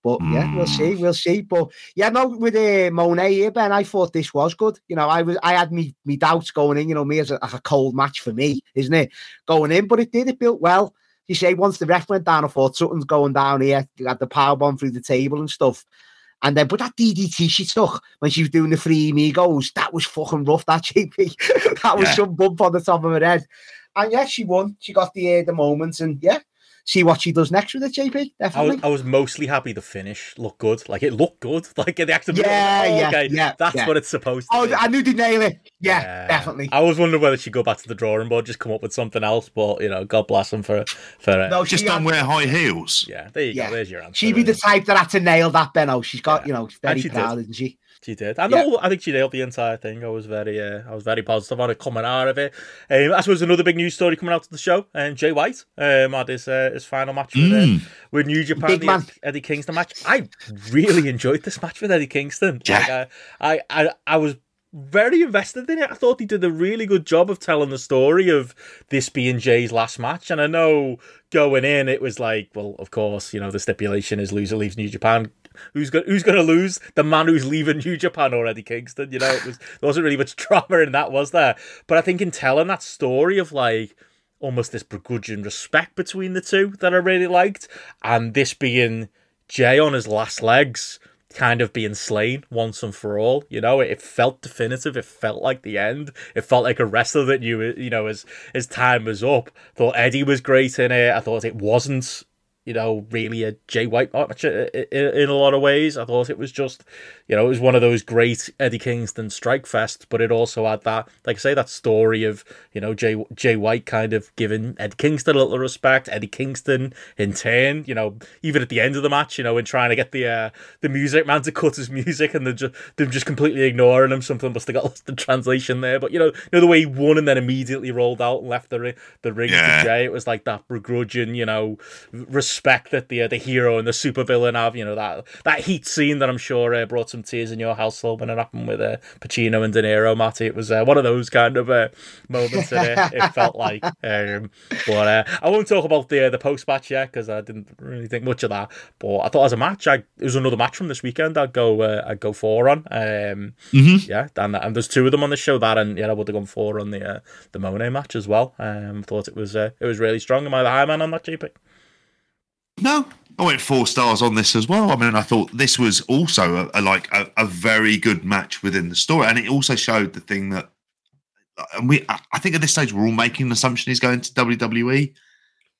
But yeah, we'll see, we'll see. But yeah, no, with uh, Monet here, Ben, I thought this was good. You know, I was, I had me, me doubts going in. You know, me as a, a cold match for me, isn't it? Going in, but it did. It built well. You say once the ref went down, I thought something's going down here. You had the power bomb through the table and stuff. And then, but that DDT she took when she was doing the three amigos, that was fucking rough. That <laughs> JP, that was Yeah. some bump on the top of her head. And yeah, she won. She got the uh, the moments, and yeah, see what she does next with it, JP. I was, Definitely. I was mostly happy the finish looked good. Like it looked good. <laughs> Like the actual Yeah, oh, yeah, okay, yeah, That's yeah. what it's supposed to oh, be. I knew they'd nail it. Yeah, Yeah. definitely. I was wondering whether she'd go back to the drawing board, just come up with something else. But you know, God bless them for for. Uh, No, Just she don't had- wear high heels. yeah, there you Yeah. go. There's your answer. She'd be the type that had to nail that, Benno. She's got, Yeah. you know, very she did. proud, isn't she? She did. I Yeah. know. I think she nailed the entire thing. I was very, uh, I was very positive on it coming out of it. Um, I suppose another big news story coming out of the show. And Jay White um, had his uh, his final match with, uh, Mm. with New Japan, Big the man. Eddie Kingston match. I really enjoyed this match with Eddie Kingston. Yeah. Like, uh, I, I, I was very invested in it. I thought he did a really good job of telling the story of this being Jay's last match. And I know going in, it was like, well, of course, you know, the stipulation is loser leaves New Japan. Who's going Who's going to lose? The man who's leaving New Japan already, Kingston? You know, it was there wasn't really much <laughs> drama in that, was there? But I think in telling that story of like almost this begrudging respect between the two that I really liked, and this being Jay on his last legs, kind of being slain once and for all. You know, it felt definitive. It felt like the end. It felt like a wrestler that knew, you know, his his time was up. Thought Eddie was great in it. I thought it wasn't. You know, really a Jay White match in a lot of ways. I thought it was just, you know, it was one of those great Eddie Kingston strike fest, but it also had that, like I say, that story of, you know, Jay Jay White kind of giving Eddie Kingston a little respect. Eddie Kingston in turn, you know, even at the end of the match, you know, in trying to get the uh, the music man to cut his music and they're just, them just completely ignoring him. Something must have got lost in translation there. But you know, you know the way he won and then immediately rolled out and left the the ring Yeah. to Jay. It was like that begrudging, you know, respect that the uh, the hero and the supervillain have. You know that that heat scene that I'm sure uh, brought some tears in your household when it happened with uh, Pacino and De Niro, Matty. It was uh, one of those kind of uh, moments that it, <laughs> felt like. Um, but uh, I won't talk about the uh, the post match yet because I didn't really think much of that. But I thought as a match, I, it was another match from this weekend. I'd go uh, I'd go four on. Um, Mhm. yeah, and, and there's two of them on the show. That and yeah, I would have gone four on the uh, the Monet match as well. Um, thought it was uh, it was really strong. Am I the high man on that, JP? No, I went four stars on this as well. I mean, I thought this was also a, a like a, a very good match within the story, and it also showed the thing that, and we, I I think at this stage we're all making an assumption he's going to WWE.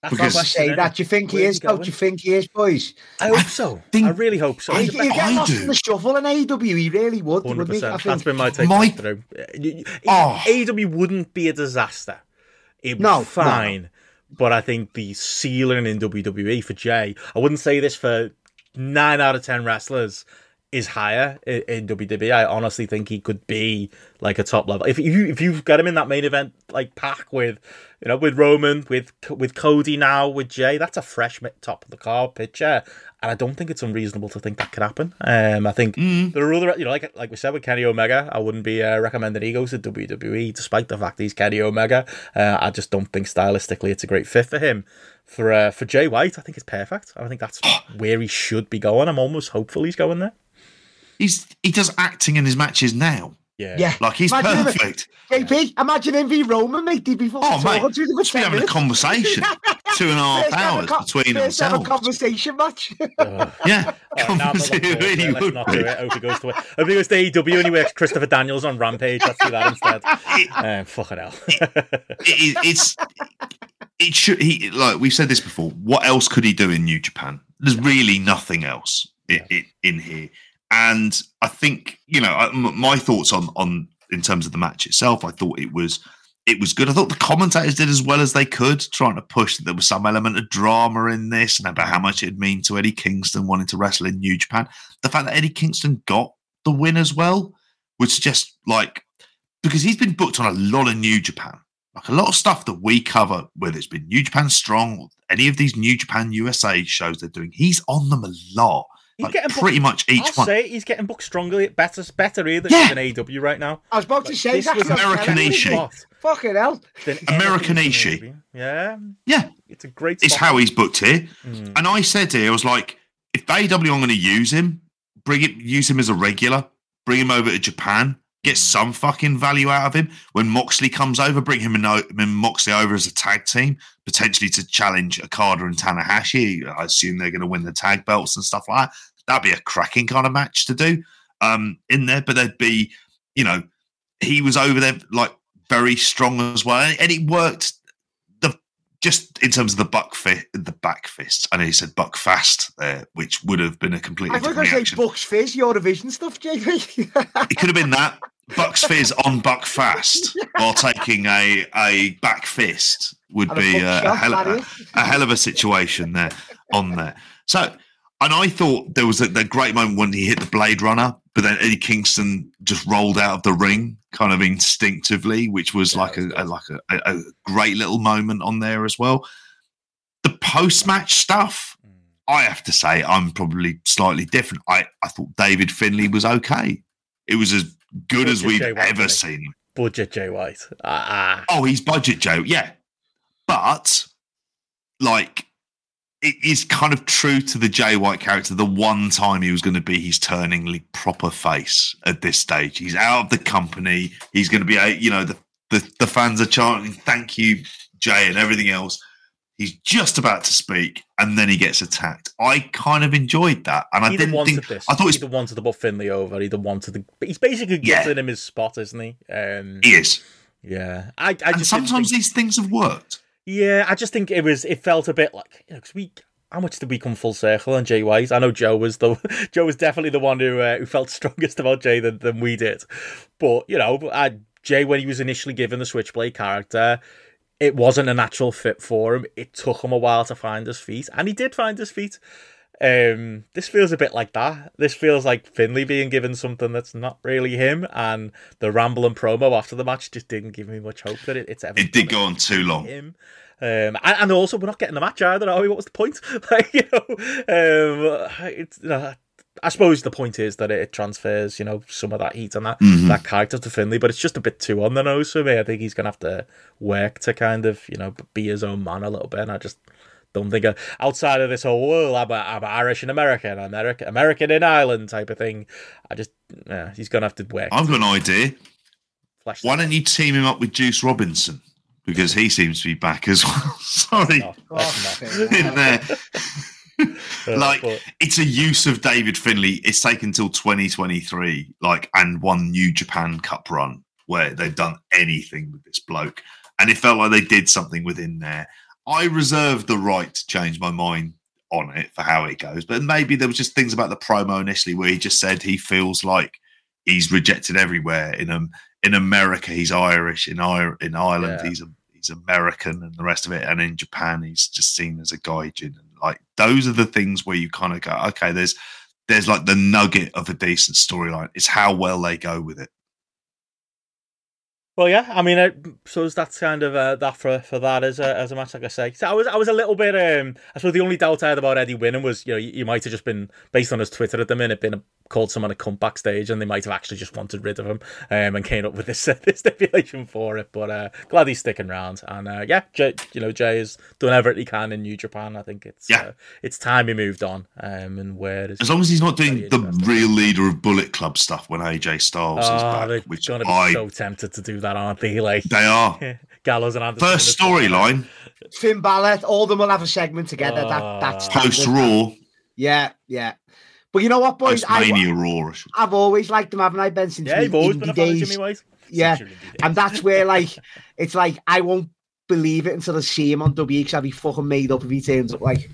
That's Because- my Say that. Do you think he is? he Don't you think he is, boys? I hope so. think- I really hope so. I He's He'd a he'd bit- get I lost do. in the shuffle in AEW. He really would, Hundred wouldn't he? I percent. think. That's been my take My- through. Uh, oh. Ah. AEW wouldn't be a disaster. It'd be No, no, no. But I think the ceiling in WWE for Jay, I wouldn't say this for nine out of ten wrestlers, is higher in, in WWE. I honestly think he could be like a top level. If you if you've got him in that main event like pack with you know with Roman with with Cody now with Jay, that's a fresh top of the card picture. And I don't think it's unreasonable to think that could happen. Um, I think there are other, you know, like like we said with Kenny Omega, I wouldn't be uh, recommending he goes to WWE, despite the fact he's Kenny Omega. Uh, I just don't think stylistically it's a great fit for him. For uh, for Jay White, I think it's perfect. I think that's <gasps> where he should be going. I'm almost hopeful he's going there. He's he does acting in his matches now. Yeah, Yeah. Like he's Imagine him- perfect. JP, imagine him v Roman, mate. He'd be fucking Oh mate, talking to the just be having a conversation. Two and a half First hours co- between first ever a conversation match. Ugh. <laughs> Yeah, <laughs> All right, now I'm Conversation looking forward to really it. Let's would not do it. I hope he goes to it. I hope he goes to AEW and he works Christopher Daniels on Rampage. Let's do that instead. Um, fucking hell. It, it's it should he like we've said this before. What else could he do in New Japan? There's really nothing else i i in here, and I think you know my thoughts on on in terms of the match itself. I thought it was it was good. I thought the commentators did as well as they could, trying to push that there was some element of drama in this and about how much it'd mean to Eddie Kingston wanting to wrestle in New Japan. The fact that Eddie Kingston got the win as well would suggest, like, because he's been booked on a lot of New Japan, like a lot of stuff that we cover, whether it's been New Japan Strong or any of these New Japan USA shows they're doing, he's on them a lot. He's Like, getting pretty much each I'll one. say he's getting booked strongly, better, better here than, Yeah. than AW right now. I was about to say This that. was American telling you. Ishii. spot Fucking hell. than American anything Ishii. Yeah, Yeah, it's a great. it's spot. how he's booked here. Mm. And I said here, I was like, if AW are going to use him, bring it, use him as a regular, bring him over to Japan, get some fucking value out of him. When Moxley comes over, bring him and, and Moxley over as a tag team, potentially to challenge Okada and Tanahashi. I assume they're going to win the tag belts and stuff like that. That'd be a cracking kind of match to do um, in there. But there'd be, you know, he was over there like very strong as well, and, and it worked. The just in terms of the buck fit, the back fists. I know you said Buckfast there, which would have been a completely I going to say. Bucks Fizz, Eurovision stuff, JP. It could have been that Bucks fizz on Buckfast <laughs> while taking a a back fist would And be a, a, shot, hell, a, a hell of a situation there on there. So, and I thought there was a, the great moment when he hit the Blade Runner, but then Eddie Kingston just rolled out of the ring, kind of instinctively, which was Yeah, like a, a like a, a, great little moment on there as well. The post match stuff, Mm. I have to say, I'm probably slightly different. I, I thought David Finlay was okay. It was as good as we've White, ever seen him. Budget Jay White. Ah, Oh, he's budget Joe, yeah. But like it is kind of true to the Jay White character. The one time he was going to be his turning le- proper face at this stage. He's out of the company. He's going to be a you know the, the the fans are chanting thank you Jay and everything else. He's just about to speak, and then he gets attacked. I kind of enjoyed that, and I didn't think. this. I thought he's, either wanted to put Finlay over. Either wanted to. But he's basically Yeah. giving him his spot, isn't he? Um, he is, yeah. I, I and sometimes think- these things have worked. Yeah, I just think it was. It felt a bit like you know, 'cause we. How much did we come full circle on Jay Wise? I know Joe was the <laughs> Joe was definitely the one who uh, who felt <laughs> strongest about Jay than, than we did. But you know, I, Jay when he was initially given the Switchblade character, it wasn't a natural fit for him. It took him a while to find his feet, and he did find his feet. Um, this feels a bit like that. This feels like Finlay being given something that's not really him, and the ramble and promo after the match just didn't give me much hope that it, it's ever. It did go on too long. him. Um, and, and also we're not getting the match either, are we? What was the point? <laughs> like, you know, um, it's, you know, I suppose the point is that it transfers, you know, some of that heat and that Mhm. that character to Finlay, but it's just a bit too on the nose for me. I think he's gonna have to work to kind of, you know, be his own man a little bit. And I just don't think outside of this whole world, I'm, I'm Irish and American, American, American in Ireland type of thing. I just, yeah, he's gonna have to work. I've got an idea. flesh Why don't you team him up with Juice Robinson? Because he seems to be back as well. <laughs> Sorry. out. Oh, That's not- In there. like it's a use of David Finlay. It's taken till 2023, like, and one New Japan Cup run where they've done anything with this bloke. And it felt like they did something within there. I reserve the right to change my mind on it for how it goes. But maybe there was just things about the promo initially where he just said he feels like he's rejected everywhere. In um, in America, he's Irish. In Ir- in Ireland, Yeah. he's a, he's American, and the rest of it. And in Japan, he's just seen as a gaijin. And like those are the things where you kind of go, okay, there's there's like the nugget of a decent storyline. It's how well they go with it. Well, yeah, I mean, suppose that's kind of uh, that for for that as a as a match, like I say. So I was I was a little bit. Um, I suppose the only doubt I had about Eddie winning was, you know, you, might have just been based on his Twitter at the minute, been called someone a cunt backstage, and they might have actually just wanted rid of him, um, and came up with this, <laughs> this stipulation for it. But uh, glad he's sticking around, and uh, yeah, Jay, you know, Jay has done everything he can in New Japan. I think it's Yeah. uh, it's time he moved on, um, and where is As long as he's not doing the real leader of Bullet Club stuff when AJ Styles is Oh, back, they're which gonna be I so tempted to do that, aren't they? <laughs> Like they are. <laughs> Gallows and Anderson. First storyline Finn Balor, all of them will have a segment together. Uh, that that's post standard. Raw, Yeah, yeah. But you know what, boys? I, Mania Raw. I should- I've always liked them, haven't I, Ben? Since Yeah, we you've always been a fan of days. Jimmy White. Yeah, Since your indie days. and that's where like it's like I won't believe it until I see him on W because I'll be fucking made up if he turns up. Like,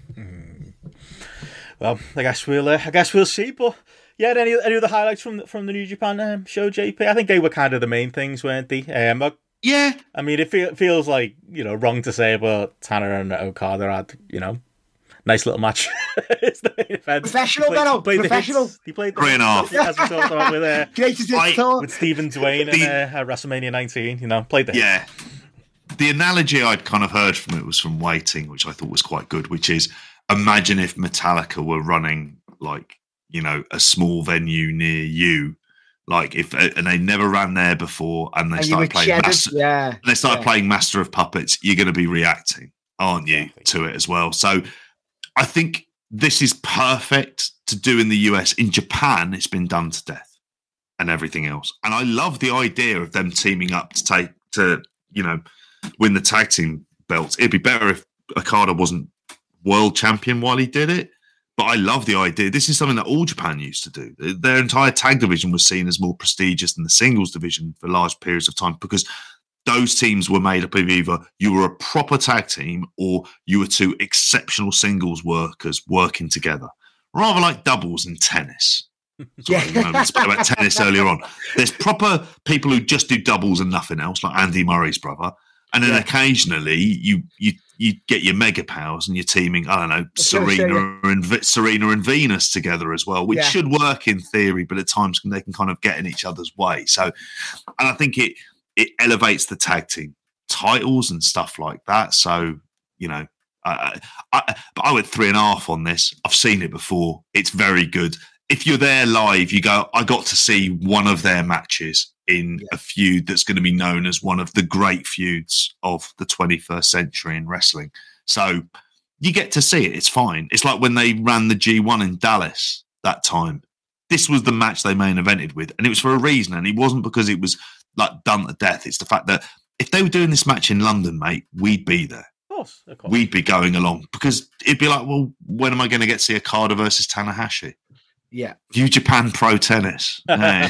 Well, I guess we'll. Uh, I guess we'll see. But yeah, any any other highlights from the, from the New Japan um, show, JP? I think they were kind of the main things, weren't they? Um, I- Yeah, I mean, it feel, feels like you know wrong to say, but Tanner and Okada had you know nice little match. <laughs> it's the main event. Professional, He played- Benno, he played the professional. hits. He played the Three and as we talked about with uh, Greatest hits I- tour. with Stephen Dwayne The- and uh, at WrestleMania 19. You know, played the hits. yeah. The analogy I'd kind of heard from it was from waiting, which I thought was quite good, which is imagine if Metallica were running like, you know, a small venue near you. Like if and they never ran there before and they And started playing cheddar. Master, Yeah. they started yeah. playing Master of Puppets, you're gonna be reacting, aren't you, Exactly. to it as well. So I think this is perfect to do in the US. In Japan, it's been done to death and everything else. And I love the idea of them teaming up to take to, you know, win the tag team belts. It'd be better if Okada wasn't world champion while he did it. But I love the idea. This is something that all Japan used to do. Their entire tag division was seen as more prestigious than the singles division for large periods of time because those teams were made up of either you were a proper tag team or you were two exceptional singles workers working together, rather like doubles in tennis. I Yeah. I spoke about tennis earlier on. There's proper people who just do doubles and nothing else, like Andy Murray's brother. And then Yeah. occasionally you you you get your mega powers and you're teaming, I don't know, gonna Serena and Serena and Venus together as well, which Yeah. should work in theory, but at times they can kind of get in each other's way. So, and I think it it elevates the tag team titles and stuff like that. So, you know, I, I, but I went three and a half on this. I've seen it before. It's very good. If you're there live, you go, I got to see one of their matches in Yeah. a feud that's going to be known as one of the great feuds of the 21st century in wrestling. So you get to see it. It's fine. It's like when they ran the G1 in Dallas that time. This was the match they main evented with, and it was for a reason. And it wasn't because it was like done to death. It's the fact that if they were doing this match in London, mate, we'd be there. Of course, of course. We'd be going along because it'd be like, well, when am I going to get to see Okada versus Tanahashi? Yeah. New Japan Pro Tennis. <laughs> Hey.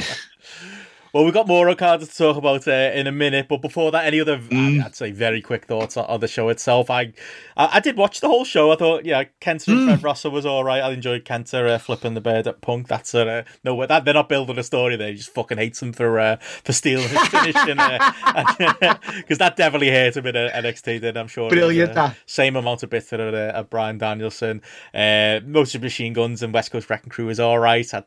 Well, we've got more cards to talk about uh, in a minute, but before that, any other, Mm. I'd say, very quick thoughts on, the show itself. I, I, I did watch the whole show. I thought, yeah, Kenta and Mm. Fred Rosser was all right. I enjoyed Kenta uh, flipping the bird at Punk. That's uh, no, that they're not building a story there. He just fucking hates him for uh, for stealing his finish, because <laughs> <laughs> that definitely hurt him in uh, NXT. Did I'm sure. he was, Brilliant, uh, same amount of bitter at, uh, at Bryan Danielson. Uh, Motor Machine Guns and West Coast Wrecking Crew is all right. I,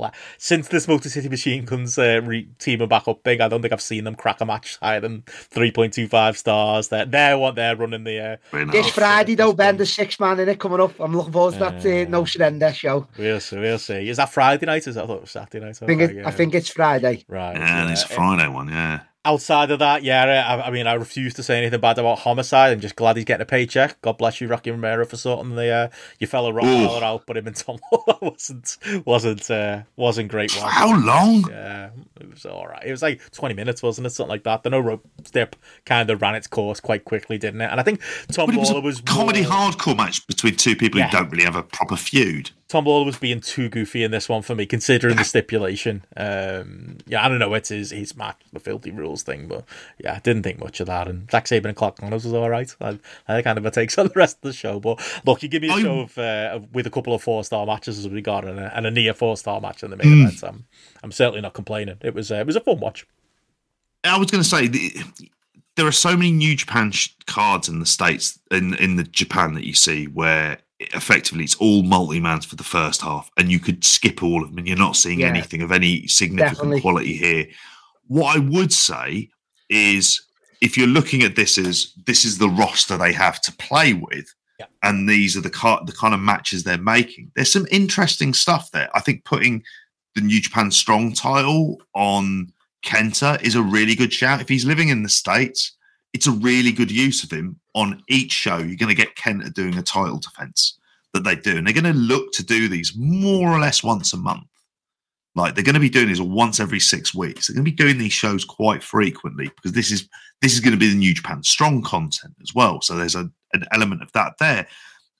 I, since this Motor City Machine Guns uh, re- team are back up big, I don't think I've seen them crack a match higher than 3.25 stars. They're, they're what they're running the. Uh, Three and a This. Friday, though, It's Ben, fun. the six man in it coming up. I'm looking forward to that uh, No Surrender show. we'll see. We'll see. Is that Friday night? Is that, I thought it was Saturday night. I think, it. I think it's Friday. Right. Yeah, and it's a yeah. Friday one, yeah. Outside of that, yeah, I, I mean, I refuse to say anything bad about Homicide. I'm just glad he's getting a paycheck. God bless you, Rocky Romero, for sorting the uh, your fellow Rottweiler out. But him and Tom <laughs> wasn't wasn't uh, wasn't great. it? How long? Yeah, it was all right. It was like 20 minutes, wasn't it? Something like that. The no rope step kind of ran its course quite quickly, didn't it? And I think Tom But it was a was comedy more- hardcore match between two people Yeah. who don't really have a proper feud. Tom Lawlor was being too goofy in this one for me, considering the stipulation. Um, yeah, I don't know. It's his, his match, the filthy rules thing, but yeah, I didn't think much of that. And Zack Sabre and Clark Connors was all right. I, I kind of a takes <laughs> on the rest of the show. But look, you give me a I- show of, uh, with a couple of four star matches as we got, and a, and a near four star match in the main event. I'm, I'm certainly not complaining. It was uh, it was a fun watch. I was going to say the, there are so many New Japan sh- cards in the states in in the Japan that you see where effectively it's all multi mans for the first half, and you could skip all of them, and you're not seeing Yeah. anything of any significant Definitely. quality here. What I would say is, if you're looking at this as this is the roster they have to play with. Yeah. And these are the car- the kind of matches they're making. There's some interesting stuff there. I think putting the New Japan Strong title on Kenta is a really good shout. If he's living in the States, it's a really good use of him on each show. You're going to get Kenta doing a title defense that they do. And they're going to look to do these more or less once a month. Like they're going to be doing this once every six weeks. They're going to be doing these shows quite frequently because this is this is going to be the New Japan Strong content as well. So there's a, an element of that there.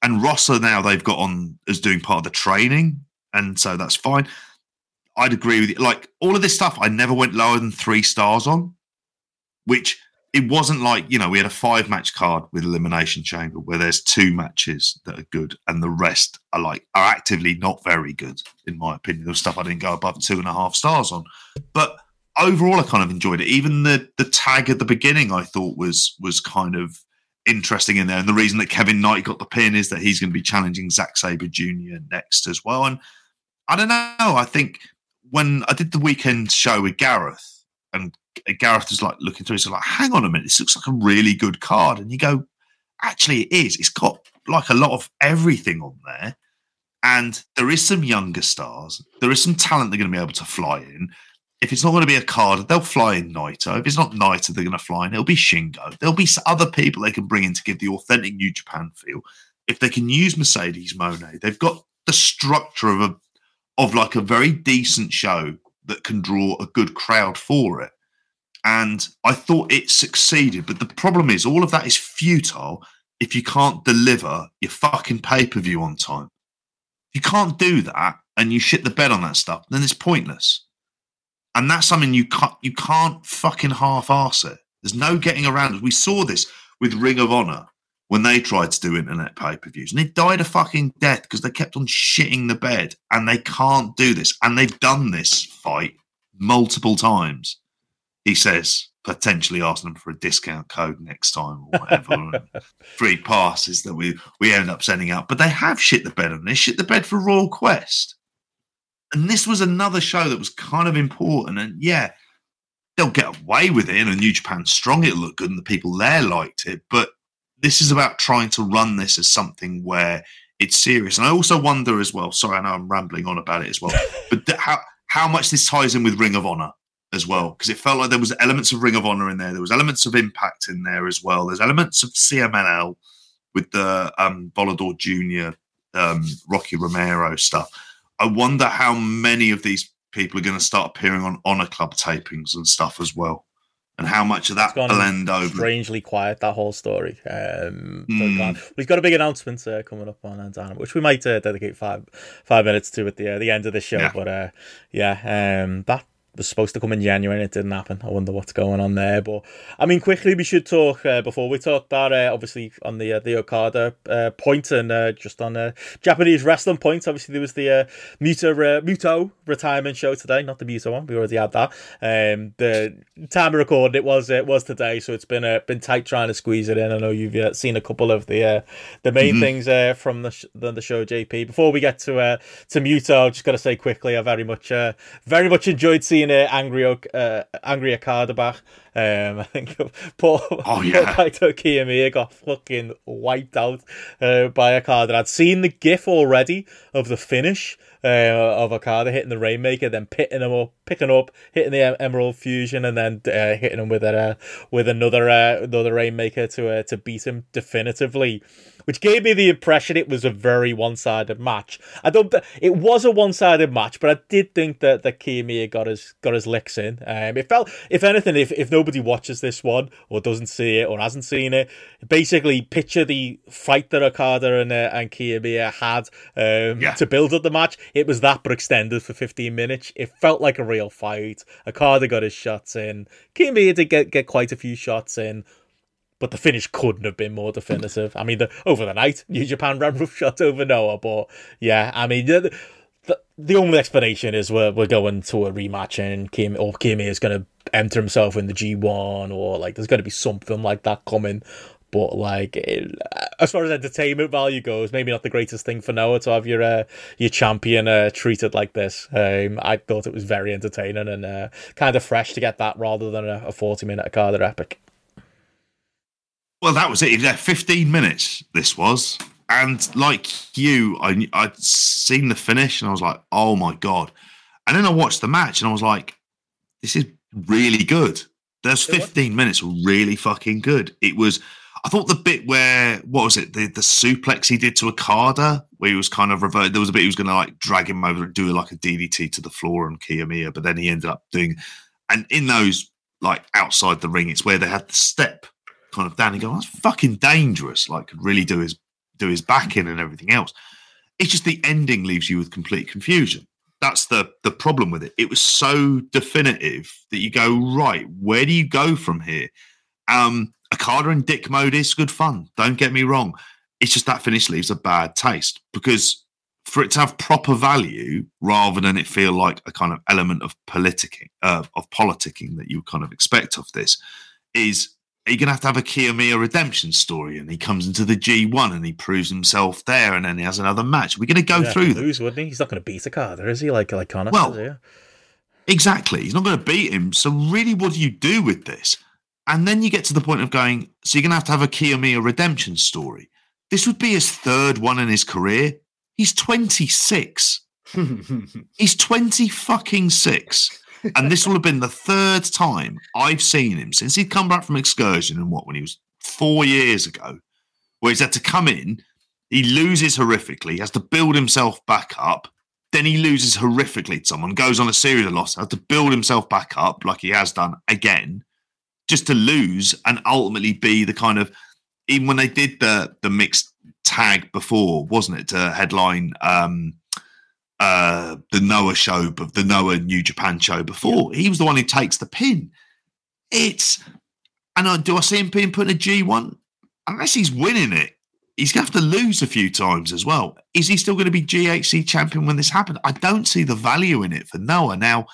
And Rosser now they've got on as doing part of the training, and so that's fine. I'd agree with you. Like all of this stuff, I never went lower than three stars on, which it wasn't like, you know, we had a five match card with Elimination Chamber where there's two matches that are good and the rest are like, are actively not very good, in my opinion. There's stuff I didn't go above two and a half stars on. But overall, I kind of enjoyed it. Even the the tag at the beginning, I thought was was kind of interesting in there. And the reason that Kevin Knight got the pin is that he's going to be challenging Zack Sabre Jr. next as well. And I don't know. I think when I did the weekend show with Gareth, and Uh, Gareth was like looking through, so like, hang on a minute, this looks like a really good card. And you go, actually, it is. It's got like a lot of everything on there. And there is some younger stars. There is some talent they're going to be able to fly in. If it's not going to be a card, they'll fly in Naito. If it's not Naito, they're going to fly in. It'll be Shingo. There'll be other people they can bring in to give the authentic New Japan feel. If they can use Mercedes Monet, they've got the structure of a of like a very decent show that can draw a good crowd for it. And I thought it succeeded. But the problem is, all of that is futile if you can't deliver your fucking pay per view on time. If you can't do that and you shit the bed on that stuff, then it's pointless. And that's something you can't you can't fucking half arse it. There's no getting around it. We saw this with Ring of Honor when they tried to do internet pay per views and they died a fucking death because they kept on shitting the bed and they can't do this. And they've done this FITE multiple times. He says, potentially asking them for a discount code next time or whatever. <laughs> free passes that we, we end up sending out. But they have shit the bed and they shit the bed for Royal Quest. And this was another show that was kind of important. And yeah, they'll get away with it. And a New Japan Strong, it looked good and the people there liked it. But this is about trying to run this as something where it's serious. And I also wonder as well. Sorry, I know I'm rambling on about it as well, <laughs> but how how much this ties in with Ring of Honor as well, because it felt like there was elements of Ring of Honor in there. There was elements of Impact in there as well. There's elements of CMLL with the um, Volador Junior, um, Rocky Romero stuff. I wonder how many of these people are going to start appearing on Honor Club tapings and stuff as well and how much of that will end over. Strangely quiet that whole story. Um, mm. We've got a big announcement uh, coming up on Dynamite, which we might uh, dedicate five five minutes to at the uh, the end of the show. Yeah. But uh, yeah, um, that was supposed to come in January and it didn't happen. I wonder what's going on there. But I mean, quickly we should talk uh, before we talk that uh, obviously on the uh, the Okada uh, point and uh, just on uh, Japanese wrestling points. Obviously there was the uh, Muto Muto retirement show today, not the Muto one. We already had that. Um, the time of recording it was it was today, so it's been uh, been tight trying to squeeze it in. I know you've uh, seen a couple of the uh, the main mm-hmm. things uh, from the, sh- the, the show, JP. Before we get to uh, to Muto, I've just got to say quickly, I very much uh, very much enjoyed seeing uh, Angry uh, Angry Okada back. Um, I think <laughs> Paul, oh, yeah. Paul Kaito Kiyomiya got fucking wiped out uh, by Okada. I'd seen the gif already of the finish uh, of Okada hitting the Rainmaker, then picking him up, picking up, hitting the Emerald Flowsion, and then uh, hitting him with a uh, with another uh, another Rainmaker to uh, to beat him definitively which gave me the impression it was a very one-sided match. I don't. It was a one-sided match, but I did think that that Kiyomiya got his got his licks in. Um, it felt, if anything, if if nobody watches this one or doesn't see it or hasn't seen it, basically picture the fight that Okada and uh, and Kiyomiya had um, yeah. to build up the match. It was that, but extended for 15 minutes. It felt like a real fight. Okada got his shots in. Kiyomiya did get get quite a few shots in but the finish couldn't have been more definitive. I mean, the, over the night, New Japan ran shot over Noah, but yeah, I mean, the, the, the only explanation is we're, we're going to a rematch and Kim or Kimi is going to enter himself in the G1 or like there's going to be something like that coming. But like, it, as far as entertainment value goes, maybe not the greatest thing for Noah to have your uh, your champion uh, treated like this. Um, I thought it was very entertaining and uh, kind of fresh to get that rather than a, a forty minute card epic. Well, that was it. 15 minutes, this was. And like you, I, I'd seen the finish and I was like, oh my God. And then I watched the match and I was like, this is really good. Those 15 minutes were really fucking good. It was, I thought the bit where, what was it, the, the suplex he did to Okada, where he was kind of reverted. There was a bit he was going to like drag him over and do like a DDT to the floor and Kiyomiya, but then he ended up doing, and in those like outside the ring, it's where they had the step kind of down and go, that's fucking dangerous. Like could really do his do his back in and everything else. It's just the ending leaves you with complete confusion. That's the the problem with it. It was so definitive that you go, right, where do you go from here? Um Okada and Dick mode is good fun. Don't get me wrong. It's just that finish leaves a bad taste because for it to have proper value rather than it feel like a kind of element of politicking, uh, of politicking that you kind of expect of this, is are you going to have to have a Kiyomiya redemption story? And he comes into the G1 and he proves himself there, and then he has another match. We're going to go Yeah, through he'd them. lose, wouldn't he? He's not going to beat Okada, is he? Like like Connor. Well, says, yeah. Exactly. He's not going to beat him. So really, what do you do with this? And then you get to the point of going, so you're going to have to have a Kiyomiya redemption story. This would be his third one in his career. He's 26. <laughs> He's 20 fucking six. And this will have been the third time I've seen him since he'd come back from excursion and what, when he was four years ago, where he's had to come in, he loses horrifically, has to build himself back up. Then he loses horrifically to someone, goes on a series of losses, has to build himself back up like he has done again, just to lose and ultimately be the kind of even when they did the the mixed tag before, wasn't it, to headline um uh the Noah show of the Noah New Japan show before. He was the one who takes the pin. It's and I, do I see him being put in a G1? Unless he's winning it, he's going to have to lose a few times as well. Is he still going to be GHC champion when this happens? I don't see the value in it for Noah. Now,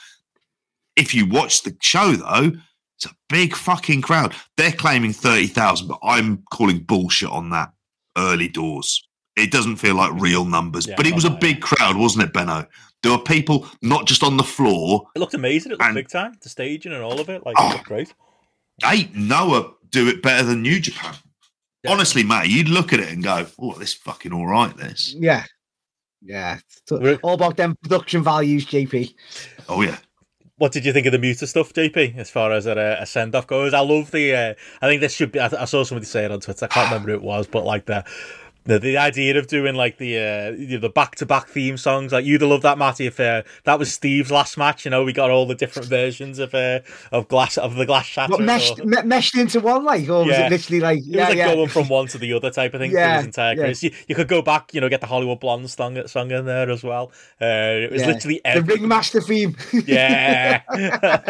if you watch the show though, it's a big fucking crowd. They're claiming 30,000, but I'm calling bullshit on that early doors. It doesn't feel like real numbers, Yeah, but it was a big crowd, wasn't it, Benno? There were people not just on the floor. It looked amazing. It looked and- big time. The staging and all of it. Like, Oh. it looked great. Hey, Noah do it better than New Japan. Yeah. Honestly, mate, you'd look at it and go, "Oh, this fucking all right." This, yeah. Yeah. So- We're- all about them production values, JP. oh yeah, What did you think of the Muta stuff, JP? As far as a, a send off goes, I love the. Uh, I think this should be. I, I saw somebody say it on Twitter. I can't <sighs> remember who it was, but like the. The, the idea of doing like the uh, you know, the back to back theme songs like you'd have loved that Matty if uh, that was Steve's last match you know we got all the different versions of uh, of glass of the glass shatter What meshed, or- me- meshed into one, like, or was it literally like, It yeah, was like yeah. going from one to the other type of thing Yeah, his entire yeah. You, you could go back, you know, get the Hollywood Blonde song, song in there as well. Uh, it was Yeah. literally the every ringmaster theme. yeah, <laughs>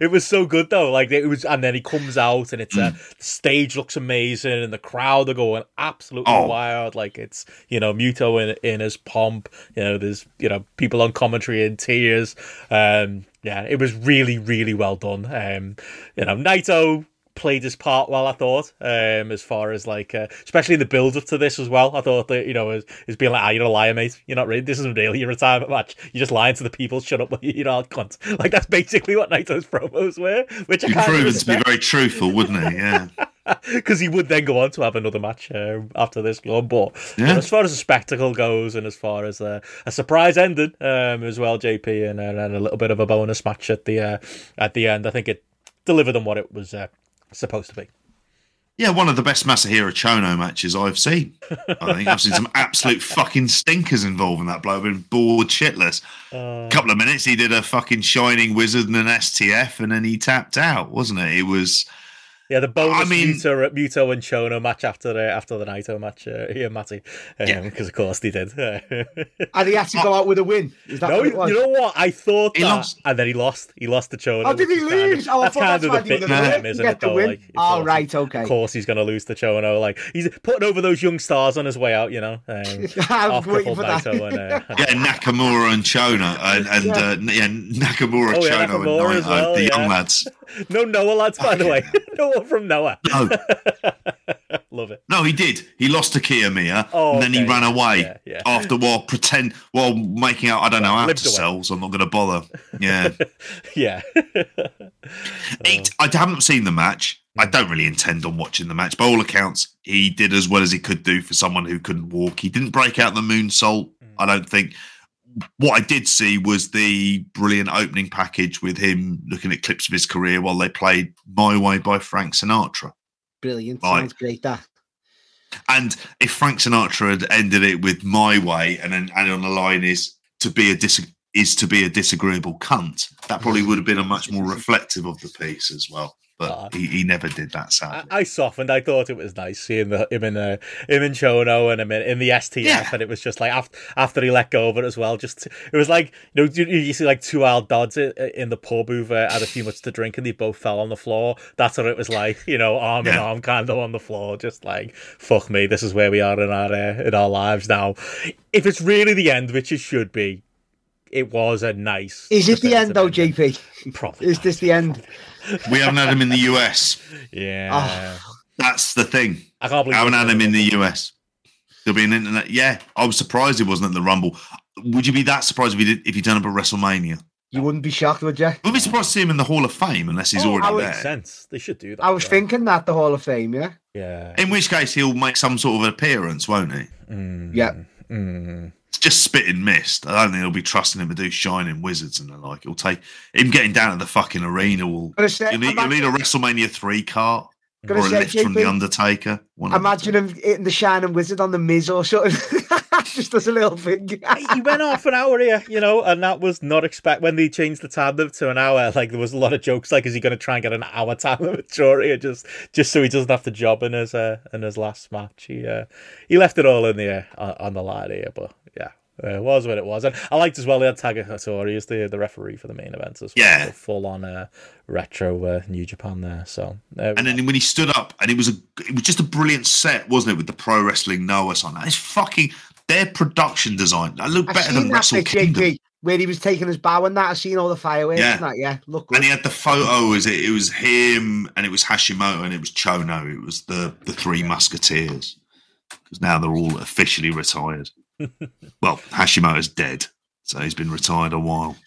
it was so good though. Like it was, and then he comes out, and it's uh, <clears throat> the stage looks amazing, and the crowd are going absolutely Oh. Wild. Like it's you know Muto in in his pomp. You know, there's you know people on commentary in tears. Um, yeah, it was really really well done. Um, you know, Naito played his part well. I thought, um, as far as like, uh, especially in the build up to this as well. I thought that you know, is is being like, ah, you're a liar, mate. You're not really. This isn't really your retirement match. You're just lying to the people. Shut up, <laughs> you know, cunt. Like that's basically what Naito's <laughs> promos were, which I you'd kind of proven to be very truthful, wouldn't he? Yeah, <laughs> <laughs> because he would then go on to have another match uh, after this one. But Yeah. as far as the spectacle goes, and as far as uh, a surprise ending um, as well, JP, and, and, a little bit of a bonus match at the uh, at the end, I think it delivered on what it was uh, supposed to be. yeah. One of the best Masahiro Chono matches I've seen. I think I've seen some <laughs> absolute fucking stinkers involved in that bloke. Been bored shitless. Uh, A couple of minutes, he did a fucking shining wizard and an STF, and then he tapped out, wasn't it? It was. Yeah, the bonus I mean- Muto, Muto and Chono match after the after the Naito match uh, here, Matty, because Yeah. of course they did. and he had to go out with a win. Is that no, what it you know what? I thought He that, lost. and then he lost. He lost to Chono. Oh, did he which is kind of- lose? Oh, I that's <laughs> thought kind that's of the he bit was for gonna him, win. isn't Get it? the Though, win. like, Oh, thought- right, okay. Of course, he's going to lose to Chono. Like he's putting over those young stars on his way out. You know, <laughs> um, I'm waiting couple for that. And, uh, <laughs> Yeah, Nakamura and Chono, and, and Yeah. uh, yeah, Nakamura, Oh, yeah, Chono, Nakamura and Naito, well, the young lads. no Noah lads, by the way. <laughs> From Noah. No, <laughs> Love it. no, he did. He lost to Kiyomiya, Oh, and then he ran away Yeah, yeah. after while pretend while making out. I don't know how Limped to sell, so I'm not going to bother. Yeah, <laughs> Yeah. It- I haven't seen the match. I hmm. don't really intend on watching the match. By all accounts, he did as well as he could do for someone who couldn't walk. He didn't break out the moonsault. Hmm. I don't think. What I did see was the brilliant opening package with him looking at clips of his career while they played "My Way" by Frank Sinatra. Brilliant. Right. Sounds great, that. And if Frank Sinatra had ended it with "My Way" and then and on the line is to be a dis- is to be a disagreeable cunt, that probably mm. would have been a much more reflective of the piece as well. But Ah. he, he never did that. Sadly. I, I softened. I thought it was nice seeing the, him in uh, him in Chono and him in, in the STF, Yeah. and it was just like after after he let go of it as well. Just it was like you know you, you see like two wild dogs i- in the pub who've uh, had a few much to drink and they both fell on the floor. That's what it was like. You know, arm in arm, kind of on the floor, just like fuck me. This is where we are in our uh, in our lives now. If it's really the end, which it should be. It was a nice. Is it the end though, defensive JP? Probably. Is this the end? We haven't had him in the US. Yeah. Oh. That's the thing. I can't believe I haven't had was him in the US. There'll be an internet. Yeah, I was surprised he wasn't at the Rumble. Would you be that surprised if he did if he turned up at WrestleMania? You wouldn't be shocked, would you? Would be surprised to see him in the Hall of Fame unless he's Oh, already that there. makes sense. They should do that. I was yeah. thinking that the Hall of Fame, yeah. Yeah. In which case he'll make some sort of appearance, won't he? Mm, Yeah. mm. It's just spitting mist. I don't think he'll be trusting him to do shining wizards and the like. It'll take him getting down to the fucking arena. Will say, you'll need, you'll need a WrestleMania three cart Gonna or a say, lift from the Undertaker. One of the imagine him hitting the Shining Wizard on the Miz or something. <laughs> Just as a little thing. he went off an hour here, you know, and that was not expect when they changed the time limit to an hour. Like there was a lot of jokes, like, is he going to try and get an hour time limit <laughs> short here, just just so he doesn't have to job in his uh, in his last match? He uh, he left it all in the air on, on the line here, but yeah. Uh, It was what it was, and I liked as well. They had Tiger Hattori as the the referee for the main event as well. Yeah. So full on uh, retro uh, New Japan there. So uh, And then when he stood up, and it was a, it was just a brilliant set, wasn't it? With the pro wrestling Noah on that, it's fucking their production design. That looked I've better than that Wrestle bit, Kingdom. JP, where he was taking his bow and that. I've seen all the fireworks Yeah. and that, yeah. Look good. And he had the photo. Was it? It was him, and it was Hashimoto, and it was Chono. It was the the three Musketeers. Because now they're all officially retired. <laughs> well, Hashimoto's dead, so he's been retired a while. <laughs>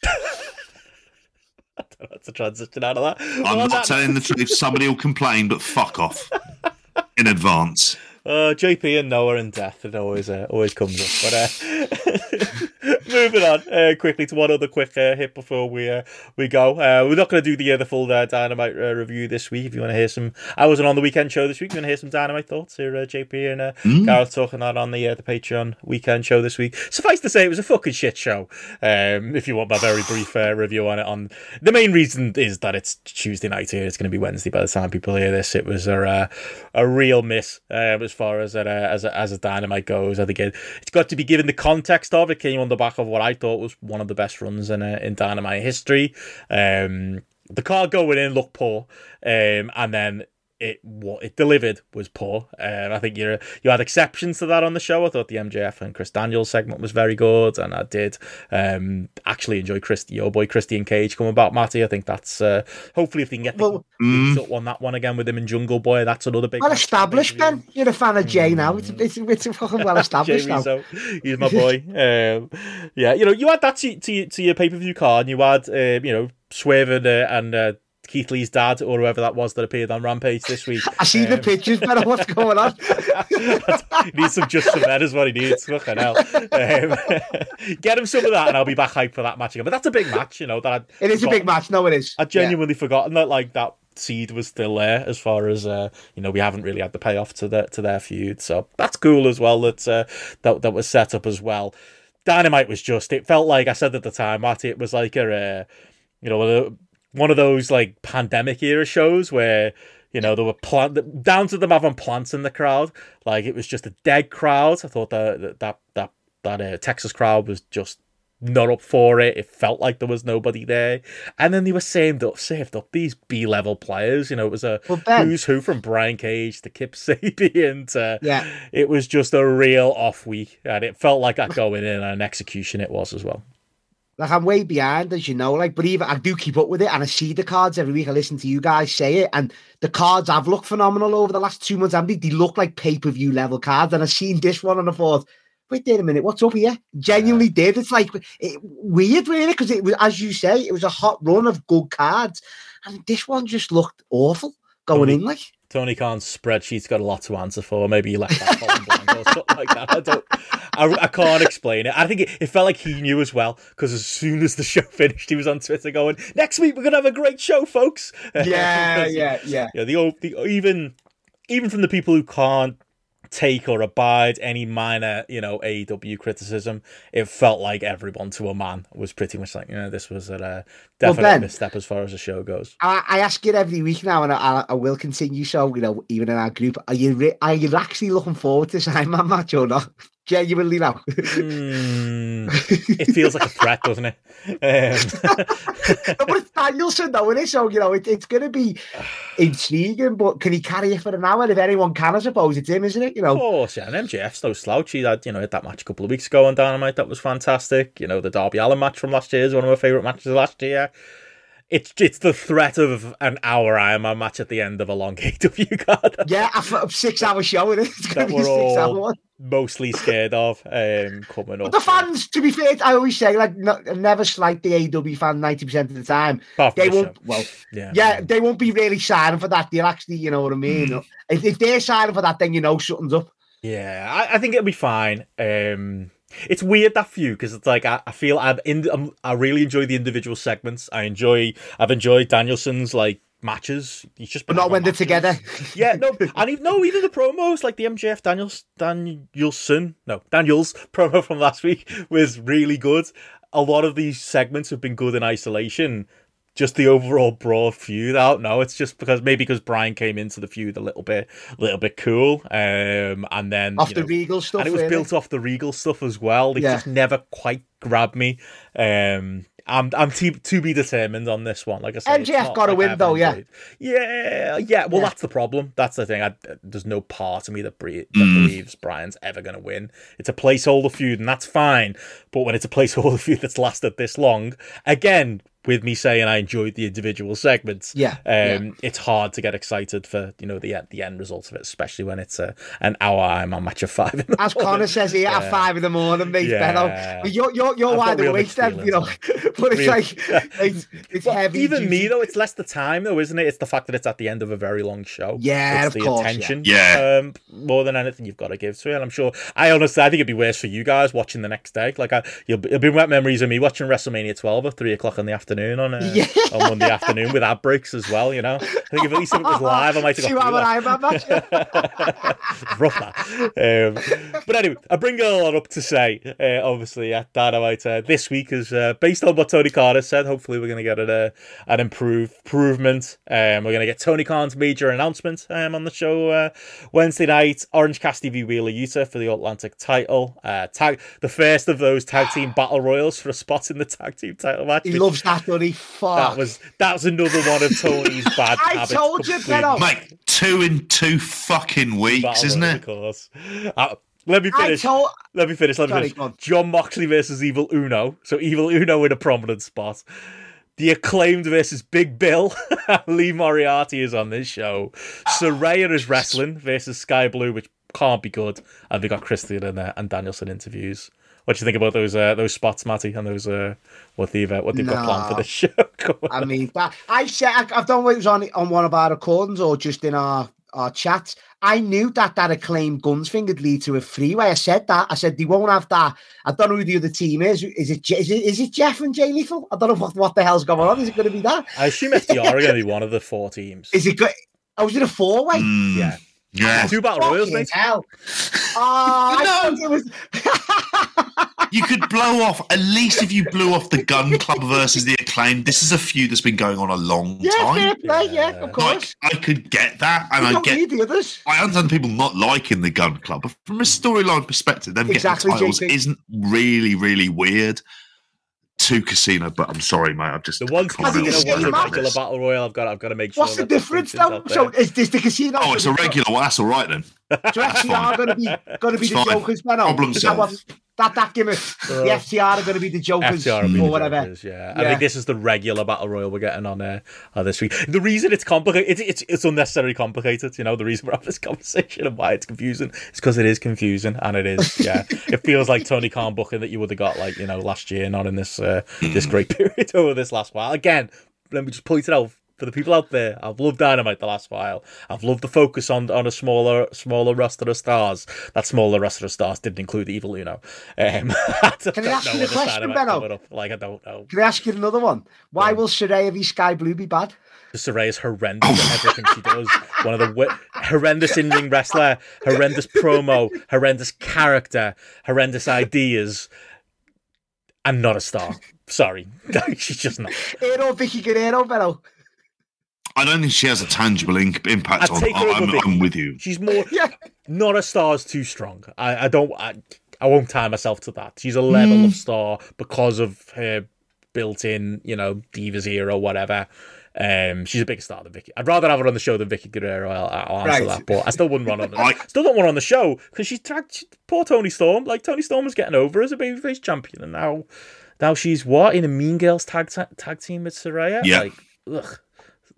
that's a transition out of that. I'm on not that- telling the truth. Somebody will complain, but fuck off <laughs> in advance. Uh, JP and Noah and death. It always uh, always comes up. But uh, <laughs> moving on uh, quickly to one other quick uh, hit before we uh, we go. Uh, we're not going to do the uh, the full uh, Dynamite uh, review this week. If you want to hear some, I wasn't on the weekend show this week. You want to hear some Dynamite thoughts, here uh, JP and uh, Mm. Gareth talking that on the uh, the Patreon weekend show this week. Suffice to say, it was a fucking shit show. Um, if you want my very brief uh, review on it, on the main reason is that it's Tuesday night here. It's going to be Wednesday by the time people hear this. It was a uh, a real miss um, as far as a, as a, as a dynamite goes. I think it, it's got to be given the context of it. Came on the back of what I thought was one of the best runs in uh, in dynamite history. Um, the car going in looked poor, um, and then it what it delivered was poor. Um, I think you you had exceptions to that on the show. I thought the MJF and Chris Daniels segment was very good, and I did um, actually enjoy Christy, your boy Christian Cage coming back, Matty. I think that's uh, hopefully if they can get the Well, Mm. up on that one again with him in Jungle Boy, that's another big. well established, Ben. <laughs> You're a fan of Jay now. It's, it's, it's fucking well established now. so he's my boy. <laughs> um, yeah, you know, you had that to, to, to your pay per view card, and you had, um, you know, Swerve and, uh, and uh, Keith Lee's dad, or whoever that was that appeared on Rampage this week. <laughs> I see the Um, pictures, Ben, of what's going on. <laughs> he needs some just some that is what he needs. Fucking hell. Um, <laughs> get him some of that, and I'll be back hyped for that match again. But that's a big match, you know. That I'd It is a big match. No, it is. I'd genuinely forgotten that like that seed was still there as far as uh, you know we haven't really had the payoff to their to their feud so that's cool as well that uh, that that was set up as well dynamite was just it felt like i said at the time Matty, it was like a uh, you know a- one of those like pandemic era shows where you know there were plant down to them having plants in the crowd like it was just a dead crowd i thought that that that that uh, texas crowd was just not up for it. It felt like there was nobody there. And then they were saved up, saved up these B level players. You know, it was a Well, Ben- who's who from Brian Cage to Kip <laughs> Sabian to Yeah. it was just a real off week. And it felt like that going in and an execution it was as well. Like I'm way behind, as you know. Like, but even I do keep up with it, and I see the cards every week. I listen to you guys say it, and the cards have looked phenomenal over the last two months. I mean, they look like pay per view level cards, and I seen this one and I thought, wait, wait a minute, what's up here? Genuinely did. It's like it, weird, really, because it was, as you say, it was a hot run of good cards, and this one just looked awful going mm-hmm. in. Like, Tony Khan's spreadsheet's got a lot to answer for. Maybe he left that column blank or something like that. I don't. I, I can't explain it. I think it, it felt like he knew as well because as soon as the show <laughs> finished, he was on Twitter going, "Next week we're gonna have a great show, folks." <laughs> yeah, yeah, yeah. yeah, the, the even even from the people who can't take or abide any minor, you know, AEW criticism. It felt like everyone to a man was pretty much like, you know, this was a uh, definite Ben- misstep as far as the show goes. I, I ask you every week now, and I, I will continue. So you know, even in our group, are you re- are you actually looking forward to this Iron Man match or not? Genuinely now. Hmm, <laughs> it feels like a threat, doesn't it? Um, <laughs> but it's Danielson, though, isn't it? So you know, it, it's going to be <sighs> intriguing. But can he carry it for an hour? If anyone can, I suppose it's him, isn't it? You Of know, course, yeah. And MJF's no slouch. He had, you know, had that match a couple of weeks ago on Dynamite. That was fantastic. You know, the Darby Allin match from last year is one of my favourite matches of last year. It's it's the threat of an hour Iron Man match at the end of a long <laughs> AW card yeah, a, a six-hour show, is it? <laughs> It's going to be a we're six-hour one. mostly scared of um, coming But up. the fans, to be fair, I always say, like, no, never slight the AW fan ninety percent of the time. They won't. show. Well, yeah, yeah, they won't be really signing for that. They'll actually, you know what I mean. If, if they're signing for that, then you know something's up. Yeah, I, I think it'll be fine. Um, it's weird that few because it's like I, I feel I've in, um, I really enjoy the individual segments. I enjoy I've enjoyed Danielson's like matches. He's just But not when they're together. <laughs> Yeah, no, and even, no, even the promos like the MJF Daniels Danielson, no Daniels <laughs> promo from last week was really good. A lot of these segments have been good in isolation. Just the overall broad feud out. No, it's just because maybe because Brian came into the feud a little bit, a little bit cool, um, and then Off you the know, Regal stuff. and it was really. built off the Regal stuff as well. They Yeah. just never quite grabbed me. Um, I'm I'm to, to be determined on this one. Like I said, it's MJF not got a like win, though, yeah. enjoyed- yeah, yeah. Well, Yeah. that's the problem. That's the thing. I, there's no part of me that, bre- that Mm. believes Brian's ever going to win. It's a placeholder feud, and that's fine. But when it's a placeholder <laughs> feud that's lasted this long, again, with me saying I enjoyed the individual segments, Yeah, um, yeah. it's hard to get excited for you know the the end result of it, especially when it's a, an hour Iron match of five. In the As morning. Connor says here Yeah. at five in the morning, mate. Yeah. Benno. But you're you're you're wide awake then, you know. <laughs> but it's Real- like <laughs> it's, it's But heavy. even me though, it's less the time though, isn't it? It's the fact that it's at the end of a very long show. Yeah, it's of the course, yeah. attention. Yeah. um, more than anything you've got to give to it. And I'm sure. I honestly, I think it'd be worse for you guys watching the next day. Like, I, you'll be, it'll be wet memories of me watching WrestleMania 12 at three o'clock in the afternoon on uh, Yeah. on Monday afternoon with ad breaks as well. You know, I think if at least if it was live, I might have <laughs> got Two through hour that. <laughs> Rough that. Um, but anyway, I bring a lot up to say, uh, obviously, at Dynamite uh, this week is uh, based on what Tony Carter said. Hopefully, we're going to get an, uh, an improve, improvement. Um, we're going to get Tony Khan's major announcement um, on the show uh, Wednesday night. Orange Cassidy v Wheeler Yuta for the Atlantic title. Uh, tag the first of those tag team <gasps> battle royals for a spot in the tag team title match. he loves that, doesn't? Fuck. that was that was another one of Tony's <laughs> bad I habits. told you, completely. Benno. Mate, two in two fucking weeks, Battle isn't it? Of course. Uh, let me finish. told. Let me finish. Let me Sorry, finish. Jon Moxley versus Evil Uno. So Evil Uno in a prominent spot. The acclaimed versus Big Bill. <laughs> Lee Moriarty is on this show. Saraya is wrestling versus Sky Blue, which can't be good. And we got Christian and, uh, and Danielson interviews. What do you think about those uh, those spots, Matty, and those uh, what they've uh, what they've got planned for Nah. this show? <laughs> I mean, that I said I, I don't know it was on on one of our recordings or just in our our chats. I knew that that acclaimed guns thing would lead to a freeway. I said that. I said they won't have that. I don't know who the other team is. Is it Je- is it, is it Jeff and Jay Lethal? I don't know what, what the hell's going on. Is it going to be that? I assume FTR are going to be one of the four teams. Is it good? I was in a four way. Mm, Yeah, Yeah. two battle royals, mate. hell. Oh, <laughs> No. it was. <laughs> You could blow off, at least if you blew off the Gun Club versus the Acclaim. This is a feud that's been going on a long yeah, time. play. Yeah, Yeah. of Like, course. I could get that, and We I don't get. need the others. I understand people not liking the Gun Club, but from a storyline perspective, them Exactly, getting titles JP. isn't really, really weird to Casino. But I'm sorry, mate. I've just The one can't Casino casino really the one's a regular battle royal. I've got I've got to make sure. What's the difference though? So there. is this the casino? Oh, it's a regular one. That's all right then. So FTR going to be going to be It's the fine. Jokers, man. Problem Is that what that that gimmick? The FTR are going to be the Jokers FTR will or the whatever. Jokers, yeah. I think this is the regular battle royal we're getting on uh, uh, this week. The reason it's complicated, it's, it's it's unnecessarily complicated. You know, the reason we're having this <laughs> conversation and why it's confusing is because it is confusing, and it is. Yeah, <laughs> it feels like Tony Khan booking that you would have got like you know last year, not in this uh, this great <laughs> period over this last while. Again, let me just point it out for the people out there, I've loved Dynamite the last while. I've loved the focus on on a smaller smaller roster of stars. That smaller roster of stars didn't include Evil Uno. Um, <laughs> I Can I ask know you a question, Benno? Like I don't know. Can I ask you another one? Why will Saraya v Sky Blue be bad? Saray is horrendous at everything she does. One of the horrendous in ring wrestler, horrendous promo, horrendous character, horrendous ideas, and not a star. Sorry, <laughs> she's just not. Hero Vicky Guerrero, Benno. I don't think she has a tangible in- impact I'd on. Take her I'm, Vicky. I'm with you. She's more <laughs> Yeah. not a star's too strong. I, I don't. I, I won't tie myself to that. She's a level of star because of her built-in, you know, divas era or whatever. Um, she's a bigger star than Vicky. I'd rather have her on the show than Vicky Guerrero. I'll, I'll answer Right. that, but I still wouldn't want <laughs> her. On the, I- still don't want her on the show because she's dragged. She, poor Toni Storm. Like Toni Storm was getting over as a babyface champion, and now, now she's what in a Mean Girls tag ta- tag team with Saraya. Yeah. Like, ugh.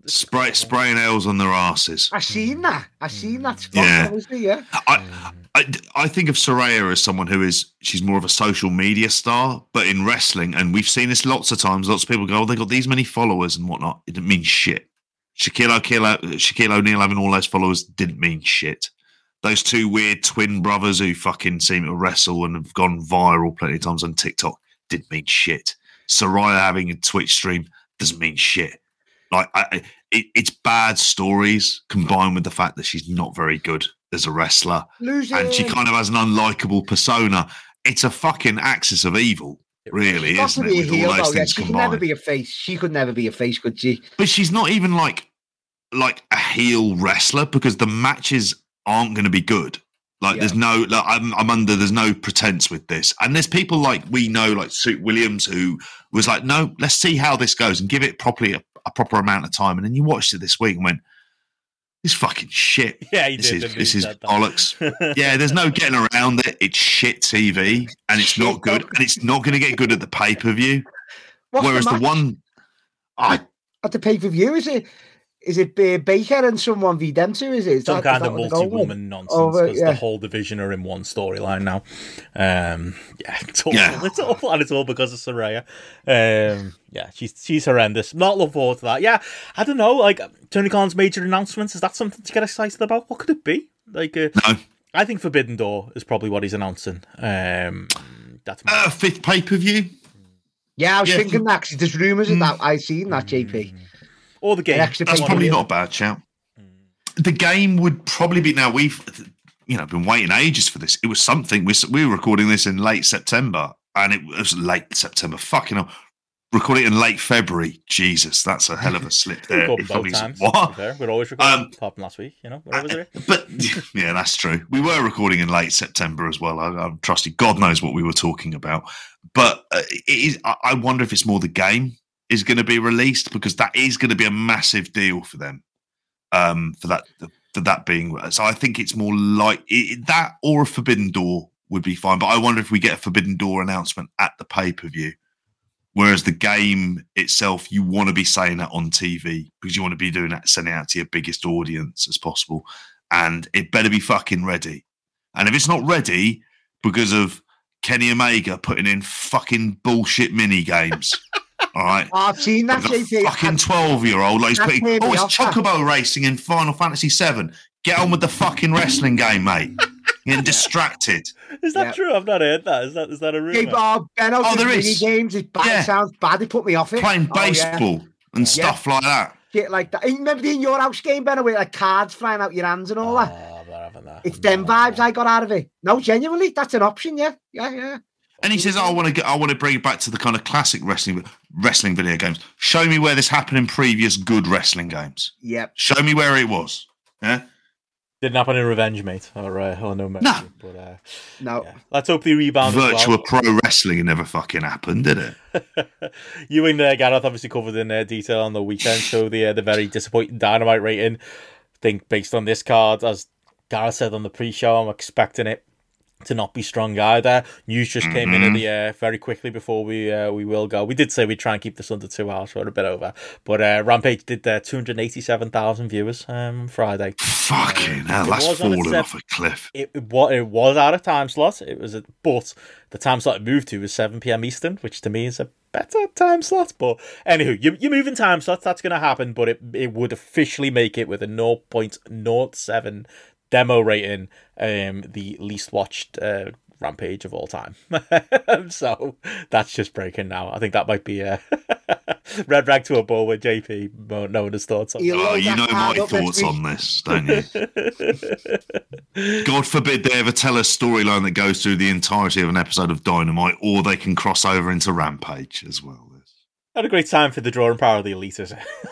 Spray, spraying L's on their asses. I seen that. I seen that spot. Yeah. Obviously, yeah. I, I, I think of Saraya as someone who is she's more of a social media star, but in wrestling, and we've seen this lots of times. Lots of people go, "Oh, they got these many followers and whatnot." It didn't mean shit. Shaquille O'Neal, Shaquille O'Neal having all those followers didn't mean shit. Those two weird twin brothers who fucking seem to wrestle and have gone viral plenty of times on TikTok didn't mean shit. Saraya having a Twitch stream doesn't mean shit. Like I, it, it's bad stories combined with the fact that she's not very good as a wrestler and she kind of has an unlikable persona. It's a fucking axis of evil, really, She's isn't it? With heel, all those though. Yeah, things she could never be a face. She could never be a face, could she? But she's not even like like a heel wrestler because the matches aren't going to be good. Like Yeah. there's no, like, I'm, I'm under. There's no pretense with this, and there's people like we know, like Suit Williams, who was like, no, let's see how this goes and give it properly a, a proper amount of time. And then you watched it this week and went, this fucking shit. <laughs> Yeah, he This did. is he? this is said that. bollocks. <laughs> yeah, there's no getting around it. It's shit TV, and it's Shit, not good, and it's not going to get good at the pay per view. Whereas the match one, I at the pay per view is it? Is it uh, Baker and someone v them two? Is it? Is some that- is kind that of what they're going with? multi-woman nonsense because yeah. the whole division are in one storyline now. Um, yeah, it's awful. Yeah. It's awful, and it's all because of Saraya. Um, yeah, she's she's horrendous. Not looking forward to that. Yeah, I don't know. Like Tony Khan's major announcements, is that something to get excited about? What could it be? Like, uh, no I think Forbidden Door is probably what he's announcing. Um, that's my uh, fifth pay per view. Yeah, I was Yeah, thinking that 'cause there's rumours of Mm. that. I've seen that JP. Or the game. extra That's probably not a bad shout. The game would probably be now. We've you know been waiting ages for this. It was something. We we were recording this in late September, and it was late September. Fucking hell. Recording it in late February. Jesus, that's a hell of a slip <laughs> there. Recording It both probably- times. to be What? fair. We're always recording. Um, apart from last week, you know. What was it? But <laughs> yeah, that's true. We were recording in late September as well. I, I trust you. God knows what we were talking about. But uh, it is, I, I wonder if it's more the game is going to be released because that is going to be a massive deal for them. Um, for that, for that being so, I think it's more like it, that or a Forbidden Door would be fine. But I wonder if we get a Forbidden Door announcement at the pay per view. Whereas the game itself, you want to be saying that on TV because you want to be doing that, sending out to your biggest audience as possible. And it better be fucking ready. And if it's not ready because of Kenny Omega putting in fucking bullshit mini games, <laughs> all right. Oh, I've seen that Like JP. fucking twelve year old, like he's That's putting, oh, it's off that. chocobo racing in Final Fantasy VII. Get on with the fucking wrestling game, mate. <laughs> You're getting distracted. Is that Yeah. true? I've not heard that. Is that is that a rumor? JP, uh, oh, Benno, Oh, the there mini is. games. It's bad. Yeah. It sounds bad. It put me off it. Playing Oh, yeah. baseball and stuff like that. Shit like that. You Remember the in your house game, Benno, with like cards flying out your hands and all oh, that? Oh, I'm not having that. It's I'm them vibes I got out of it. No, genuinely, that's an option. Yeah, yeah, yeah. And he says, oh, "I want to get, I want to bring it back to the kind of classic wrestling wrestling video games. Show me where this happened in previous good wrestling games. Yep. Show me where it was. Yeah, Didn't happen in Revenge, mate. Or, uh, or no mercy. No. But, uh, No. yeah. Let's hope they rebound. virtual well. pro wrestling never fucking happened, did it? <laughs> you and uh, Gareth obviously covered in uh, detail on the weekend, so the uh, the very disappointing dynamite rating. I think based on this card, as Gareth said on the pre-show, I'm expecting it to not be strong either. News just came in at Mhm. the air very quickly before we uh, we will go. We did say we'd try and keep this under two hours, we're a bit over. But uh, Rampage did uh, 287,000 viewers um, Friday. Fucking hell, that's was falling off a cliff. It, it, wa- it was out of time slot. It was, a, but the time slot it moved to was 7 p.m. Eastern, which to me is a better time slot. But anywho, you, you're moving time slots. That's going to happen, but it, it would officially make it with a 0.07 demo rating, um, the least watched uh, Rampage of all time. <laughs> so that's just breaking now. I think that might be a <laughs> red rag to a bull with JP mo- knowing his thoughts on He'll Oh, you know my card up next thoughts on this, don't you? <laughs> God forbid they ever tell a storyline that goes through the entirety of an episode of Dynamite, or they can cross over into Rampage as well. Had a great time for the drawing power of the Elites.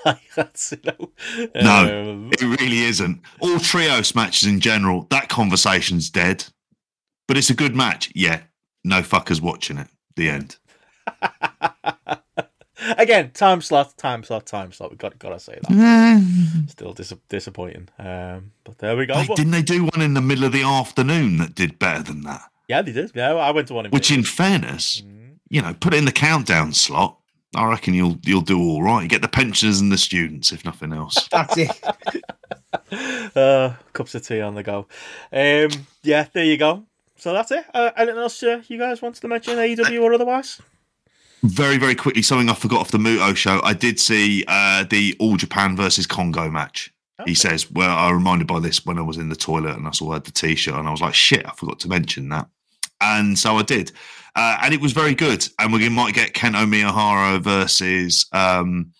<laughs> that's, you know, No. um, It really isn't. All trios matches in general, that conversation's dead. But it's a good match. Yeah, no fuckers watching it. The end. <laughs> Again, time slot, time slot, time slot. We got got to say that. Still dis- disappointing. Um, but there we go. Didn't they do one in the middle of the afternoon that did better than that? yeah, they did. Yeah, I went to one in. Which, in fairness, Mhm. you know, put it in the countdown slot. I reckon you'll you'll do all right. You get the pensioners and the students, if nothing else. <laughs> That's it. <laughs> uh, cups of tea on the go. Um, yeah, there you go. So that's it. Uh, anything else uh, you guys wanted to mention, AEW or otherwise? very, very quickly, something I forgot off the Muto show. I did see uh, the All Japan versus Kongo match. Okay. He says, "Well, I reminded by this when I was in the toilet and I saw I had the T-shirt, and I was like, shit, I forgot to mention that." And so I did, uh, and it was very good. And we might get Kento Miyahara versus um,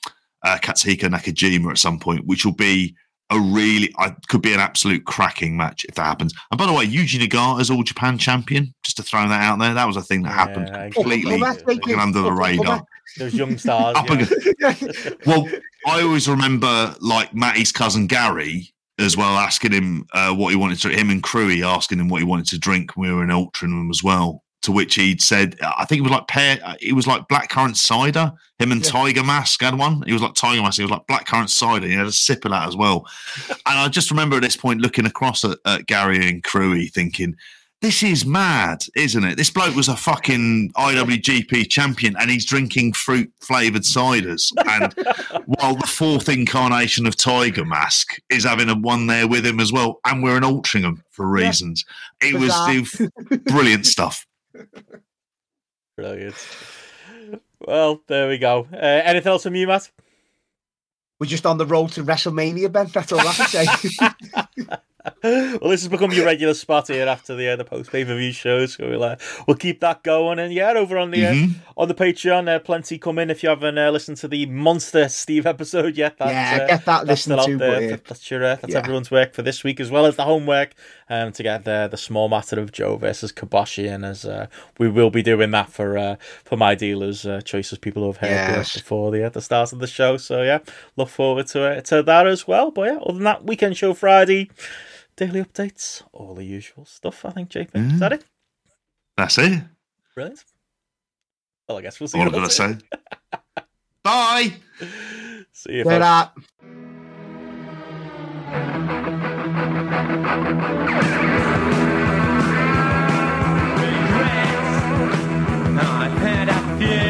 uh, Katsuhiko Nakajima at some point, which will be a really, I could be an absolute cracking match if that happens. And by the way, Yuji Nagata is All Japan champion. Just to throw that out there, that was a thing that happened Yeah, I- completely Well, that's under the radar. Those young stars. Yeah. against- <laughs> Well, I always remember like Matty's cousin Gary as well asking him uh, what he wanted to him and Crewy asking him what he wanted to drink when we were in Altrincham as well. To which he'd said, I think it was like pear, uh, it was like blackcurrant cider. Him and Yeah. Tiger Mask had one. He was like Tiger Mask. He was like blackcurrant cider. He had a sip of that as well. <laughs> and I just remember at this point looking across at, at Gary and Crewy, thinking, "This is mad, isn't it? This bloke was a fucking IWGP champion, and he's drinking fruit flavored ciders. And <laughs> while the fourth incarnation of Tiger Mask is having a one there with him as well, and we're in Altrincham for Yeah. reasons. It was, it was brilliant stuff. Brilliant. Well, there we go. Uh, anything else from you, Matt? We're just on the road to WrestleMania, Ben. That's all I can say. <laughs> well, this has become your regular spot here after the uh, the post pay per view shows. So we'll uh, we'll keep that going. And yeah, over on the uh, Mhm. on the Patreon, uh, plenty come in. If you haven't uh, listened to the Monster Steve episode yet, that's, yeah, uh, get that listened to. But, uh, That's your uh, that's yeah. everyone's work for this week as well as the homework. Um, to get the the small matter of Joe versus Kobashi, and as uh, we will be doing that for uh, for my dealers' uh, choices, people who have heard Yes. before the at the start of the show. So yeah, look forward to it to that as well. But yeah, other than that, weekend show Friday, daily updates, all the usual stuff. I think JP is that it? That's it. Brilliant. Well, I guess we'll see. What you I'm going to say. Bye. <laughs> See you. Get that. I heard I